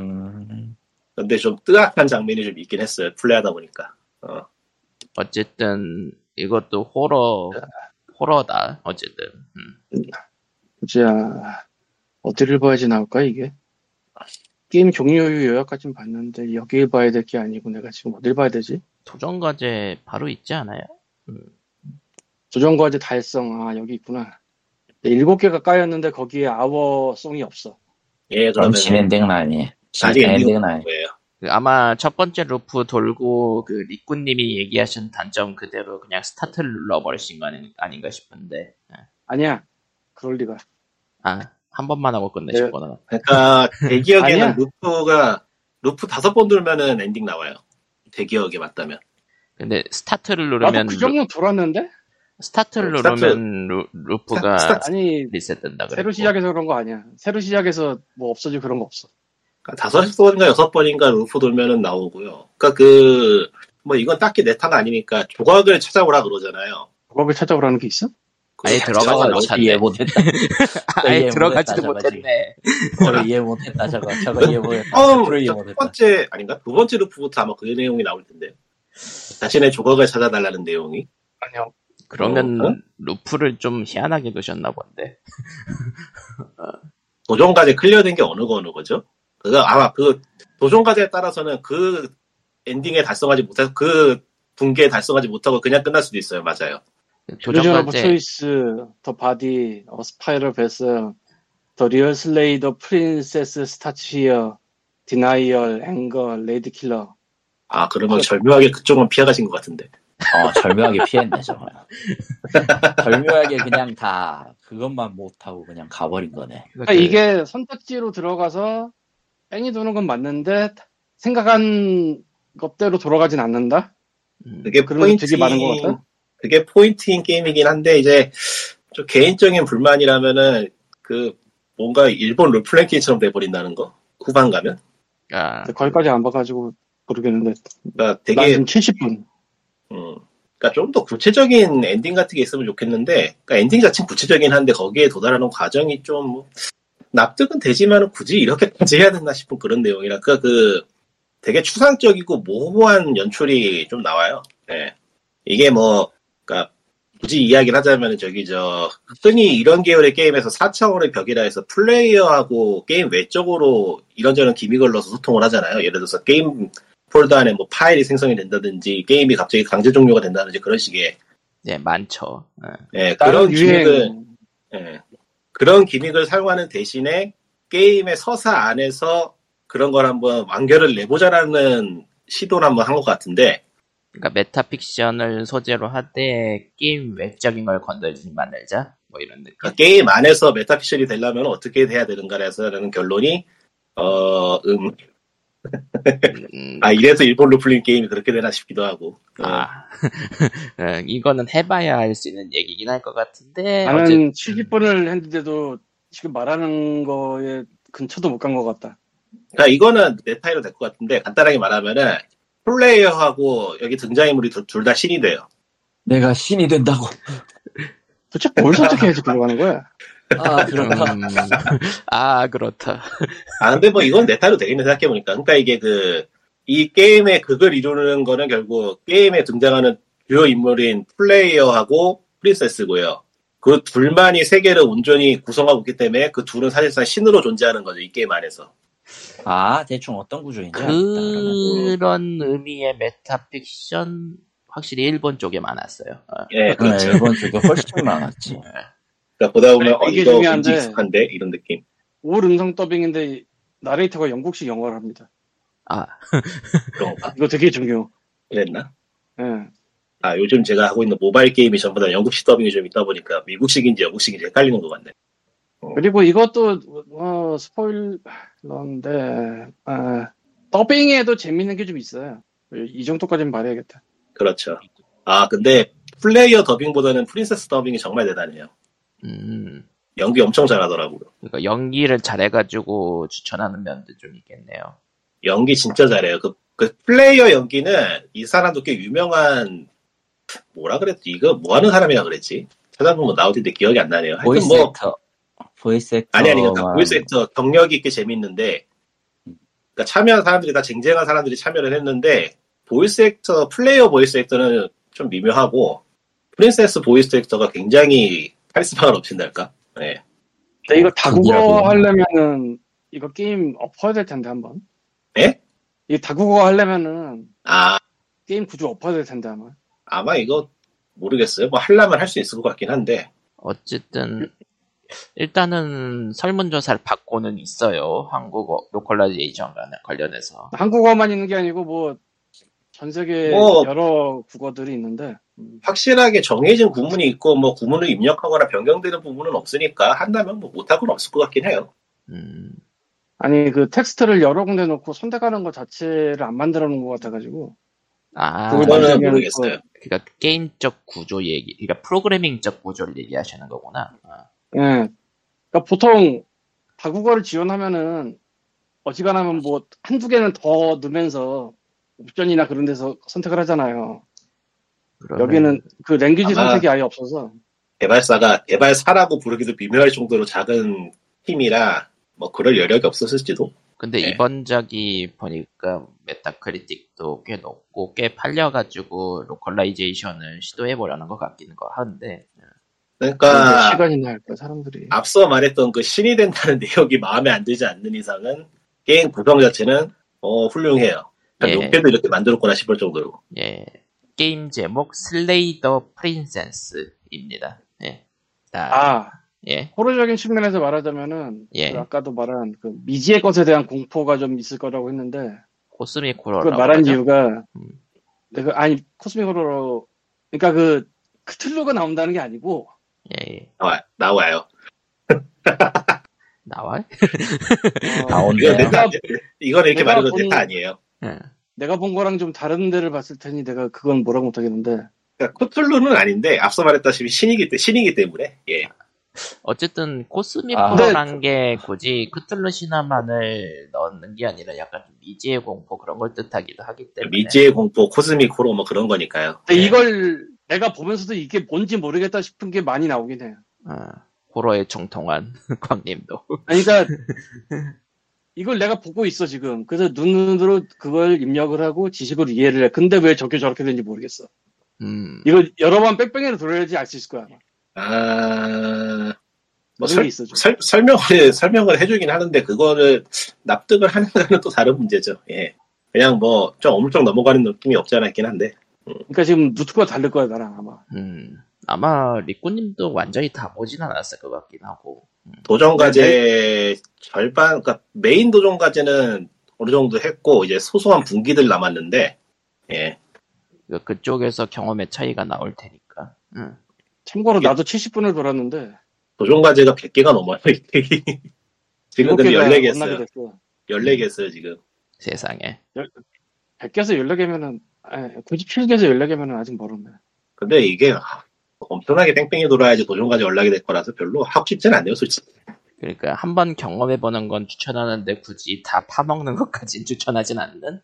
[SPEAKER 2] 음,
[SPEAKER 5] 근데 좀 뜨악한 장면이 좀 있긴 했어요. 플레이하다 보니까. 어.
[SPEAKER 1] 어쨌든 이것도 호러 호러다 어쨌든. 음.
[SPEAKER 3] 자 어디를 봐야지 나올까 이게? 게임 종료유 요약까지 봤는데 여길 봐야 될 게 아니고 내가 지금 어딜 봐야 되지?
[SPEAKER 1] 도전 과제 바로 있지 않아요?
[SPEAKER 3] 도전과제 달성 아 여기 있구나. 네, 일곱 개가 까였는데 거기에 Our Song이 없어.
[SPEAKER 5] 예,
[SPEAKER 2] 그럼 진엔딩 라인이.
[SPEAKER 5] 아직 엔딩
[SPEAKER 2] 엔딩
[SPEAKER 5] 없는
[SPEAKER 2] 라인.
[SPEAKER 5] 거예요.
[SPEAKER 1] 그 아마 첫 번째 루프 돌고 그 리꾸님이 얘기하신 단점 그대로 그냥 스타트를 눌러버리신 거 아닌, 아닌가 싶은데. 예.
[SPEAKER 3] 아니야. 그럴 리가.
[SPEAKER 1] 아, 한 번만 하고 끝내실
[SPEAKER 3] 네.
[SPEAKER 1] 거나.
[SPEAKER 5] 그러니까 제 기억에는. 루프가 루프 다섯 번 돌면은 엔딩 나와요. 제 기억에 맞다면.
[SPEAKER 1] 근데 스타트를
[SPEAKER 3] 나도
[SPEAKER 1] 누르면
[SPEAKER 3] 그 정도 돌았는데?
[SPEAKER 1] 스타트를
[SPEAKER 5] 스타트-
[SPEAKER 1] 누르면 루, 루프가
[SPEAKER 5] 스타-
[SPEAKER 3] 아니
[SPEAKER 1] 리셋된다 그랬고.
[SPEAKER 3] 새로 시작해서 그런 거 아니야. 새로 시작해서 뭐 없어지고 그런 거 없어.
[SPEAKER 5] 다섯 번인가 여섯 번인가 루프 돌면은 나오고요. 그러니까 그 뭐 이건 딱히 내 타가 아니니까 조각을 찾아오라 그러잖아요.
[SPEAKER 3] 조각을 찾아오라는 게 있어?
[SPEAKER 1] 아예
[SPEAKER 5] 찾아오라
[SPEAKER 1] 못하네.
[SPEAKER 2] 이해 못했다.
[SPEAKER 1] 아예
[SPEAKER 2] 이해
[SPEAKER 1] 들어가지도. 못했네.
[SPEAKER 2] 저거 이해 못했다, 저거. 저거 이해 못했다.
[SPEAKER 5] 처음
[SPEAKER 2] 앞으로 이해
[SPEAKER 5] 첫
[SPEAKER 2] 못했다.
[SPEAKER 5] 번째 아닌가 두 번째 루프부터 아마 그 내용이 나올 텐데 자신의 조각을 찾아달라는 내용이
[SPEAKER 3] 아니요.
[SPEAKER 1] 그러면
[SPEAKER 5] 어?
[SPEAKER 1] 루프를 좀 희한하게 두셨나 본데.
[SPEAKER 5] 도전과제 클리어된 게 어느 거 어느 거죠? 그거 아마 그 도전과제에 따라서는 그 엔딩에 달성하지 못해서 그 분기에 달성하지 못하고 그냥 끝날 수도 있어요. 맞아요.
[SPEAKER 3] 조전 오브 초이스, 더 바디, 어 스파이럴 베스, 더 리얼 슬레이, 더 프린세스 스타치어, 디나이얼, 앵거, 레이드 킬러.
[SPEAKER 5] 아 그러면 절묘하게 그쪽은 피해가신 것 같은데.
[SPEAKER 2] 어, 절묘하게 피했네, 저거. 절묘하게 그냥 다 그것만 못하고 그냥 가버린 거네.
[SPEAKER 3] 그러니까 이게 선택지로 들어가서 뺑이 도는 건 맞는데 생각한 것대로 돌아가진 않는다?
[SPEAKER 1] 음,
[SPEAKER 5] 그게
[SPEAKER 3] 그런
[SPEAKER 5] 포인트
[SPEAKER 3] 되게 많은 것 같다.
[SPEAKER 5] 그게 포인트인 게임이긴 한데 이제 좀 개인적인 불만이라면은 그 뭔가 일본 롤플레잉처럼 돼버린다는 거? 후반 가면?
[SPEAKER 1] 아,
[SPEAKER 3] 거기까지 안 봐가지고 모르겠는데.
[SPEAKER 5] 그러니까
[SPEAKER 3] 난
[SPEAKER 5] 되게
[SPEAKER 3] 지금 70분.
[SPEAKER 5] 음, 그러니까 좀 더 구체적인 엔딩 같은 게 있으면 좋겠는데, 그러니까 엔딩 자체는 구체적인 한데 거기에 도달하는 과정이 좀 뭐, 납득은 되지만 굳이 이렇게까지 해야 되나 싶은 그런 내용이라, 그러니까 그 되게 추상적이고 모호한 연출이 좀 나와요. 예. 이게 뭐, 그러니까 굳이 이야기를 하자면 저기 저 흔히 이런 계열의 게임에서 4차원의 벽이라 해서 플레이어하고 게임 외적으로 이런저런 gimmick을 넣어서 소통을 하잖아요. 예를 들어서 게임 폴더 안에 뭐 파일이 생성이 된다든지 게임이 갑자기 강제 종료가 된다든지 그런 식의
[SPEAKER 1] 네, 많죠. 예.
[SPEAKER 5] 예, 그런
[SPEAKER 3] 다른
[SPEAKER 5] gimmick을
[SPEAKER 3] 유행
[SPEAKER 5] 예, 그런 gimmick을 사용하는 대신에 게임의 서사 안에서 그런 걸 한번 완결을 내보자라는 시도를 한번 한 것 같은데
[SPEAKER 1] 그러니까 메타픽션을 소재로 하되 게임 외적인 걸 건드리지 말자. 뭐 이런 느낌.
[SPEAKER 5] 그러니까 게임 안에서 메타픽션이 되려면 어떻게 돼야 되는가라는 결론이 어, 음,
[SPEAKER 1] 음,
[SPEAKER 5] 아 이래서 일본 롤플레잉 게임이 그렇게 되나 싶기도 하고 어,
[SPEAKER 1] 아, 어, 이거는 해봐야 할 수 있는 얘기긴 할 것 같은데.
[SPEAKER 3] 나는
[SPEAKER 1] 어쨌든
[SPEAKER 3] 70분을 했는데도 지금 말하는 거에 근처도 못 간 것 같다
[SPEAKER 5] 그러니까 이거는 내 타이로 될 것 같은데 간단하게 말하면은 플레이어하고 여기 등장인물이 둘 다 신이 돼요.
[SPEAKER 2] 내가 신이 된다고.
[SPEAKER 3] 도대체 뭘 선택해야지 들어가는 거야
[SPEAKER 2] 아, 그런가.
[SPEAKER 1] 음, 아 그렇다.
[SPEAKER 5] 아 근데 뭐 이건 내 타이로 되겠네 생각해보니까 그러니까 이게 그 이 게임의 극을 이루는 거는 결국 게임에 등장하는 주요 인물인 플레이어하고 princess고요. 그 둘만이 세계를 온전히 구성하고 있기 때문에 그 둘은 사실상 신으로 존재하는 거죠 이 게임 안에서.
[SPEAKER 2] 아, 대충 어떤 구조인지. 그러면.
[SPEAKER 1] 그런 의미의 메타픽션 확실히 일본 쪽에 많았어요. 어.
[SPEAKER 5] 예,
[SPEAKER 2] 네,
[SPEAKER 5] 그렇죠.
[SPEAKER 2] 일본 쪽에 훨씬 많았지.
[SPEAKER 5] 그러니까 보다 보면 어,
[SPEAKER 3] 이게
[SPEAKER 5] 이거
[SPEAKER 3] 중요한데.
[SPEAKER 5] 익숙한데 이런 느낌.
[SPEAKER 3] 올 음성 더빙인데 나레이터가 영국식 영어를 합니다
[SPEAKER 1] 아,
[SPEAKER 5] 그런가?
[SPEAKER 3] 이거 되게 중요
[SPEAKER 5] 그랬나?
[SPEAKER 3] 예.
[SPEAKER 5] 아 요즘 제가 하고 있는 모바일 게임이 전부 다 영국식 더빙이 좀 있다 보니까 미국식인지 영국식인지 헷갈리는 것 같네.
[SPEAKER 3] 그리고 이것도 어, 스포일러인데 아, 더빙에도 재밌는 게 좀 있어요 이 정도까지는 말해야겠다
[SPEAKER 5] 그렇죠. 아 근데 플레이어 더빙보다는 프린세스 더빙이 정말 대단해요.
[SPEAKER 1] 음,
[SPEAKER 5] 연기 엄청 잘하더라고요.
[SPEAKER 1] 그러니까 연기를 잘해가지고 추천하는 면도 좀 있겠네요.
[SPEAKER 5] 연기 진짜 잘해요. 그, 그 플레이어 연기는 이 사람도 꽤 유명한 뭐라 그랬지? 이거 뭐 하는 사람이라 그랬지? 찾아보면 나올 텐데 기억이 안 나네요. 하여튼
[SPEAKER 2] voice
[SPEAKER 5] 뭐
[SPEAKER 2] actor. voice actor.
[SPEAKER 5] 아니 아니 그러니까 voice actor 경력이 꽤 재밌는데 그러니까 참여한 사람들이 다 쟁쟁한 사람들이 참여를 했는데 voice actor 플레이어 voice actor는 좀 미묘하고 princess voice actor가 굉장히 카리스마가 넘친달까? 네.
[SPEAKER 3] 근데 이거 다 국어
[SPEAKER 2] 그거라고.
[SPEAKER 3] 하려면은 이거 게임 엎어야 될 텐데 한번.
[SPEAKER 5] 예?
[SPEAKER 3] 이 다국어 하려면은
[SPEAKER 5] 아
[SPEAKER 3] 게임 구조 엎어야 될 텐데 아마.
[SPEAKER 5] 아마 이거 모르겠어요. 뭐 하려면 할 수 있을 것 같긴 한데
[SPEAKER 1] 어쨌든 일단은 설문조사를 받고는 있어요. 한국어 localization 관련해서.
[SPEAKER 3] 한국어만 있는 게 아니고 뭐 전 세계
[SPEAKER 5] 뭐-
[SPEAKER 3] 여러 국어들이 있는데 음.
[SPEAKER 5] 확실하게 정해진 구문이 있고 뭐 구문을 입력하거나 변경되는 부분은 없으니까 한다면 뭐 못하고는 없을 것 같긴 해요.
[SPEAKER 1] 음,
[SPEAKER 3] 아니 그 텍스트를 여러 군데 놓고 선택하는 것 자체를 안 만들어 놓은 것 같아가지고
[SPEAKER 1] 아,
[SPEAKER 3] 그걸
[SPEAKER 5] 그거는 모르겠어요.
[SPEAKER 1] 그러니까 게임적 구조 얘기, 그러니까 프로그래밍적 구조를 얘기하시는 거구나. 아,
[SPEAKER 3] 예. 그러니까 보통 다국어를 지원하면은 어지간하면 뭐 한두 개는 더 넣으면서 옵션이나 그런 데서 선택을 하잖아요.
[SPEAKER 1] 그러면
[SPEAKER 3] 여기는 그
[SPEAKER 5] language
[SPEAKER 3] 선택이 아예 없어서
[SPEAKER 5] 개발사가 개발사라고 부르기도 미묘할 정도로 작은 팀이라 뭐 그럴 여력이 없었을지도.
[SPEAKER 1] 근데
[SPEAKER 5] 네.
[SPEAKER 1] 이번 작이 보니까 Metacritic도 꽤 높고 꽤 팔려가지고 localization을 시도해보려는 것 같기는 거 한데
[SPEAKER 5] 그러니까
[SPEAKER 3] 시간이나 할까 사람들이.
[SPEAKER 5] 앞서 말했던 그 신이 된다는 내용이 마음에 안 들지 않는 이상은 게임 구성 자체는 어 훌륭해요.
[SPEAKER 1] 예.
[SPEAKER 5] 용케도 이렇게 만들었구나 싶을 정도로.
[SPEAKER 1] 예 게임 제목 Slay the Princess입니다. 예, 아,
[SPEAKER 3] 아
[SPEAKER 1] 예,
[SPEAKER 3] 호러적인 측면에서 말하자면은
[SPEAKER 1] 예.
[SPEAKER 3] 그 아까도 말한 그 미지의 것에 대한 공포가 좀 있을 거라고 했는데
[SPEAKER 1] cosmic
[SPEAKER 3] 그
[SPEAKER 1] 호러라고
[SPEAKER 3] 말한
[SPEAKER 1] 하죠?
[SPEAKER 3] 이유가
[SPEAKER 1] 음.
[SPEAKER 3] 내가 아니 cosmic 호러로 그러니까 그 크툴루가 나온다는 게 아니고
[SPEAKER 1] 예, 예.
[SPEAKER 5] 나와, 나와요.
[SPEAKER 1] 나와?
[SPEAKER 3] 어,
[SPEAKER 2] 나온대요.
[SPEAKER 5] 이거
[SPEAKER 3] 내가,
[SPEAKER 5] 내 이건 이렇게 말해도
[SPEAKER 3] 본-
[SPEAKER 5] 내가 아니에요.
[SPEAKER 1] 예.
[SPEAKER 3] 내가 본 거랑 좀 다른 데를 봤을 테니 내가 그건 뭐라고 못하겠는데
[SPEAKER 5] 그러니까 코툴루는 아닌데 앞서 말했다시피 신이기, 때, 신이기 때문에 예.
[SPEAKER 1] 어쨌든 코스믹
[SPEAKER 2] 아.
[SPEAKER 1] 호러란 게 굳이 크툴루 신화만을 넣는 게 아니라 약간 좀 미지의 공포 그런 걸 뜻하기도 하기 때문에
[SPEAKER 5] 미지의 공포, 코스믹 호러 뭐 그런 거니까요.
[SPEAKER 3] 근데
[SPEAKER 1] 네.
[SPEAKER 3] 이걸 내가 보면서도 이게 뭔지 모르겠다 싶은 게 많이 나오긴 해요.
[SPEAKER 1] 아, 호러에 정통한 광님도
[SPEAKER 3] 아니, 그러니까 이걸 내가 보고 있어 지금. 그래서 눈으로 그걸 입력을 하고 지식으로 이해를 해. 근데 왜 저게 저렇게 되는지 모르겠어.
[SPEAKER 1] 음,
[SPEAKER 3] 이거 여러 번 뺑뺑이로 돌려야지 알 수 있을 거야. 아마.
[SPEAKER 5] 아, 뭐 설,
[SPEAKER 3] 게 있어. 좀.
[SPEAKER 5] 설, 설명을, 설명을 해주긴 하는데, 그거를 납득을 하는가는 또 다른 문제죠. 예. 그냥 뭐, 좀 엄청 넘어가는 느낌이 없지 않아 있긴 한데.
[SPEAKER 3] 그러니까 지금 누트가 다를 거야 나랑 아마.
[SPEAKER 1] 음, 아마 리꾸님도 완전히 다 보진 않았을 것 같긴 하고
[SPEAKER 5] 도전 과제 절반, 그러니까 메인 도전 과제는 어느 정도 했고, 이제 소소한 분기들 남았는데, 예.
[SPEAKER 1] 그- 그쪽에서 경험의 차이가 나올 테니까 음,
[SPEAKER 3] 참고로 나도 70분을 돌았는데
[SPEAKER 5] 도전 과제가 100개가 넘어요, 지금 근데
[SPEAKER 3] 7개가
[SPEAKER 5] 14개
[SPEAKER 3] 만나게
[SPEAKER 5] 했어요.
[SPEAKER 3] 됐어.
[SPEAKER 5] 14개 했어요, 지금.
[SPEAKER 1] 세상에
[SPEAKER 3] 100개에서 14개면은 97개에서 14개면은 아직 멀었네.
[SPEAKER 5] 근데 이게 아, 엄청나게 뺑뺑이 돌아야지 도전까지 연락이 될 거라서 별로 하고 싶진 않네요, 솔직히.
[SPEAKER 1] 그러니까 한 번 경험해보는 건 추천하는데 굳이 다 파먹는 것까진 추천하진 않는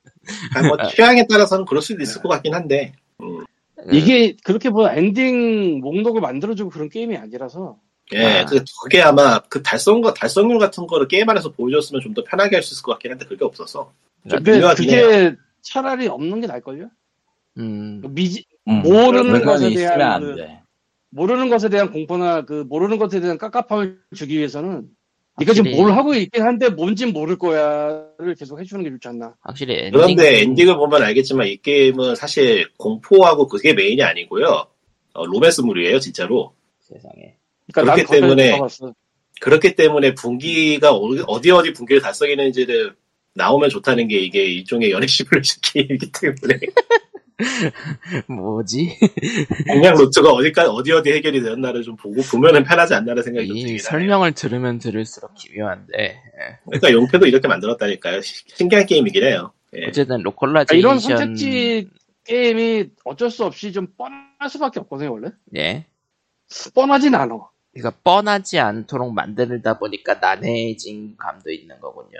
[SPEAKER 5] 아니, 뭐 취향에 따라서는 그럴 수도 있을 것 같긴 한데.
[SPEAKER 1] 음,
[SPEAKER 3] 이게 그렇게 뭐 엔딩 목록을 만들어주고 그런 게임이 아니라서
[SPEAKER 5] 예,
[SPEAKER 1] 아.
[SPEAKER 5] 그, 그게 아마 그 달성과 달성률 같은 거를 게임 안에서 보여줬으면 좀 더 편하게 할 수 있을 것 같긴 한데 그게 없어서. 좀
[SPEAKER 3] 근데 그게 차라리 없는 게 나을걸요?
[SPEAKER 1] 음,
[SPEAKER 3] 미지,
[SPEAKER 2] 음,
[SPEAKER 3] 모르는 것에 대한
[SPEAKER 2] 안
[SPEAKER 3] 그-
[SPEAKER 2] 돼.
[SPEAKER 3] 모르는 것에 대한 공포나 그 모르는 것에 대한 깝깝함을 주기 위해서는 네가 지금
[SPEAKER 1] 확실히-
[SPEAKER 3] 뭘 하고 있긴 한데 뭔진 모를 거야를 계속 해주는 게 좋지 않나?
[SPEAKER 1] 확실히 엔딩
[SPEAKER 5] 그런데 엔딩을 보면 알겠지만 이 게임은 사실 공포하고 그게 메인이 아니고요. 어, 로맨스물이에요, 진짜로.
[SPEAKER 1] 세상에
[SPEAKER 3] 그러니까
[SPEAKER 5] 그렇기
[SPEAKER 3] 난
[SPEAKER 5] 때문에
[SPEAKER 3] 거기까지 가봤어.
[SPEAKER 5] 그렇기 때문에 분기가 어디 어디, 어디 분기를 달성했는지를 나오면 좋다는 게 이게 일종의 연애 시뮬레이션 게임이기 때문에
[SPEAKER 1] 뭐지?
[SPEAKER 5] 공략 루트가 어디까지 어디 어디 해결이 되었나를 좀 보고 보면은 편하지 않나라는 생각이
[SPEAKER 1] 이
[SPEAKER 5] 하네요.
[SPEAKER 1] 설명을 들으면 들을수록 기묘한데 예.
[SPEAKER 5] 그러니까 용케도 이렇게 만들었다니까요. 시- 신기한 게임이긴 해요. 예.
[SPEAKER 1] 어쨌든
[SPEAKER 3] 아,
[SPEAKER 1] localization
[SPEAKER 3] 이런 선택지 게임이 어쩔 수 없이 좀 뻔할 수밖에 없거든요 원래.
[SPEAKER 1] 예
[SPEAKER 3] 뻔하진 않아.
[SPEAKER 1] 그러니까 뻔하지 않도록 만들다 보니까 난해해진 감도 있는 거군요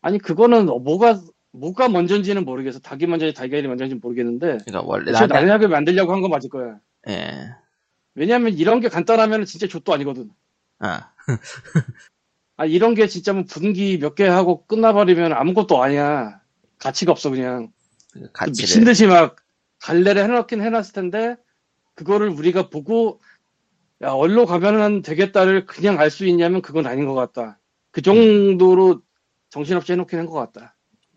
[SPEAKER 3] 아니 그거는 뭐가 뭐가 먼저인지는 모르겠어. 닭이 먼저인지 달걀이 먼저인지 모르겠는데
[SPEAKER 1] 그러니까 원래
[SPEAKER 3] 애초에
[SPEAKER 1] 나는
[SPEAKER 3] 난약을 만들려고 한건 맞을 거야.
[SPEAKER 1] 예.
[SPEAKER 3] 왜냐면 이런 게 간단하면 진짜 족도 아니거든.
[SPEAKER 1] 아,
[SPEAKER 3] 아 이런 게 진짜 뭐 분기 몇 개 하고 끝나버리면 아무것도 아니야. 가치가 없어 그냥.
[SPEAKER 1] 그
[SPEAKER 3] 미친
[SPEAKER 1] 가치를
[SPEAKER 3] 듯이 막 갈래를 해놓긴 해놨을 텐데 그거를 우리가 보고 야 얼로 가면은 되겠다를 그냥 알 수 있냐면 그건 아닌 것 같다. 그 정도로 정신없이 해놓긴 한 것 같다.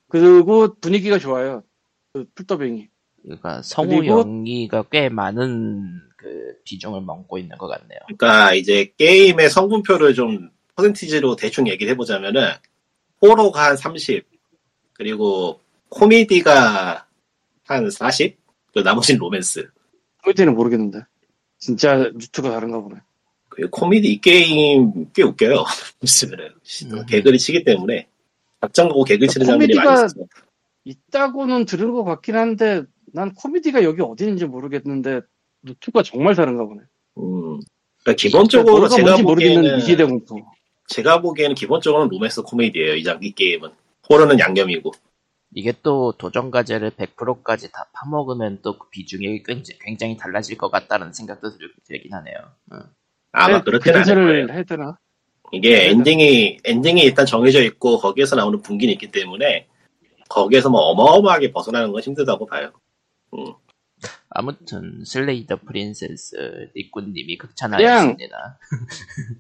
[SPEAKER 3] 그리고 분위기가 좋아요. 그 full더빙이.
[SPEAKER 1] 그러니까 성우
[SPEAKER 3] 그리고-
[SPEAKER 1] 연기가 꽤 많은 그 비중을 먹고 있는 것 같네요.
[SPEAKER 5] 그러니까 이제 게임의 성분표를 좀 퍼센티지로 대충 얘기를 해보자면은 호러가 한 30, 그리고 코미디가 한 40, 그 나머지는 로맨스.
[SPEAKER 3] 코미디는 모르겠는데. 진짜 루트가 다른가 보네.
[SPEAKER 5] 그 코미디 이 게임 꽤 웃겨요. 보시면은
[SPEAKER 1] 음.
[SPEAKER 5] 개그를 치기 때문에 작정하고 개그 치는 장면이
[SPEAKER 3] 코미디가-
[SPEAKER 5] 많이 있어.
[SPEAKER 3] 있다고는 들은 것 같긴 한데 난 코미디가 여기 어디 있는지 모르겠는데 루트가 정말 다른가 보네.
[SPEAKER 5] 음. 그러니까 기본적으로
[SPEAKER 3] 뭐가
[SPEAKER 5] 제가 보기에는
[SPEAKER 3] 이시대 공포.
[SPEAKER 5] 제가 보기에는 기본적으로는 로맨스 코미디예요. 이, 장, 이 게임은 호러는 양념이고.
[SPEAKER 1] 이게 또 도전 과제를 100%까지 다 파먹으면 또 그 비중이 굉장히, 굉장히 달라질 것 같다는 생각도 들- 들긴 하네요. 응.
[SPEAKER 5] 아마
[SPEAKER 3] 그
[SPEAKER 5] 그렇게는 않을 거예요.
[SPEAKER 3] 대세를 해야 되나?
[SPEAKER 5] 이게 엔딩이 엔딩이 일단 정해져 있고 거기에서 나오는 분기는 있기 때문에 거기에서 뭐 어마어마하게 벗어나는 건 힘들다고 봐요.
[SPEAKER 1] 아무튼 Slay the Princess 니꾼님이 극찬하였습니다.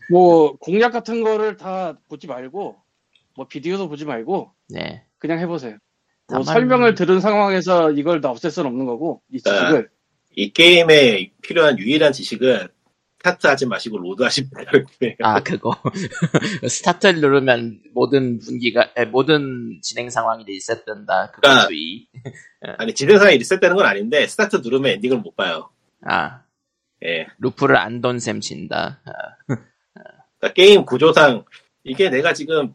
[SPEAKER 3] 뭐 공략 같은 거를 다 보지 말고 뭐 비디오도 보지 말고
[SPEAKER 1] 네.
[SPEAKER 3] 그냥 해보세요. 뭐
[SPEAKER 1] 다만-
[SPEAKER 3] 설명을 들은 상황에서 이걸 다 없앨 수는 없는 거고 이
[SPEAKER 5] 네.
[SPEAKER 3] 지식을
[SPEAKER 5] 이 게임에 필요한 유일한 지식은 스타트 하지 마시고 load 하시면 돼요.
[SPEAKER 1] 아 그거 스타트를 누르면 모든 분기가 에, 모든 진행 상황이 리셋된다. 그거
[SPEAKER 5] 그러니까-
[SPEAKER 1] 주의.
[SPEAKER 5] 아니 진행상이 리셋되는 건 아닌데 스타트 누르면 엔딩을 못 봐요.
[SPEAKER 1] 아
[SPEAKER 5] 예.
[SPEAKER 1] 루프를 안 돈 셈 친다. 아,
[SPEAKER 5] 그러니까 게임 구조상 이게 내가 지금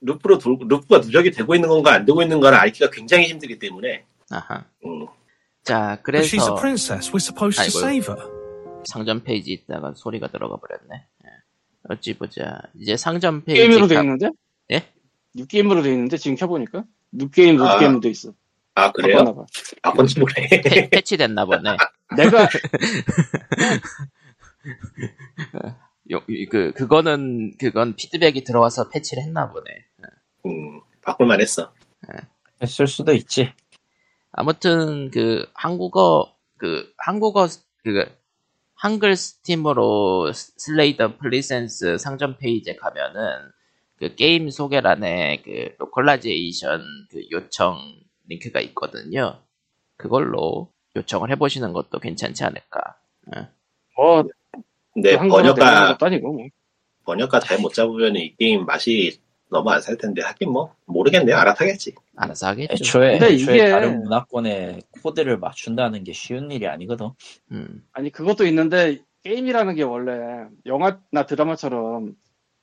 [SPEAKER 5] 루프로 돌, 루프가 누적이 되고 있는 건가 안 되고 있는 건가를 알기가 굉장히 힘들기 때문에
[SPEAKER 1] 아하.
[SPEAKER 5] 음,
[SPEAKER 1] 자
[SPEAKER 6] But she's a
[SPEAKER 1] 그래서
[SPEAKER 6] princess. We're supposed to
[SPEAKER 1] 아이고.
[SPEAKER 6] save her.
[SPEAKER 1] 상점 페이지 있다가 소리가 들어가 버렸네. 예. 어찌 보자. 이제 상점 페이지
[SPEAKER 3] 게임으로 돼
[SPEAKER 1] 가-
[SPEAKER 3] 있는데?
[SPEAKER 1] 예?
[SPEAKER 3] new game으로 돼 있는데 지금 켜보니까 new game load
[SPEAKER 5] 아.
[SPEAKER 3] game으로 돼 있어.
[SPEAKER 5] 아 그래요?
[SPEAKER 3] 바꿔놔봐.
[SPEAKER 5] 바꾼지 모르네.
[SPEAKER 1] 패, 패치됐나 보네.
[SPEAKER 3] 내가
[SPEAKER 1] 요- 그 그거는 그건 피드백이 들어와서 패치를 했나 보네.
[SPEAKER 5] 음, 바꿀만 했어.
[SPEAKER 2] 했을 수도 있지.
[SPEAKER 1] 아무튼 그 한국어 그 한국어 그 한글 Steam으로 Slay the Princess 상점 페이지에 가면은 그 게임 소개란에 그 localization 그 요청 링크가 있거든요. 그걸로 요청을 해보시는 것도 괜찮지 않을까.
[SPEAKER 3] 뭐
[SPEAKER 5] 근데
[SPEAKER 3] 한국어 내는
[SPEAKER 5] 번역가
[SPEAKER 3] 아니고 뭐.
[SPEAKER 5] 번역가 잘 못 잡으면 이 게임 맛이 너무 안 살 텐데 하긴 뭐 모르겠네요. 알아서 하겠지.
[SPEAKER 1] 알아서 하겠죠.
[SPEAKER 2] 애초에,
[SPEAKER 3] 근데
[SPEAKER 2] 애초에
[SPEAKER 3] 이게-
[SPEAKER 2] 다른 문화권의 코드를 맞춘다는 게 쉬운 일이 아니거든.
[SPEAKER 1] 음,
[SPEAKER 3] 아니 그것도 있는데 게임이라는 게 원래 영화나 드라마처럼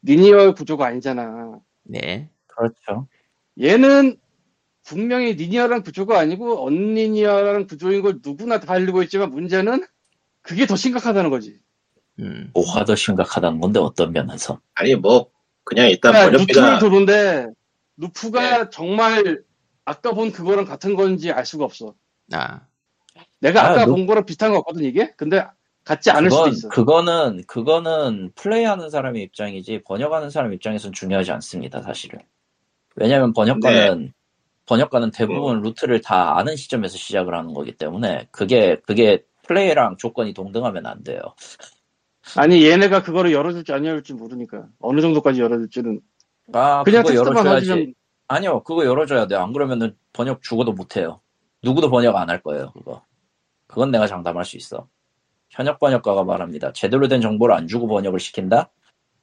[SPEAKER 3] linear 구조가 아니잖아.
[SPEAKER 1] 네.
[SPEAKER 2] 그렇죠.
[SPEAKER 3] 얘는 분명히 linear라는 구조가 아니고 unlinear라는 구조인 걸 누구나 다 알고 있지만 문제는 그게 더 심각하다는 거지.
[SPEAKER 1] 음,
[SPEAKER 2] 뭐가 더 심각하다는 건데 어떤 면에서.
[SPEAKER 5] 아니 뭐 그냥 일단
[SPEAKER 3] 그러니까 루프를
[SPEAKER 5] 번역기가
[SPEAKER 3] 도는데 루프가 정말 아까 본 그거랑 같은 건지 알 수가 없어.
[SPEAKER 1] 아,
[SPEAKER 3] 내가
[SPEAKER 2] 아,
[SPEAKER 3] 아까
[SPEAKER 2] 루-
[SPEAKER 3] 본 거랑 비슷한 거 같거든 이게. 근데 같지 않을 수도
[SPEAKER 2] 그건,
[SPEAKER 3] 있어.
[SPEAKER 2] 그거는, 그거는 플레이하는 사람의 입장이지 번역하는 사람 입장에서는 중요하지 않습니다, 사실은. 왜냐면 번역가는, 번역가는 대부분 루트를 다 아는 시점에서 시작을 하는 거기 때문에 그게, 그게 플레이랑 조건이 동등하면 안 돼요.
[SPEAKER 3] 아니 얘네가 그거를 열어줄지 안 열어줄지 모르니까 어느 정도까지 열어줄지는
[SPEAKER 2] 아,
[SPEAKER 3] 그냥
[SPEAKER 2] 그거
[SPEAKER 3] 텍스트만
[SPEAKER 2] 열어줘야지.
[SPEAKER 3] 가지면
[SPEAKER 2] 아니요, 그거 열어줘야 돼요. 안 그러면은 번역 죽어도 못해요. 누구도 번역 안 할 거예요, 그거. 그건 내가 장담할 수 있어. 현역 번역가가 말합니다. 제대로 된 정보를 안 주고 번역을 시킨다?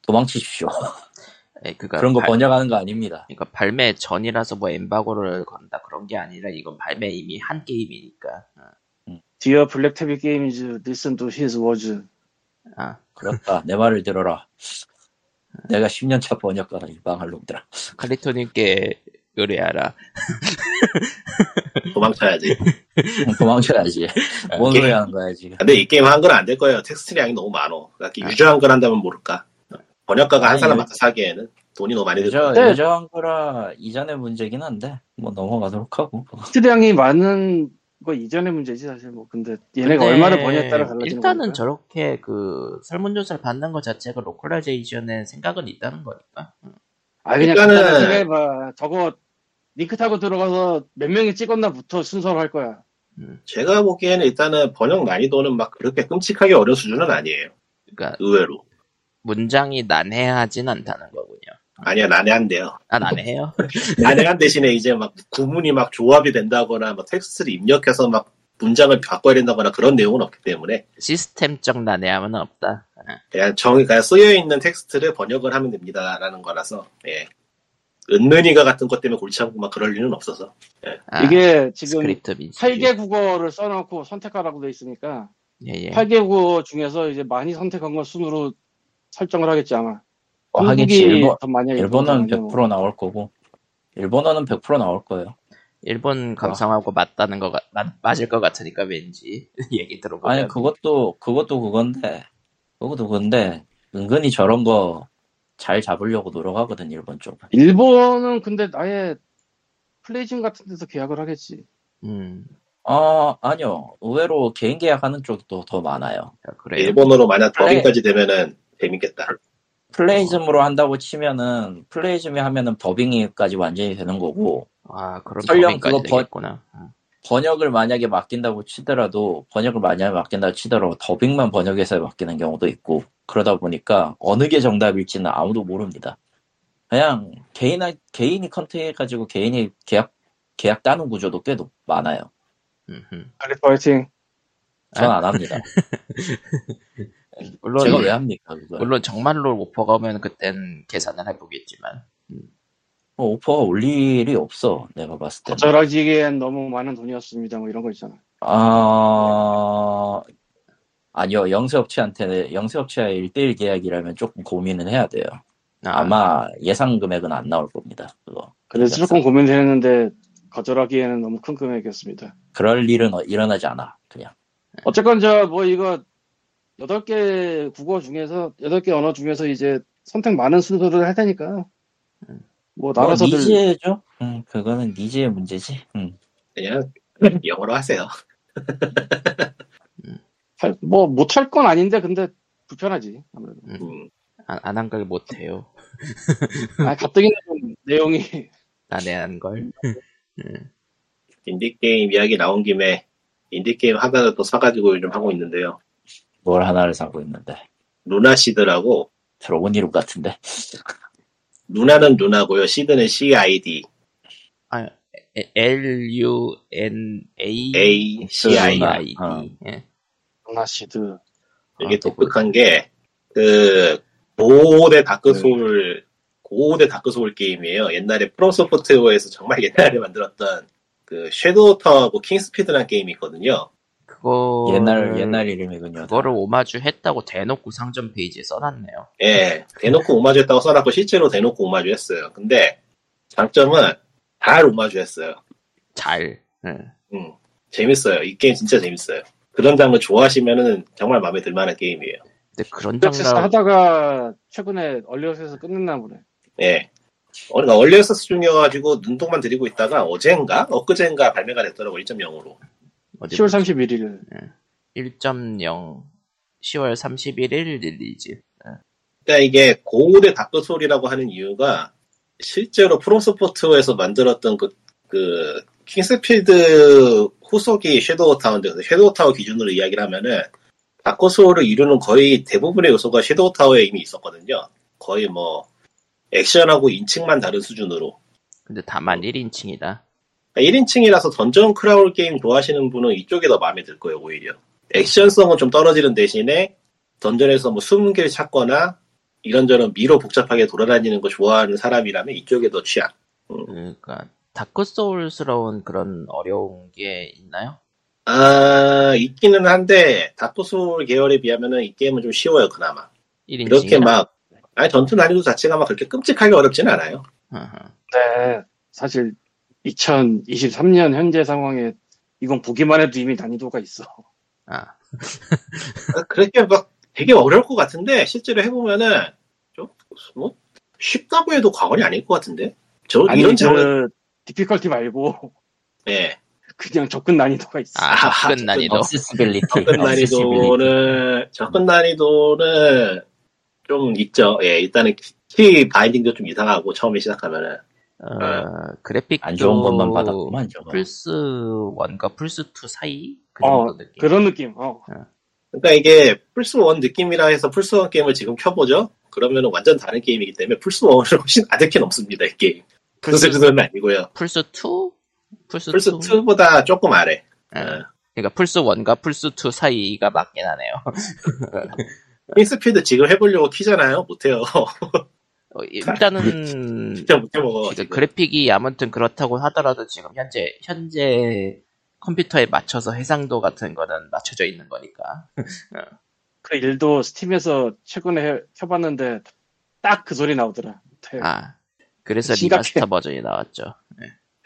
[SPEAKER 2] 도망치십시오.
[SPEAKER 1] 에, 그니까
[SPEAKER 2] 그런 거
[SPEAKER 1] 발-
[SPEAKER 2] 번역하는 거 아닙니다.
[SPEAKER 1] 그러니까 발매 전이라서 뭐 엠바고를 건다 그런 게 아니라 이건 발매 이미 한 게임이니까.
[SPEAKER 3] Dear Black Tabby Games, listen to his words.
[SPEAKER 1] 아,
[SPEAKER 2] 그렇다. 내 말을 들어라. 내가 10년차 번역가다, 이 망할 놈들아.
[SPEAKER 1] 칼리토님께 의뢰하라.
[SPEAKER 5] 도망쳐야지.
[SPEAKER 2] 도망쳐야지. 뭔. 소리 하는 거야, 지금.
[SPEAKER 5] 근데 이 게임 한글 안될 거예요. 텍스트 양이 너무 많어. 그러니까 유저 한글 한다면 모를까. 번역가가 한
[SPEAKER 2] 아니,
[SPEAKER 5] 사람
[SPEAKER 2] 요-
[SPEAKER 5] 맡아서 하기에는 돈이 너무 많이
[SPEAKER 2] 유저.
[SPEAKER 3] 네.
[SPEAKER 2] 유저한 거라 이전의 문제긴 한데, 뭐 넘어가도록 하고.
[SPEAKER 3] 히트량이 많은 거 이전의 문제지 사실 뭐 근데 얘네가
[SPEAKER 1] 근데
[SPEAKER 3] 얼마를 버냐에 따라 달라지는
[SPEAKER 1] 일단은
[SPEAKER 3] 거니까.
[SPEAKER 1] 저렇게 그 설문조사를 받는 것 자체가 localization에 생각은 있다는 거니까.
[SPEAKER 3] 아 그냥
[SPEAKER 5] 일단은-
[SPEAKER 3] 생각해봐 저거 링크 타고 들어가서 몇 명이 찍었나부터 순서로 할 거야
[SPEAKER 5] 제가 보기에는 일단은 번역 난이도는 막 그렇게 끔찍하게 어려운 수준은 아니에요.
[SPEAKER 1] 그러니까
[SPEAKER 5] 의외로.
[SPEAKER 1] 문장이 난해하진 않다는 거군요.
[SPEAKER 5] 아니야, 난해한데요.
[SPEAKER 1] 아 난해해요?
[SPEAKER 5] 난해한 대신에 이제 막 구문이 막 조합이 된다거나 막 텍스트를 입력해서 막 문장을 바꿔야 된다거나 그런 내용은 없기 때문에
[SPEAKER 1] 시스템적 난해함은 없다. 아,
[SPEAKER 5] 그냥 정이 그냥 쓰여 있는 텍스트를 번역을 하면 됩니다라는 거라서 예. 은는이가 같은 것 때문에 골치 아프고 막 그럴 일은 없어서
[SPEAKER 1] 아,
[SPEAKER 3] 이게 지금
[SPEAKER 1] 스크립트 민수.
[SPEAKER 3] 8개 국어를 써놓고 선택하라고 돼 있으니까
[SPEAKER 1] 예, 예.
[SPEAKER 3] 8개 국어 중에서 이제 많이 선택한 건 순으로 설정을 하겠지 아마
[SPEAKER 2] 뭐 하겠지,
[SPEAKER 3] 한국이
[SPEAKER 2] 일본, 일본어는
[SPEAKER 3] 일본어는
[SPEAKER 2] 100% 나올 거고. 일본어는 100% 나올 거예요.
[SPEAKER 1] 일본 감성하고 맞다는 거 같- 맞, 맞을 것 같으니까 왠지 얘기 들어보면
[SPEAKER 2] 아니, 그것도, 그것도 그건데, 그것도 그건데, 은근히 저런 거 잘 잡으려고 노력하거든, 일본 쪽은.
[SPEAKER 3] 일본은 근데 아예 플레이즘 같은 데서 계약을 하겠지
[SPEAKER 1] 음
[SPEAKER 2] 아, 아니요. 의외로 개인 계약하는 또더 많아요.
[SPEAKER 1] 그래요.
[SPEAKER 5] 일본어로 만약 더빙까지 되면은 재밌겠다.
[SPEAKER 2] 플레이즘으로 한다고 치면은, 플레이즘에 하면은 더빙이까지 완전히 되는 거고,
[SPEAKER 1] 아 그런
[SPEAKER 2] 설령 그거 번-
[SPEAKER 1] 되겠구나. 음.
[SPEAKER 2] 번역을 만약에 맡긴다고 치더라도, 번역을 만약에 맡긴다고 치더라도, 더빙만 번역해서 맡기는 경우도 있고, 그러다 보니까, 어느 게 정답일지는 아무도 모릅니다. 그냥, 개인, 개인이 컨택해 가지고 개인이 계약, 계약 따는 구조도 꽤 높- 많아요.
[SPEAKER 1] 음흠.
[SPEAKER 3] 알리파 화이팅
[SPEAKER 2] 전안 합니다.
[SPEAKER 1] 물론
[SPEAKER 2] 제가 왜 합니까, 그거?
[SPEAKER 1] 물론 정말로 오퍼가 오면 그땐 계산을 해보겠지만
[SPEAKER 2] 뭐 오퍼가 올 일이 없어, 내가 봤을 때.
[SPEAKER 3] 거절하기엔 너무 많은 돈이었습니다 뭐 이런 거 있잖아
[SPEAKER 2] 아, 아니요, 영세업체한테는, 영세업체와 1대1 계약이라면 조금 고민은 해야 돼요.
[SPEAKER 1] 아,
[SPEAKER 2] 아마 예상 금액은 안 나올 겁니다, 그거.
[SPEAKER 3] 그래서 조금 고민을 했는데 거절하기에는 너무 큰 금액이었습니다
[SPEAKER 2] 그럴 일은 어- 일어나지 않아, 그냥.
[SPEAKER 3] 어쨌건 저 뭐 이거 8개 국어 중에서 8개 언어 중에서 이제 선택 많은 순서를 할 테니까 뭐
[SPEAKER 2] 뭐,
[SPEAKER 3] 나라서들
[SPEAKER 2] 니즈죠? 응, 그거는 니즈의 문제지. 응.
[SPEAKER 5] 그냥 영어로 하세요.
[SPEAKER 3] 할- 뭐 못할 건 아닌데 근데 불편하지 아무래도
[SPEAKER 5] 음.
[SPEAKER 1] 안한 걸 못해요.
[SPEAKER 3] 아 가뜩이나 좀 내용이
[SPEAKER 1] 난해한 걸.
[SPEAKER 5] 인디 게임 이야기 나온 김에 인디 게임 하나를 또 사가지고 요즘 하고 있는데요.
[SPEAKER 2] 뭘 하나를 사고 있는데.
[SPEAKER 5] 루나시드라고
[SPEAKER 2] 들어본 이름 같은데.
[SPEAKER 5] 루나는 루나고요. 시드는 CID.
[SPEAKER 1] 아, L U N A
[SPEAKER 5] A, C, I,
[SPEAKER 1] D.
[SPEAKER 2] 어.
[SPEAKER 1] 예.
[SPEAKER 3] Lunacid
[SPEAKER 5] 이게
[SPEAKER 1] 아,
[SPEAKER 5] 독특한 게, 그, 고대 Dark Souls, 고대 Dark Souls 게임이에요. 옛날에 FromSoftware에서 정말 옛날에 만들었던 그 Shadow Tower하고 King's Field라는 게임이 있거든요.
[SPEAKER 1] 그거
[SPEAKER 2] 옛날, 옛날 이름이군요.
[SPEAKER 1] 그거를 오마주 했다고 대놓고 상점 페이지에 써놨네요.
[SPEAKER 5] 예, 대놓고 오마주 했다고 써놨고 실제로 대놓고 오마주 했어요. 근데 장점은 잘 오마주 했어요.
[SPEAKER 1] 잘. 예.
[SPEAKER 5] 음, 재밌어요. 이 게임 진짜 재밌어요. 그런 장르 좋아하시면은 정말 마음에 들 만한 게임이에요.
[SPEAKER 1] 근데 그런 장르
[SPEAKER 3] 하다가 최근에 early access에서 끝냈나 보네
[SPEAKER 5] 예. 어, 그러니까 early access 중이어가지고 눈독만 들이고 있다가 어젠가? 엊그젠가 발매가 됐더라고 1.0으로.
[SPEAKER 1] 어디
[SPEAKER 3] 10월 31일
[SPEAKER 1] 1.0 10월 31일 release.
[SPEAKER 5] 그러니까 이게 고대 Dark Soul이라고 하는 이유가 실제로 FromSoftware에서 만들었던 그, 그, King's Field 후속이 Shadow Tower인데, 그 Shadow Tower 기준으로 이야기를 하면은, Dark Soul을 이루는 거의 대부분의 요소가 Shadow Tower에 이미 있었거든요. 거의 뭐, 액션하고 인칭만 다른 수준으로.
[SPEAKER 1] 근데 다만 1인칭이다.
[SPEAKER 5] 1인칭이라서 dungeon crawl 게임 좋아하시는 분은 이쪽이 더 마음에 들 거예요, 오히려. 액션성은 좀 떨어지는 대신에 dungeon에서 뭐 숨은 길 찾거나 이런저런 미로 복잡하게 돌아다니는 거 좋아하는 사람이라면 이쪽에 더 취향.
[SPEAKER 1] 그러니까 Dark Soul스러운 그런 어려운 게 있나요?
[SPEAKER 5] 아, 있기는 한데, Dark Souls 계열에 비하면은 이 게임은 좀 쉬워요, 그나마.
[SPEAKER 1] 1인칭.
[SPEAKER 5] 이렇게 막, 아니, 전투 난이도 자체가 막 그렇게 끔찍하게 어렵지는 않아요.
[SPEAKER 3] 네 사실 2023년 현재 상황에 이건 보기만 해도 이미 난이도가 있어
[SPEAKER 1] 아,
[SPEAKER 5] 그렇게 막 되게 어려울 것 같은데, 실제로 해보면은, 좀, 뭐, 쉽다고 해도 과언이 아닐 것 같은데. 저
[SPEAKER 3] 아니
[SPEAKER 5] 이런 장르
[SPEAKER 3] 그 difficulty 말고
[SPEAKER 5] 예.
[SPEAKER 3] 그냥 접근 난이도가 있어.
[SPEAKER 1] 아, 접근 난이도.
[SPEAKER 2] accessibility.
[SPEAKER 5] 접근 난이도는 접근 난이도는 좀 있죠. 예, 일단은 key binding도 좀 이상하고 처음에 시작하면은
[SPEAKER 1] 어, 그래픽도
[SPEAKER 2] 안 좋은 것만 받았구만 저거.
[SPEAKER 1] 플스 1과 플스 2 사이 그
[SPEAKER 3] 어,
[SPEAKER 1] 정도 느낌.
[SPEAKER 3] 그런 느낌. 어.
[SPEAKER 5] 그러니까 이게 플스 1 느낌이라 해서 플스 1 게임을 지금 켜보죠. 그러면 완전 다른 게임이기 때문에 플스 1을 훨씬 아득히 넘습니다 이 게임. 그 정도는 아니고요.
[SPEAKER 1] 플스 2? 플스,
[SPEAKER 5] 플스
[SPEAKER 1] 2?
[SPEAKER 5] 2보다 조금 아래.
[SPEAKER 1] 예.
[SPEAKER 5] 어.
[SPEAKER 1] 그러니까 플스 1과 플스 2 사이가 맞긴 하네요.
[SPEAKER 5] 킹스필드 지금 해보려고 키잖아요. 못해요.
[SPEAKER 1] 어, 일단은
[SPEAKER 5] 진짜 못해먹어.
[SPEAKER 1] 그. 그래픽이 아무튼 그렇다고 하더라도 지금 현재 현재 컴퓨터에 맞춰서 해상도 같은 거는 맞춰져 있는 거니까.
[SPEAKER 3] 그 일도 스팀에서 최근에 해- 켜봤는데 딱 그 소리 나오더라.
[SPEAKER 1] 아 그래서
[SPEAKER 3] 심각해.
[SPEAKER 1] 리마스터 버전이 나왔죠.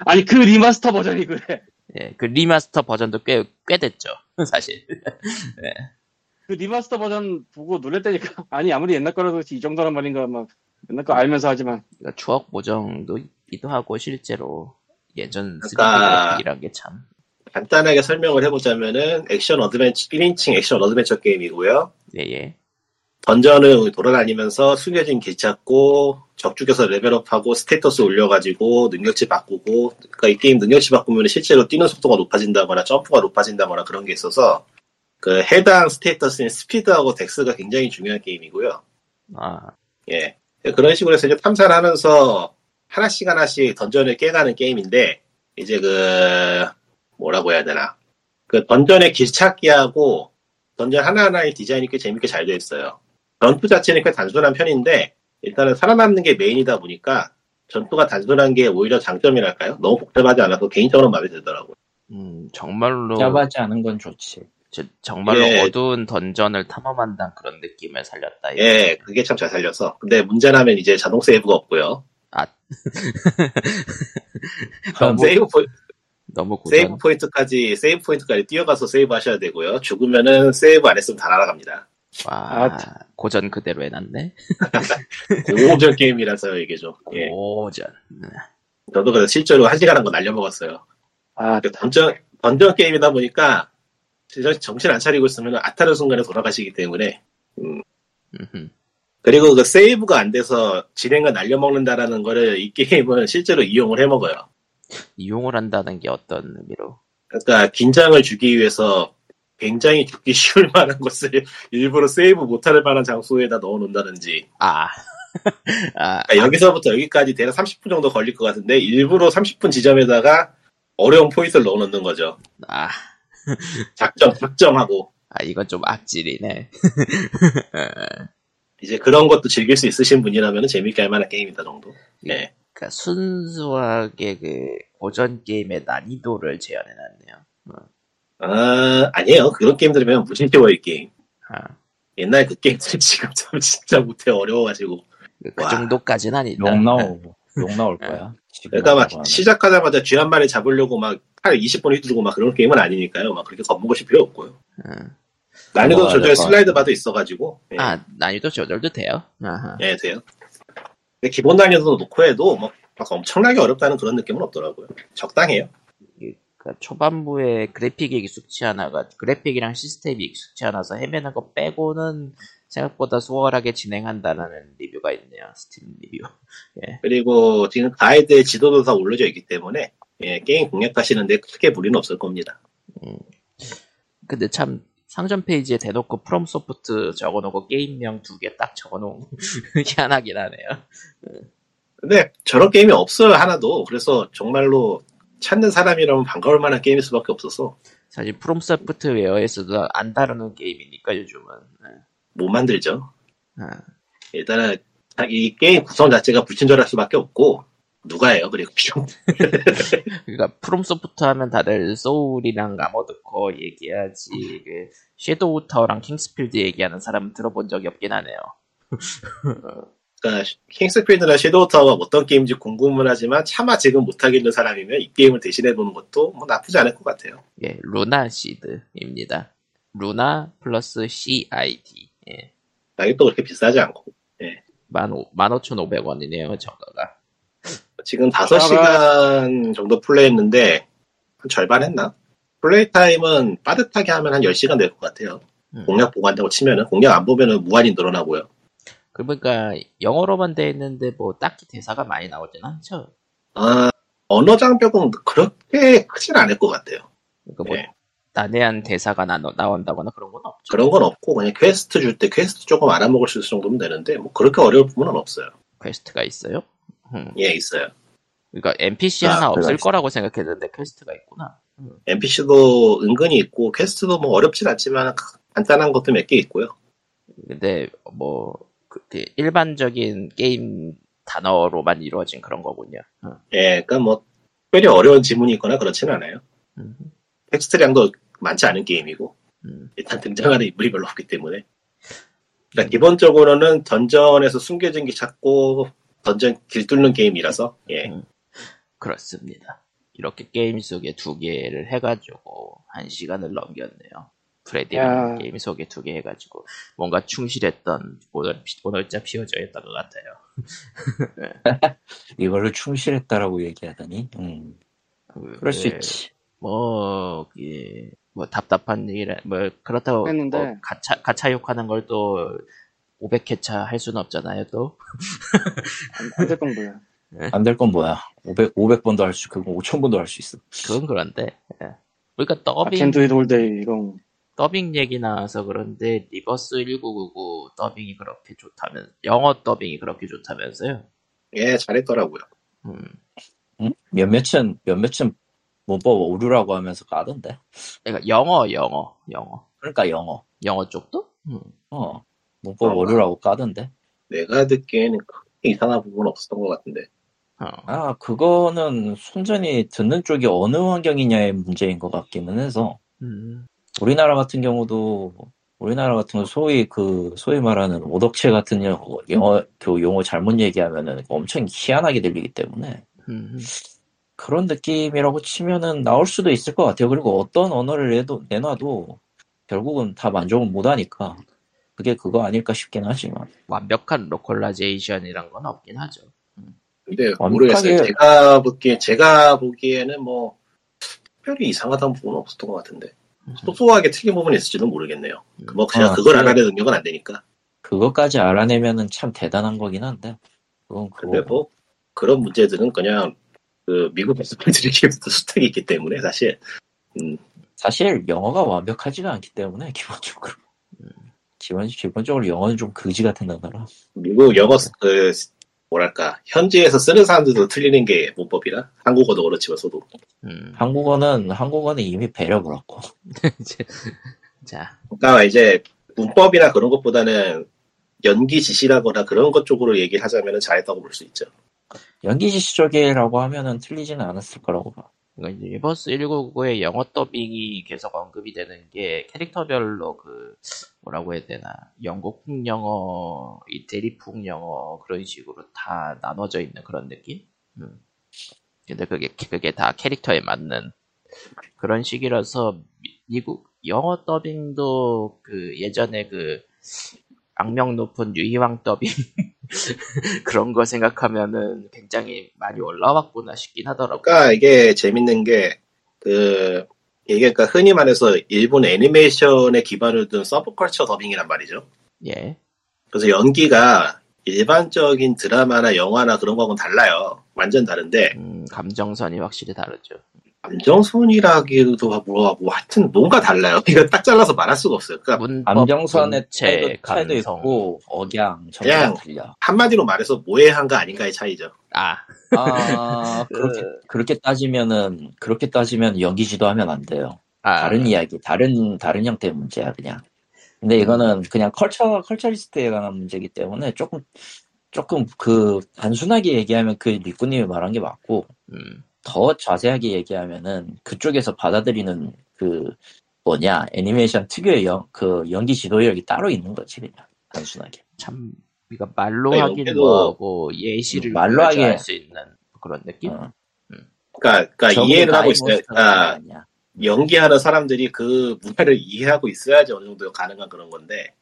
[SPEAKER 3] 아니 그 리마스터 버전이 그래.
[SPEAKER 1] 예, 그 리마스터 버전도 꽤 꽤 됐죠. 사실.
[SPEAKER 3] 그 리마스터 버전 보고 놀랬다니까. 아니 아무리 옛날 거라도 이 정도란 말인가 막 옛날 거 알면서 하지만
[SPEAKER 1] 그러니까 추억 보정도 있기도 하고 실제로 예전 3D
[SPEAKER 5] 그러니까-
[SPEAKER 1] 그래픽이란 게 참.
[SPEAKER 5] 간단하게 설명을 해보자면은 액션 어드벤처 1인칭 액션 어드벤처 게임이고요.
[SPEAKER 1] 예, 예.
[SPEAKER 5] 던전을 돌아다니면서 숨겨진 길 찾고 적 죽여서 레벨업하고 status 올려가지고 능력치 바꾸고 그러니까 이 게임 능력치 바꾸면 실제로 뛰는 속도가 높아진다거나 점프가 높아진다거나 그런 게 있어서 그 해당 status인 스피드하고 dex가 굉장히 중요한 게임이고요.
[SPEAKER 1] 아,
[SPEAKER 5] 예. 그런 식으로 해서 이제 탐사를 하면서 하나씩 하나씩 던전을 깨가는 게임인데, 이제 그, 뭐라고 해야 되나. 그 던전의 길찾기하고 던전 하나하나의 디자인이 꽤 재밌게 잘 되어 있어요. 전투 자체는 꽤 단순한 편인데, 일단은 살아남는 게 메인이다 보니까 전투가 단순한 게 오히려 장점이랄까요? 너무 복잡하지 않아서 개인적으로 마음에 들더라고요.
[SPEAKER 1] 음, 정말로
[SPEAKER 2] 복잡하지 않은 건 좋지.
[SPEAKER 1] 저- 정말로
[SPEAKER 5] 예.
[SPEAKER 1] 어두운 던전을 탐험한다는 그런 느낌을 살렸다.
[SPEAKER 5] 예, 그게 참 잘 살려서. 근데 문제라면 이제 자동 세이브가 없고요.
[SPEAKER 1] 아. 너무,
[SPEAKER 5] 세이브 포,
[SPEAKER 1] 너무 고전.
[SPEAKER 5] 세이브 포인트까지 세이브 포인트까지 뛰어가서 세이브 하셔야 되고요. 죽으면은 세이브 안 했으면 다 날아갑니다.
[SPEAKER 1] 와,
[SPEAKER 3] 아,
[SPEAKER 1] 고전 그대로 해놨네.
[SPEAKER 5] 고전 게임이라서 이게 좀. 예.
[SPEAKER 1] 고전.
[SPEAKER 5] 저도 그래서 실제로 한 시간 한 거 날려먹었어요. 아그 던전 던전 게임이다 보니까 정신 안 차리고 있으면 아타르 순간에 돌아가시기 때문에
[SPEAKER 1] 음흠.
[SPEAKER 5] 그리고 그 세이브가 안 돼서 진행을 날려먹는다라는 거를 이 게임은 실제로 이용을 해먹어요.
[SPEAKER 1] 이용을 한다는 게 어떤 의미로?
[SPEAKER 5] 그러니까 긴장을 주기 위해서 굉장히 죽기 쉬울 만한 것을 일부러 세이브 못할 만한 장소에다 넣어놓는다든지
[SPEAKER 1] 아, 아,
[SPEAKER 5] 그러니까 여기서부터 여기까지 대략 30분 정도 걸릴 것 같은데 일부러 30분 지점에다가 어려운 포인트를 넣어놓는 거죠.
[SPEAKER 1] 아,
[SPEAKER 5] 작정, 작정하고
[SPEAKER 1] 아, 이건 좀 악질이네.
[SPEAKER 5] 이제 그런 것도 즐길 수 있으신 분이라면 재밌게 할 만한 게임이다 정도. 네.
[SPEAKER 1] 그러니까 순수하게 그 고전 게임의 난이도를 재현해놨네요.
[SPEAKER 5] 아, 아니에요. 그런 게임들이면 무슨 쉬워요, 이 게임.
[SPEAKER 1] 아,
[SPEAKER 5] 옛날 그 게임들 지금 참 진짜 못해 어려워가지고.
[SPEAKER 1] 그, 그
[SPEAKER 5] 와.
[SPEAKER 1] 정도까지는 아니다.
[SPEAKER 2] 욕 나오, 욕 나올 거야.
[SPEAKER 5] 그러니까 막
[SPEAKER 2] 하면.
[SPEAKER 5] 시작하자마자 쥐 한 마리 잡으려고 막 팔 20번 휘두르고 막 그런 게임은 아니니까요. 막 그렇게 겁먹으실 필요 없고요.
[SPEAKER 1] 음.
[SPEAKER 5] 난이도 조절 슬라이드 바도 있어가지고. 예,
[SPEAKER 1] 아, 난이도 조절도 돼요. 아하.
[SPEAKER 5] 예, 돼요. 근데 기본 난이도 놓고 해도 뭐, 막 엄청나게 어렵다는 그런 느낌은 없더라고요. 적당해요.
[SPEAKER 1] 그러니까 초반부에 그래픽이 익숙치 않아가 그래픽이랑 시스템이 익숙치 않아서 헤매는 거 빼고는 생각보다 수월하게 진행한다는 리뷰가 있네요. 스팀 리뷰.
[SPEAKER 5] 그리고 지금 가이드에 지도도 다 올려져 있기 때문에 예, 게임 공략하시는데 크게 무리는 없을 겁니다.
[SPEAKER 1] 근데 참 상점 페이지에 대놓고 프롬 소프트 적어놓고 게임명 두 개 딱 적어놓은 희한하긴 하네요.
[SPEAKER 5] 근데 저런 게임이 없어요 하나도. 그래서 정말로 찾는 사람이라면 반가울 만한 게임일 수밖에 없어서
[SPEAKER 1] 사실 프롬 소프트웨어에서도 안 다루는 게임이니까 요즘은. 네.
[SPEAKER 5] 못 만들죠.
[SPEAKER 1] 아,
[SPEAKER 5] 일단은 이 게임 구성 자체가 불친절할 수밖에 없고 누가 해요 그리고
[SPEAKER 1] 그러니까 프롬 소프트 하면 다들 소울이랑 아머드코 얘기하지 그 섀도우 타워랑 킹스필드 얘기하는 사람 들어본 적이 없긴 하네요.
[SPEAKER 5] 그러니까 킹스필드나 섀도우 타워가 어떤 게임인지 궁금은 하지만 차마 지금 못하겠는 사람이면 이 게임을 대신해보는 것도 뭐 나쁘지 않을 것 같아요.
[SPEAKER 1] 예, 루나 시드입니다. 루나 플러스 CID. 예.
[SPEAKER 5] 가격도 그렇게 비싸지 않고
[SPEAKER 1] 만, 오- 15,500원이네요, 저가가.
[SPEAKER 5] 지금 5시간 정도 플레이했는데 한 절반 했나? 플레이 타임은 빠듯하게 하면 한 10시간 될 것 같아요.
[SPEAKER 1] 음.
[SPEAKER 5] 공략 한다고 치면은 공략 안 보면은 무한히 늘어나고요.
[SPEAKER 1] 그러니까 영어로만 돼 있는데 뭐 딱히 대사가 많이 나오진 않죠.
[SPEAKER 5] 아, 언어 장벽은 그렇게 크진 않을 것 같아요.
[SPEAKER 1] 그러니까 뭐
[SPEAKER 5] 네.
[SPEAKER 1] 난해한 대사가 나, 나온다거나 그런 건 없죠.
[SPEAKER 5] 그런 건 없고 그냥 퀘스트 줄 때 퀘스트 조금 알아먹을 수 있을 정도면 되는데 뭐 그렇게 어려울 부분은 없어요.
[SPEAKER 1] 퀘스트가 있어요? 음.
[SPEAKER 5] 예, 있어요.
[SPEAKER 1] 그러니까 NPC
[SPEAKER 2] 아,
[SPEAKER 1] 하나 없을
[SPEAKER 2] 있어.
[SPEAKER 1] 거라고 생각했는데 퀘스트가 있구나.
[SPEAKER 5] NPC도 은근히 있고 퀘스트도 뭐 어렵진 않지만 간단한 것도 몇 개 있고요.
[SPEAKER 1] 근데 뭐 그, 그 일반적인 게임 단어로만 이루어진 그런 거군요. 음.
[SPEAKER 5] 예, 그러니까 뭐 특별히 어려운 지문이 있거나 그렇진 않아요.
[SPEAKER 1] 음.
[SPEAKER 5] 텍스트량도 많지 않은 게임이고
[SPEAKER 1] 음.
[SPEAKER 5] 일단 등장하는 인물이 별로 없기 때문에 그러니까 기본적으로는 던전에서 숨겨진 게 찾고 던전 길 뚫는 게임이라서 예
[SPEAKER 1] 음. 그렇습니다. 이렇게 게임 속에 두 개를 해가지고 한 시간을 넘겼네요. 프레디라는
[SPEAKER 3] 야.
[SPEAKER 1] 게임 속에 두 개 해가지고 뭔가 충실했던 오늘 오늘자 피어져 있던 것 같아요.
[SPEAKER 2] 이걸로 충실했다라고 얘기하다니. 음,
[SPEAKER 1] 그,
[SPEAKER 2] 그럴 수
[SPEAKER 1] 그,
[SPEAKER 2] 있지.
[SPEAKER 1] 뭐, 예, 뭐 답답한 얘기라 뭐 그렇다고
[SPEAKER 3] 했는데.
[SPEAKER 1] 뭐 가차 가차 욕하는 걸 또 500회차 할 수는 없잖아요. 또
[SPEAKER 3] 안될 정도야.
[SPEAKER 2] 안될 건 뭐야? 500, 500번도 할 수, 그거 5천번도 할 수 있어.
[SPEAKER 1] 그건 그런데. 예. 그러니까 더빙
[SPEAKER 3] it all day 이런
[SPEAKER 1] 더빙 얘기 나와서 그런데 리버스 1999 더빙이 그렇게 좋다면 영어 더빙이 그렇게 좋다면서요?
[SPEAKER 5] 예, 잘했더라고요.
[SPEAKER 1] 음,
[SPEAKER 2] 응? 몇몇은, 몇몇은 문법 오류라고 하면서 까던데.
[SPEAKER 1] 그러니까 영어 영어 영어
[SPEAKER 2] 그러니까 영어.
[SPEAKER 1] 영어 쪽도? 음.
[SPEAKER 2] 어. 문법
[SPEAKER 5] 어.
[SPEAKER 2] 오류라고 까던데.
[SPEAKER 5] 내가 듣기에는 크게 이상한 부분은 없었던 것 같은데
[SPEAKER 1] 어.
[SPEAKER 2] 아, 그거는 순전히 듣는 쪽이 어느 환경이냐의 문제인 것 같기는 해서.
[SPEAKER 1] 음.
[SPEAKER 2] 우리나라 같은 경우도, 우리나라 같은 경우 소위 그, 소위 말하는 오덕체 같은 영어, 영어, 그 용어 잘못 얘기하면은 엄청 희한하게 들리기 때문에.
[SPEAKER 1] 음.
[SPEAKER 2] 그런 느낌이라고 치면은 나올 수도 있을 것 같아요. 그리고 어떤 언어를 내도, 내놔도 결국은 다 만족은 못 하니까 그게 그거 아닐까 싶긴 하지만
[SPEAKER 1] 완벽한 localization이란 건 없긴 하죠.
[SPEAKER 5] 근데
[SPEAKER 2] 완벽하게-
[SPEAKER 5] 모르겠어요. 제가 보기에 제가 보기에는 뭐 특별히 이상하다는 부분은 없었던 것 같은데 소소하게 틀린 부분이 있을지도 모르겠네요. 뭐 그냥
[SPEAKER 2] 아,
[SPEAKER 5] 그걸. 알아낼 능력은 안 되니까.
[SPEAKER 2] 그것까지 알아내면은 참 대단한 거긴 한데 그건
[SPEAKER 5] 근데
[SPEAKER 2] 그거
[SPEAKER 5] 뭐 그런 문제들은 그냥 그 미국 스파이들이 기부터 수탁이 있기 때문에 사실 음,
[SPEAKER 2] 사실 영어가 완벽하지가 않기 때문에 기본적으로 기본 기본적으로 영어는 좀 거지 같은 단어라.
[SPEAKER 5] 미국 영어 스- 그 뭐랄까 현지에서 쓰는 사람들도 틀리는 게 문법이라 한국어도 그렇지만 서도
[SPEAKER 1] 음.
[SPEAKER 2] 한국어는 한국어는 이미 배려 그렇고
[SPEAKER 1] 이제- 자,
[SPEAKER 5] 그러니까 이제 문법이나 그런 것보다는 연기 지시라거나 그런 것 쪽으로 얘기를 하자면 잘했다고 볼 수 있죠.
[SPEAKER 2] 연기지시 쪽이라고 하면은 틀리지는 않았을 거라고 봐.
[SPEAKER 1] 그러니까 리버스 199의 영어 더빙이 계속 언급이 되는 게 캐릭터별로 그 뭐라고 해야 되나 영국풍 영어, 이태리풍 영어 그런 식으로 다 나눠져 있는 그런 느낌. 음. 근데 그게 그게 다 캐릭터에 맞는 그런 식이라서 미- 미국 영어 더빙도 그 예전에 그 악명 높은 유희왕 더빙 그런 거 생각하면은 굉장히 많이 올라왔구나 싶긴 하더라고요.
[SPEAKER 5] 그러니까 이게 재밌는 게 그 이게 그러니까 흔히 말해서 일본 애니메이션에 기반을 둔 서브컬처 더빙이란 말이죠.
[SPEAKER 1] 예.
[SPEAKER 5] 그래서 연기가 일반적인 드라마나 영화나 그런 거하고는 달라요. 완전 다른데
[SPEAKER 1] 음, 감정선이 확실히 다르죠.
[SPEAKER 5] 감정선이라기도 하고 뭐 하여튼 뭔가 달라요. 이거 딱 잘라서 말할 수가 없어요. 그러니까
[SPEAKER 1] 문법,
[SPEAKER 2] 감정선의
[SPEAKER 1] 문체,
[SPEAKER 2] 차이도, 차이도. 있고 억양
[SPEAKER 5] 그냥-
[SPEAKER 2] 다 틀려.
[SPEAKER 5] 한마디로 말해서 모해한가 아닌가의 차이죠.
[SPEAKER 1] 아,
[SPEAKER 2] 아 그렇게 그렇게 따지면은 그렇게 따지면 연기지도 하면 안 돼요.
[SPEAKER 1] 아,
[SPEAKER 2] 다른 이야기, 다른 다른 형태의 문제야 그냥. 근데 이거는 그냥 컬처 컬처리스트에 관한 문제이기 때문에 조금 조금 그 단순하게 얘기하면 그 리꾸님이 말한 게 맞고
[SPEAKER 1] 음,
[SPEAKER 2] 더 자세하게 얘기하면은 그쪽에서 받아들이는 그 뭐냐 애니메이션 특유의 연, 그 연기 지도력이 따로 있는 거지 그냥 단순하게.
[SPEAKER 1] 참, 그러니까 말로
[SPEAKER 5] 그러니까
[SPEAKER 1] 하긴 뭐하고 예시를
[SPEAKER 2] 말로 하기-
[SPEAKER 1] 할수 있는 그런 느낌?
[SPEAKER 2] 어.
[SPEAKER 5] 그러니까, 그러니까
[SPEAKER 2] 적어도
[SPEAKER 5] 이해를 하고 그러니까
[SPEAKER 2] 아니야.
[SPEAKER 5] 연기하는 사람들이 그 문화를 이해하고 있어야지 어느 정도 가능한 그런 건데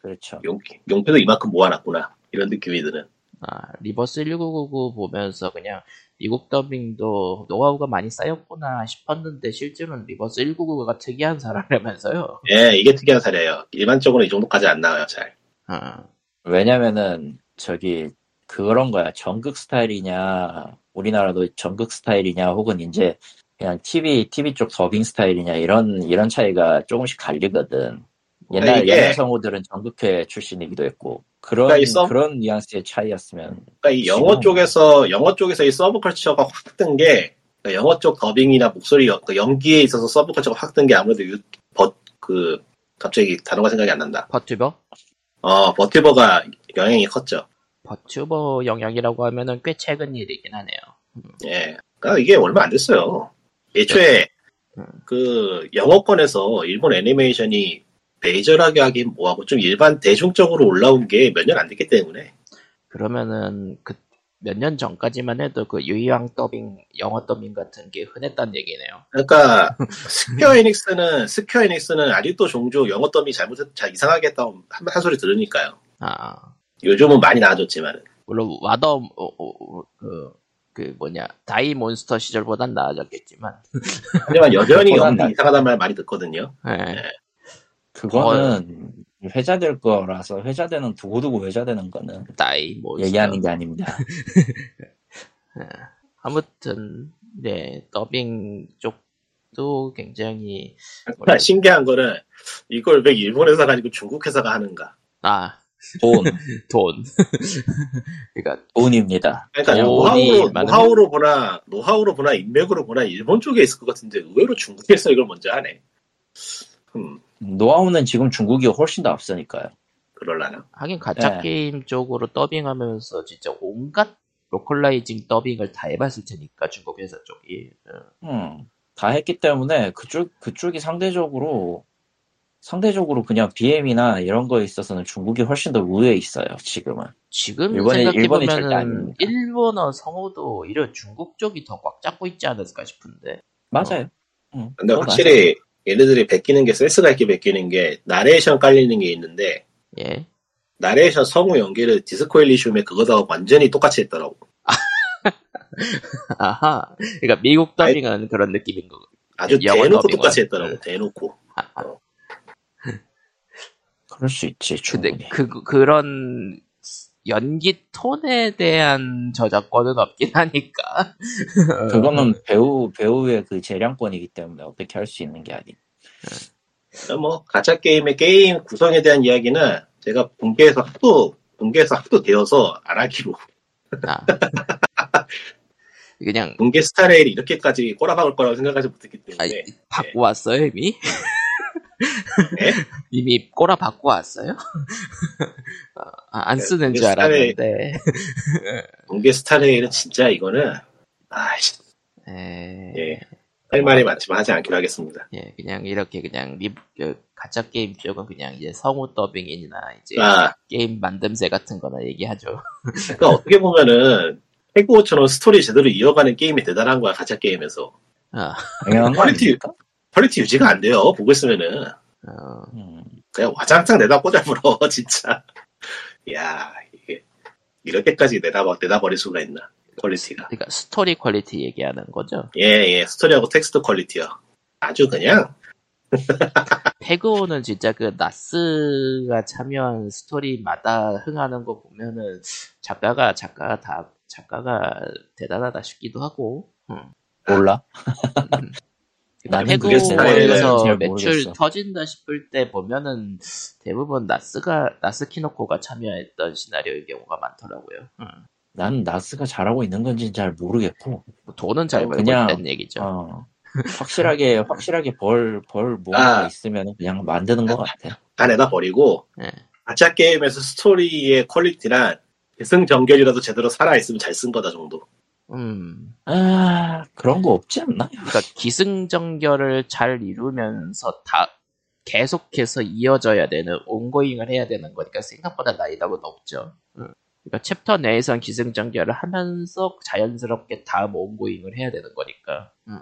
[SPEAKER 2] 그렇죠.
[SPEAKER 5] 용, 용표도 이만큼 모아놨구나. 이런 느낌이 드는.
[SPEAKER 1] 아, 리버스 1999 보면서 그냥 미국 더빙도 노하우가 많이 쌓였구나 싶었는데 실제로는 리버스 1999가 특이한 사례라면서요.
[SPEAKER 5] 예, 이게 특이한 사례예요. 일반적으로 이 정도까지 안 나와요, 잘.
[SPEAKER 1] 아,
[SPEAKER 2] 왜냐면은 저기 그런 거야 정극 스타일이냐 우리나라도 정극 스타일이냐 혹은 이제 그냥 TV TV 쪽 더빙 스타일이냐 이런 이런 차이가 조금씩 갈리거든. 옛날
[SPEAKER 5] 그러니까 이게-
[SPEAKER 2] 옛날 성우들은 전극회 출신이기도 했고 그런
[SPEAKER 5] 그러니까 이 서-
[SPEAKER 2] 그런 뉘앙스의 차이였으면
[SPEAKER 5] 그러니까 이 영어
[SPEAKER 2] 지금-
[SPEAKER 5] 쪽에서 영어 쪽에서 이 서브컬처가 확 뜬 게 그러니까 영어 쪽 더빙이나 목소리 연- 그 연기에 있어서 서브컬처가 확 뜬 게 아무래도 유, 버, 그 갑자기 단어가 생각이 안 난다.
[SPEAKER 1] 버튜버?
[SPEAKER 5] 어 버티버가 영향이 컸죠.
[SPEAKER 1] 버튜버 영향이라고 하면은 꽤 최근 일이긴 하네요.
[SPEAKER 5] 예. 그러니까 이게 얼마 안 됐어요. 애초에
[SPEAKER 1] 음.
[SPEAKER 5] 그 영어권에서 일본 애니메이션이 메이저하게 하긴 뭐하고 좀 일반 대중적으로 올라온 게 몇 년 안 됐기 때문에
[SPEAKER 1] 그러면은 그 몇 년 전까지만 해도 그 유희왕 더빙 영어 더빙 같은 게 흔했단 얘기네요.
[SPEAKER 5] 그러니까 스퀘어 에닉스는 스퀘어 에닉스는 아직도 종종 영어 더빙 잘못했 잘 이상하게 했다고 한, 한 소리 들으니까요.
[SPEAKER 1] 아
[SPEAKER 5] 요즘은 많이 나아졌지만
[SPEAKER 1] 물론 와더 어, 어, 그, 그 뭐냐 die monster 시절보단 나아졌겠지만
[SPEAKER 5] 하지만 여전히
[SPEAKER 2] 낫-
[SPEAKER 5] 이상하단 말 많이 듣거든요.
[SPEAKER 1] 예.
[SPEAKER 2] 그거는 회자될 거라서 회자되는 두고두고 회자되는 거는
[SPEAKER 1] die monster
[SPEAKER 2] 얘기하는 게 아닙니다.
[SPEAKER 1] 아무튼 네 더빙 쪽도 굉장히
[SPEAKER 5] 그러니까 신기한 거는 이걸 왜 일본 회사가 아니고 중국 회사가 하는가.
[SPEAKER 1] 아
[SPEAKER 2] 돈
[SPEAKER 1] 돈. 그러니까
[SPEAKER 2] 돈입니다.
[SPEAKER 5] 그러니까 노하우로, 노하우로 보나 노하우로 보나 인맥으로 보나 일본 쪽에 있을 것 같은데 의외로 중국에서 이걸 먼저 하네. 음
[SPEAKER 2] 노하우는 지금 중국이 훨씬 더 앞서니까요.
[SPEAKER 5] 그럴라나.
[SPEAKER 1] 하긴 가챠
[SPEAKER 2] 네.
[SPEAKER 1] 게임 쪽으로 더빙하면서 진짜 온갖 localizing 더빙을 다 해봤을 테니까 중국 회사 쪽이. 어.
[SPEAKER 2] 음, 다 했기 때문에 그쪽 그쪽이 상대적으로 상대적으로 그냥 BM이나 이런 거에 있어서는 중국이 훨씬 더 우위에 있어요. 지금은.
[SPEAKER 1] 지금
[SPEAKER 2] 일본이- 아닙니다.
[SPEAKER 1] 일본어 성우도 오히려 중국 쪽이 더 꽉 잡고 있지 않을까 싶은데.
[SPEAKER 2] 맞아요. 음,
[SPEAKER 5] 근데 확실히 얘네들이 베끼는 게 센스가 있게 베끼는 게 나레이션 깔리는 게 있는데
[SPEAKER 1] 예.
[SPEAKER 5] 나레이션 성우 연기를 디스코 엘리시움에 그거다 완전히 똑같이 했더라고.
[SPEAKER 1] 아하. 그러니까 미국 더빙은 그런 느낌인 거고.
[SPEAKER 5] 아주 대놓고
[SPEAKER 1] 더빙은.
[SPEAKER 5] 똑같이 했더라고.
[SPEAKER 1] 네.
[SPEAKER 5] 대놓고.
[SPEAKER 2] 그럴 수 있지.
[SPEAKER 1] 근데
[SPEAKER 2] 충분히.
[SPEAKER 1] 그 그런 연기 톤에 대한 저작권은 없긴 하니까.
[SPEAKER 2] 그거는 배우 배우의 그 재량권이기 때문에 어떻게 할 수 있는 게 아니.
[SPEAKER 5] 뭐 가짜 게임의 게임 구성에 대한 이야기는 제가 공개해서 하도 공개해서 하도 되어서 안 하기로.
[SPEAKER 1] 아. 그냥
[SPEAKER 5] 붕괴 스타레일이 이렇게까지 꼬라박을 거라고 생각하지 못했기
[SPEAKER 1] 아,
[SPEAKER 5] 때문에
[SPEAKER 1] 받고 왔어요 이미?
[SPEAKER 5] 네?
[SPEAKER 1] 이미 꼬라박고 왔어요? 아, 안
[SPEAKER 5] 네,
[SPEAKER 1] 쓰는
[SPEAKER 5] 줄그 스타일-
[SPEAKER 1] 알았는데.
[SPEAKER 5] 붕괴 스타레일은 진짜 이거는 아이씨
[SPEAKER 1] 에...
[SPEAKER 5] 예. 할 말이 많지만 하지 않기로 하겠습니다.
[SPEAKER 1] 예, 그냥 이렇게 그냥 미, 그 가챠 게임 쪽은 그냥 이제 성우 더빙이나 이제
[SPEAKER 5] 아,
[SPEAKER 1] 게임 만듦새 같은 거나 얘기하죠.
[SPEAKER 5] 그러니까 어떻게 보면은 페그오처럼 스토리 제대로 이어가는 게임이 대단한 거야 가챠 게임에서
[SPEAKER 1] 아,
[SPEAKER 2] 당연한 거
[SPEAKER 5] 퀄리티? 퀄리티 유지가 안 돼요 보고 있으면은
[SPEAKER 1] 어,
[SPEAKER 2] 음,
[SPEAKER 5] 그냥 와장창 내다 꽂아물어 진짜 야 이게 이렇게까지 내다 내다 버릴 수가 있나 퀄리티가
[SPEAKER 1] 그러니까 스토리 퀄리티 얘기하는 거죠.
[SPEAKER 5] 예 예 스토리하고 텍스트 퀄리티요 아주 그냥
[SPEAKER 1] 페그오는 진짜 그 나스가 참여한 스토리마다 흥하는 거 보면은 작가가 작가가 다 작가가 대단하다 싶기도 하고. 음.
[SPEAKER 2] 몰라.
[SPEAKER 1] 그러니까
[SPEAKER 2] 나는
[SPEAKER 1] 페그오에서
[SPEAKER 2] 잘
[SPEAKER 1] 매출. 터진다 싶을 때 보면은 대부분 나스가 나스 키노코가 참여했던 시나리오의 경우가 많더라고요. 음.
[SPEAKER 2] 난 나스가 잘하고 있는 건지는 잘 모르겠고,
[SPEAKER 1] 뭐 돈은 잘 벌고 있다는 얘기죠.
[SPEAKER 2] 어, 확실하게 확실하게 벌벌 뭐가
[SPEAKER 5] 아.
[SPEAKER 2] 있으면 그냥 만드는 것 같아.
[SPEAKER 5] 다 내다 버리고
[SPEAKER 1] 예.
[SPEAKER 5] 가챠 게임에서 스토리의 퀄리티란 기승전결이라도 제대로 살아 있으면 잘 쓴 거다 정도
[SPEAKER 1] 음.
[SPEAKER 2] 아 그런 거 없지 않나?
[SPEAKER 1] 그러니까 기승전결을 잘 이루면서 다 계속해서 이어져야 되는 ongoing을 해야 되는 거니까 생각보다 난이도가 높죠. 음. 그러니까 챕터 내에선 기승전결을 하면서 자연스럽게 다음 ongoing을 해야 되는 거니까. 음.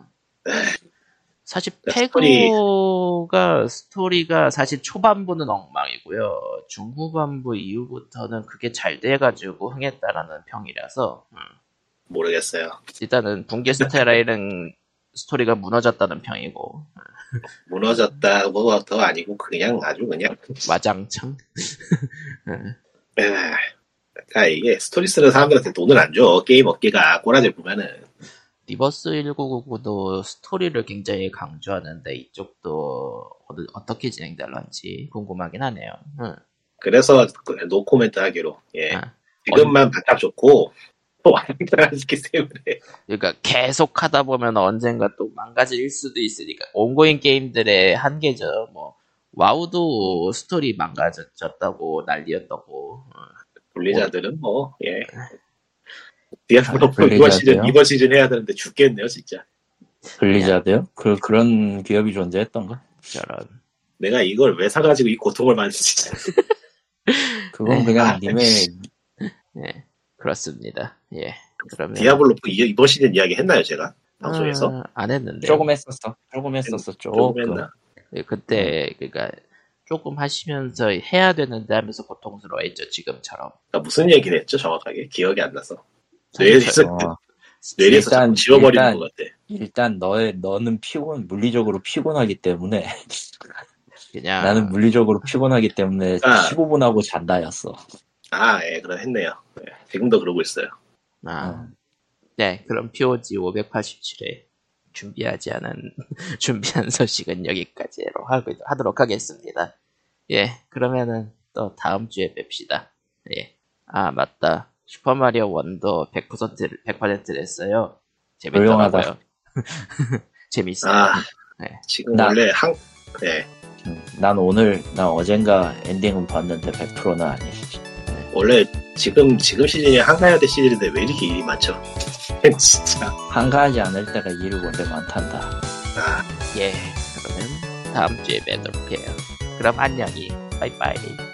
[SPEAKER 1] 사실
[SPEAKER 5] 그러니까 스토리-
[SPEAKER 1] 페그오가 스토리가 사실 초반부는 엉망이고요. 중후반부 이후부터는 그게 잘 돼가지고 흥했다라는 평이라서 음.
[SPEAKER 5] 모르겠어요.
[SPEAKER 1] 일단은 붕괴 스타레일은 스토리가 무너졌다는 평이고
[SPEAKER 5] 무너졌다 뭐가 더 아니고 그냥 아주 그냥
[SPEAKER 1] 와장창
[SPEAKER 5] 에, 그러니까 이게 스토리 쓰는 사람들한테 돈을 안 줘. 게임 업계가 꼬라지 보면은
[SPEAKER 1] 리버스 1999도 스토리를 굉장히 강조하는데 이쪽도 어떻게 진행될런지 궁금하긴 하네요. 응.
[SPEAKER 5] 그래서 노 코멘트 하기로 예
[SPEAKER 1] 아.
[SPEAKER 5] 지금만 바탕 좋고 또 완전하기 때문에
[SPEAKER 1] 그러니까 계속 하다 보면 언젠가 또 망가질 수도 있으니까 ongoing 게임들의 한계죠. 뭐 와우도 스토리 망가졌다고 난리였다고. 어.
[SPEAKER 5] 블리자드는 뭐예 디아블로
[SPEAKER 2] 아,
[SPEAKER 5] 4 이번? 시즌 이번 시즌 해야 되는데 죽겠네요 진짜.
[SPEAKER 2] 블리자드요? 그 그런 기업이 존재했던가?
[SPEAKER 1] 저런.
[SPEAKER 5] 내가 이걸 왜 사가지고 이 고통을 받는지
[SPEAKER 2] 그건
[SPEAKER 1] 네.
[SPEAKER 2] 그냥
[SPEAKER 5] 아,
[SPEAKER 2] 님의
[SPEAKER 1] 예, 그렇습니다. 예. 그러면
[SPEAKER 5] 디아블로 4 이- 이번 시즌 이야기 했나요 제가 방송에서
[SPEAKER 1] 아, 안 했는데.
[SPEAKER 2] 조금 했었어. 조금 했었어.
[SPEAKER 5] 조금
[SPEAKER 2] 조금.
[SPEAKER 5] 했나?
[SPEAKER 1] 예, 그때 그러니까 조금 하시면서 해야 되는데 하면서 고통스러워했죠 지금처럼.
[SPEAKER 5] 그러니까 무슨 얘기를 했죠 정확하게 기억이 안 나서 뇌에서
[SPEAKER 2] 어,
[SPEAKER 5] 뇌에서
[SPEAKER 2] 일단-
[SPEAKER 5] 지워버리는
[SPEAKER 2] 일단-
[SPEAKER 5] 것 같아.
[SPEAKER 2] 일단 너의 너는 피곤 물리적으로 피곤하기 때문에
[SPEAKER 1] 그냥
[SPEAKER 2] 나는 물리적으로 피곤하기 때문에
[SPEAKER 5] 아.
[SPEAKER 2] 15분 하고 잔다였어.
[SPEAKER 5] 아, 예, 그럼 했네요. 예, 지금도 그러고 있어요.
[SPEAKER 1] 아,
[SPEAKER 2] 어.
[SPEAKER 1] 네, 그럼 POG 587회 준비하지 않은 준비한 소식은 여기까지로 하고, 하도록 하겠습니다. 예, 그러면은 또 다음 주에 뵙시다. 예. 아, 맞다. 슈퍼마리오 원도 100%를, 100%를 했어요. 재밌더라고요. 재밌어요.
[SPEAKER 5] 아,
[SPEAKER 1] 네.
[SPEAKER 5] 지금
[SPEAKER 2] 나-
[SPEAKER 5] 원래 한, 예,
[SPEAKER 2] 음, 난 오늘 난 어젠가 엔딩은 봤는데 100%는 아니지.
[SPEAKER 5] 원래 지금, 지금 시즌이 한가야대 시즌인데 왜 이렇게 일이 많죠? 진짜.
[SPEAKER 2] 한가하지 않을 때가 일이 원래 많단다.
[SPEAKER 5] 아,
[SPEAKER 1] 예, 그러면 다음 주에 뵙도록 해요. 그럼 안녕히, 바이바이.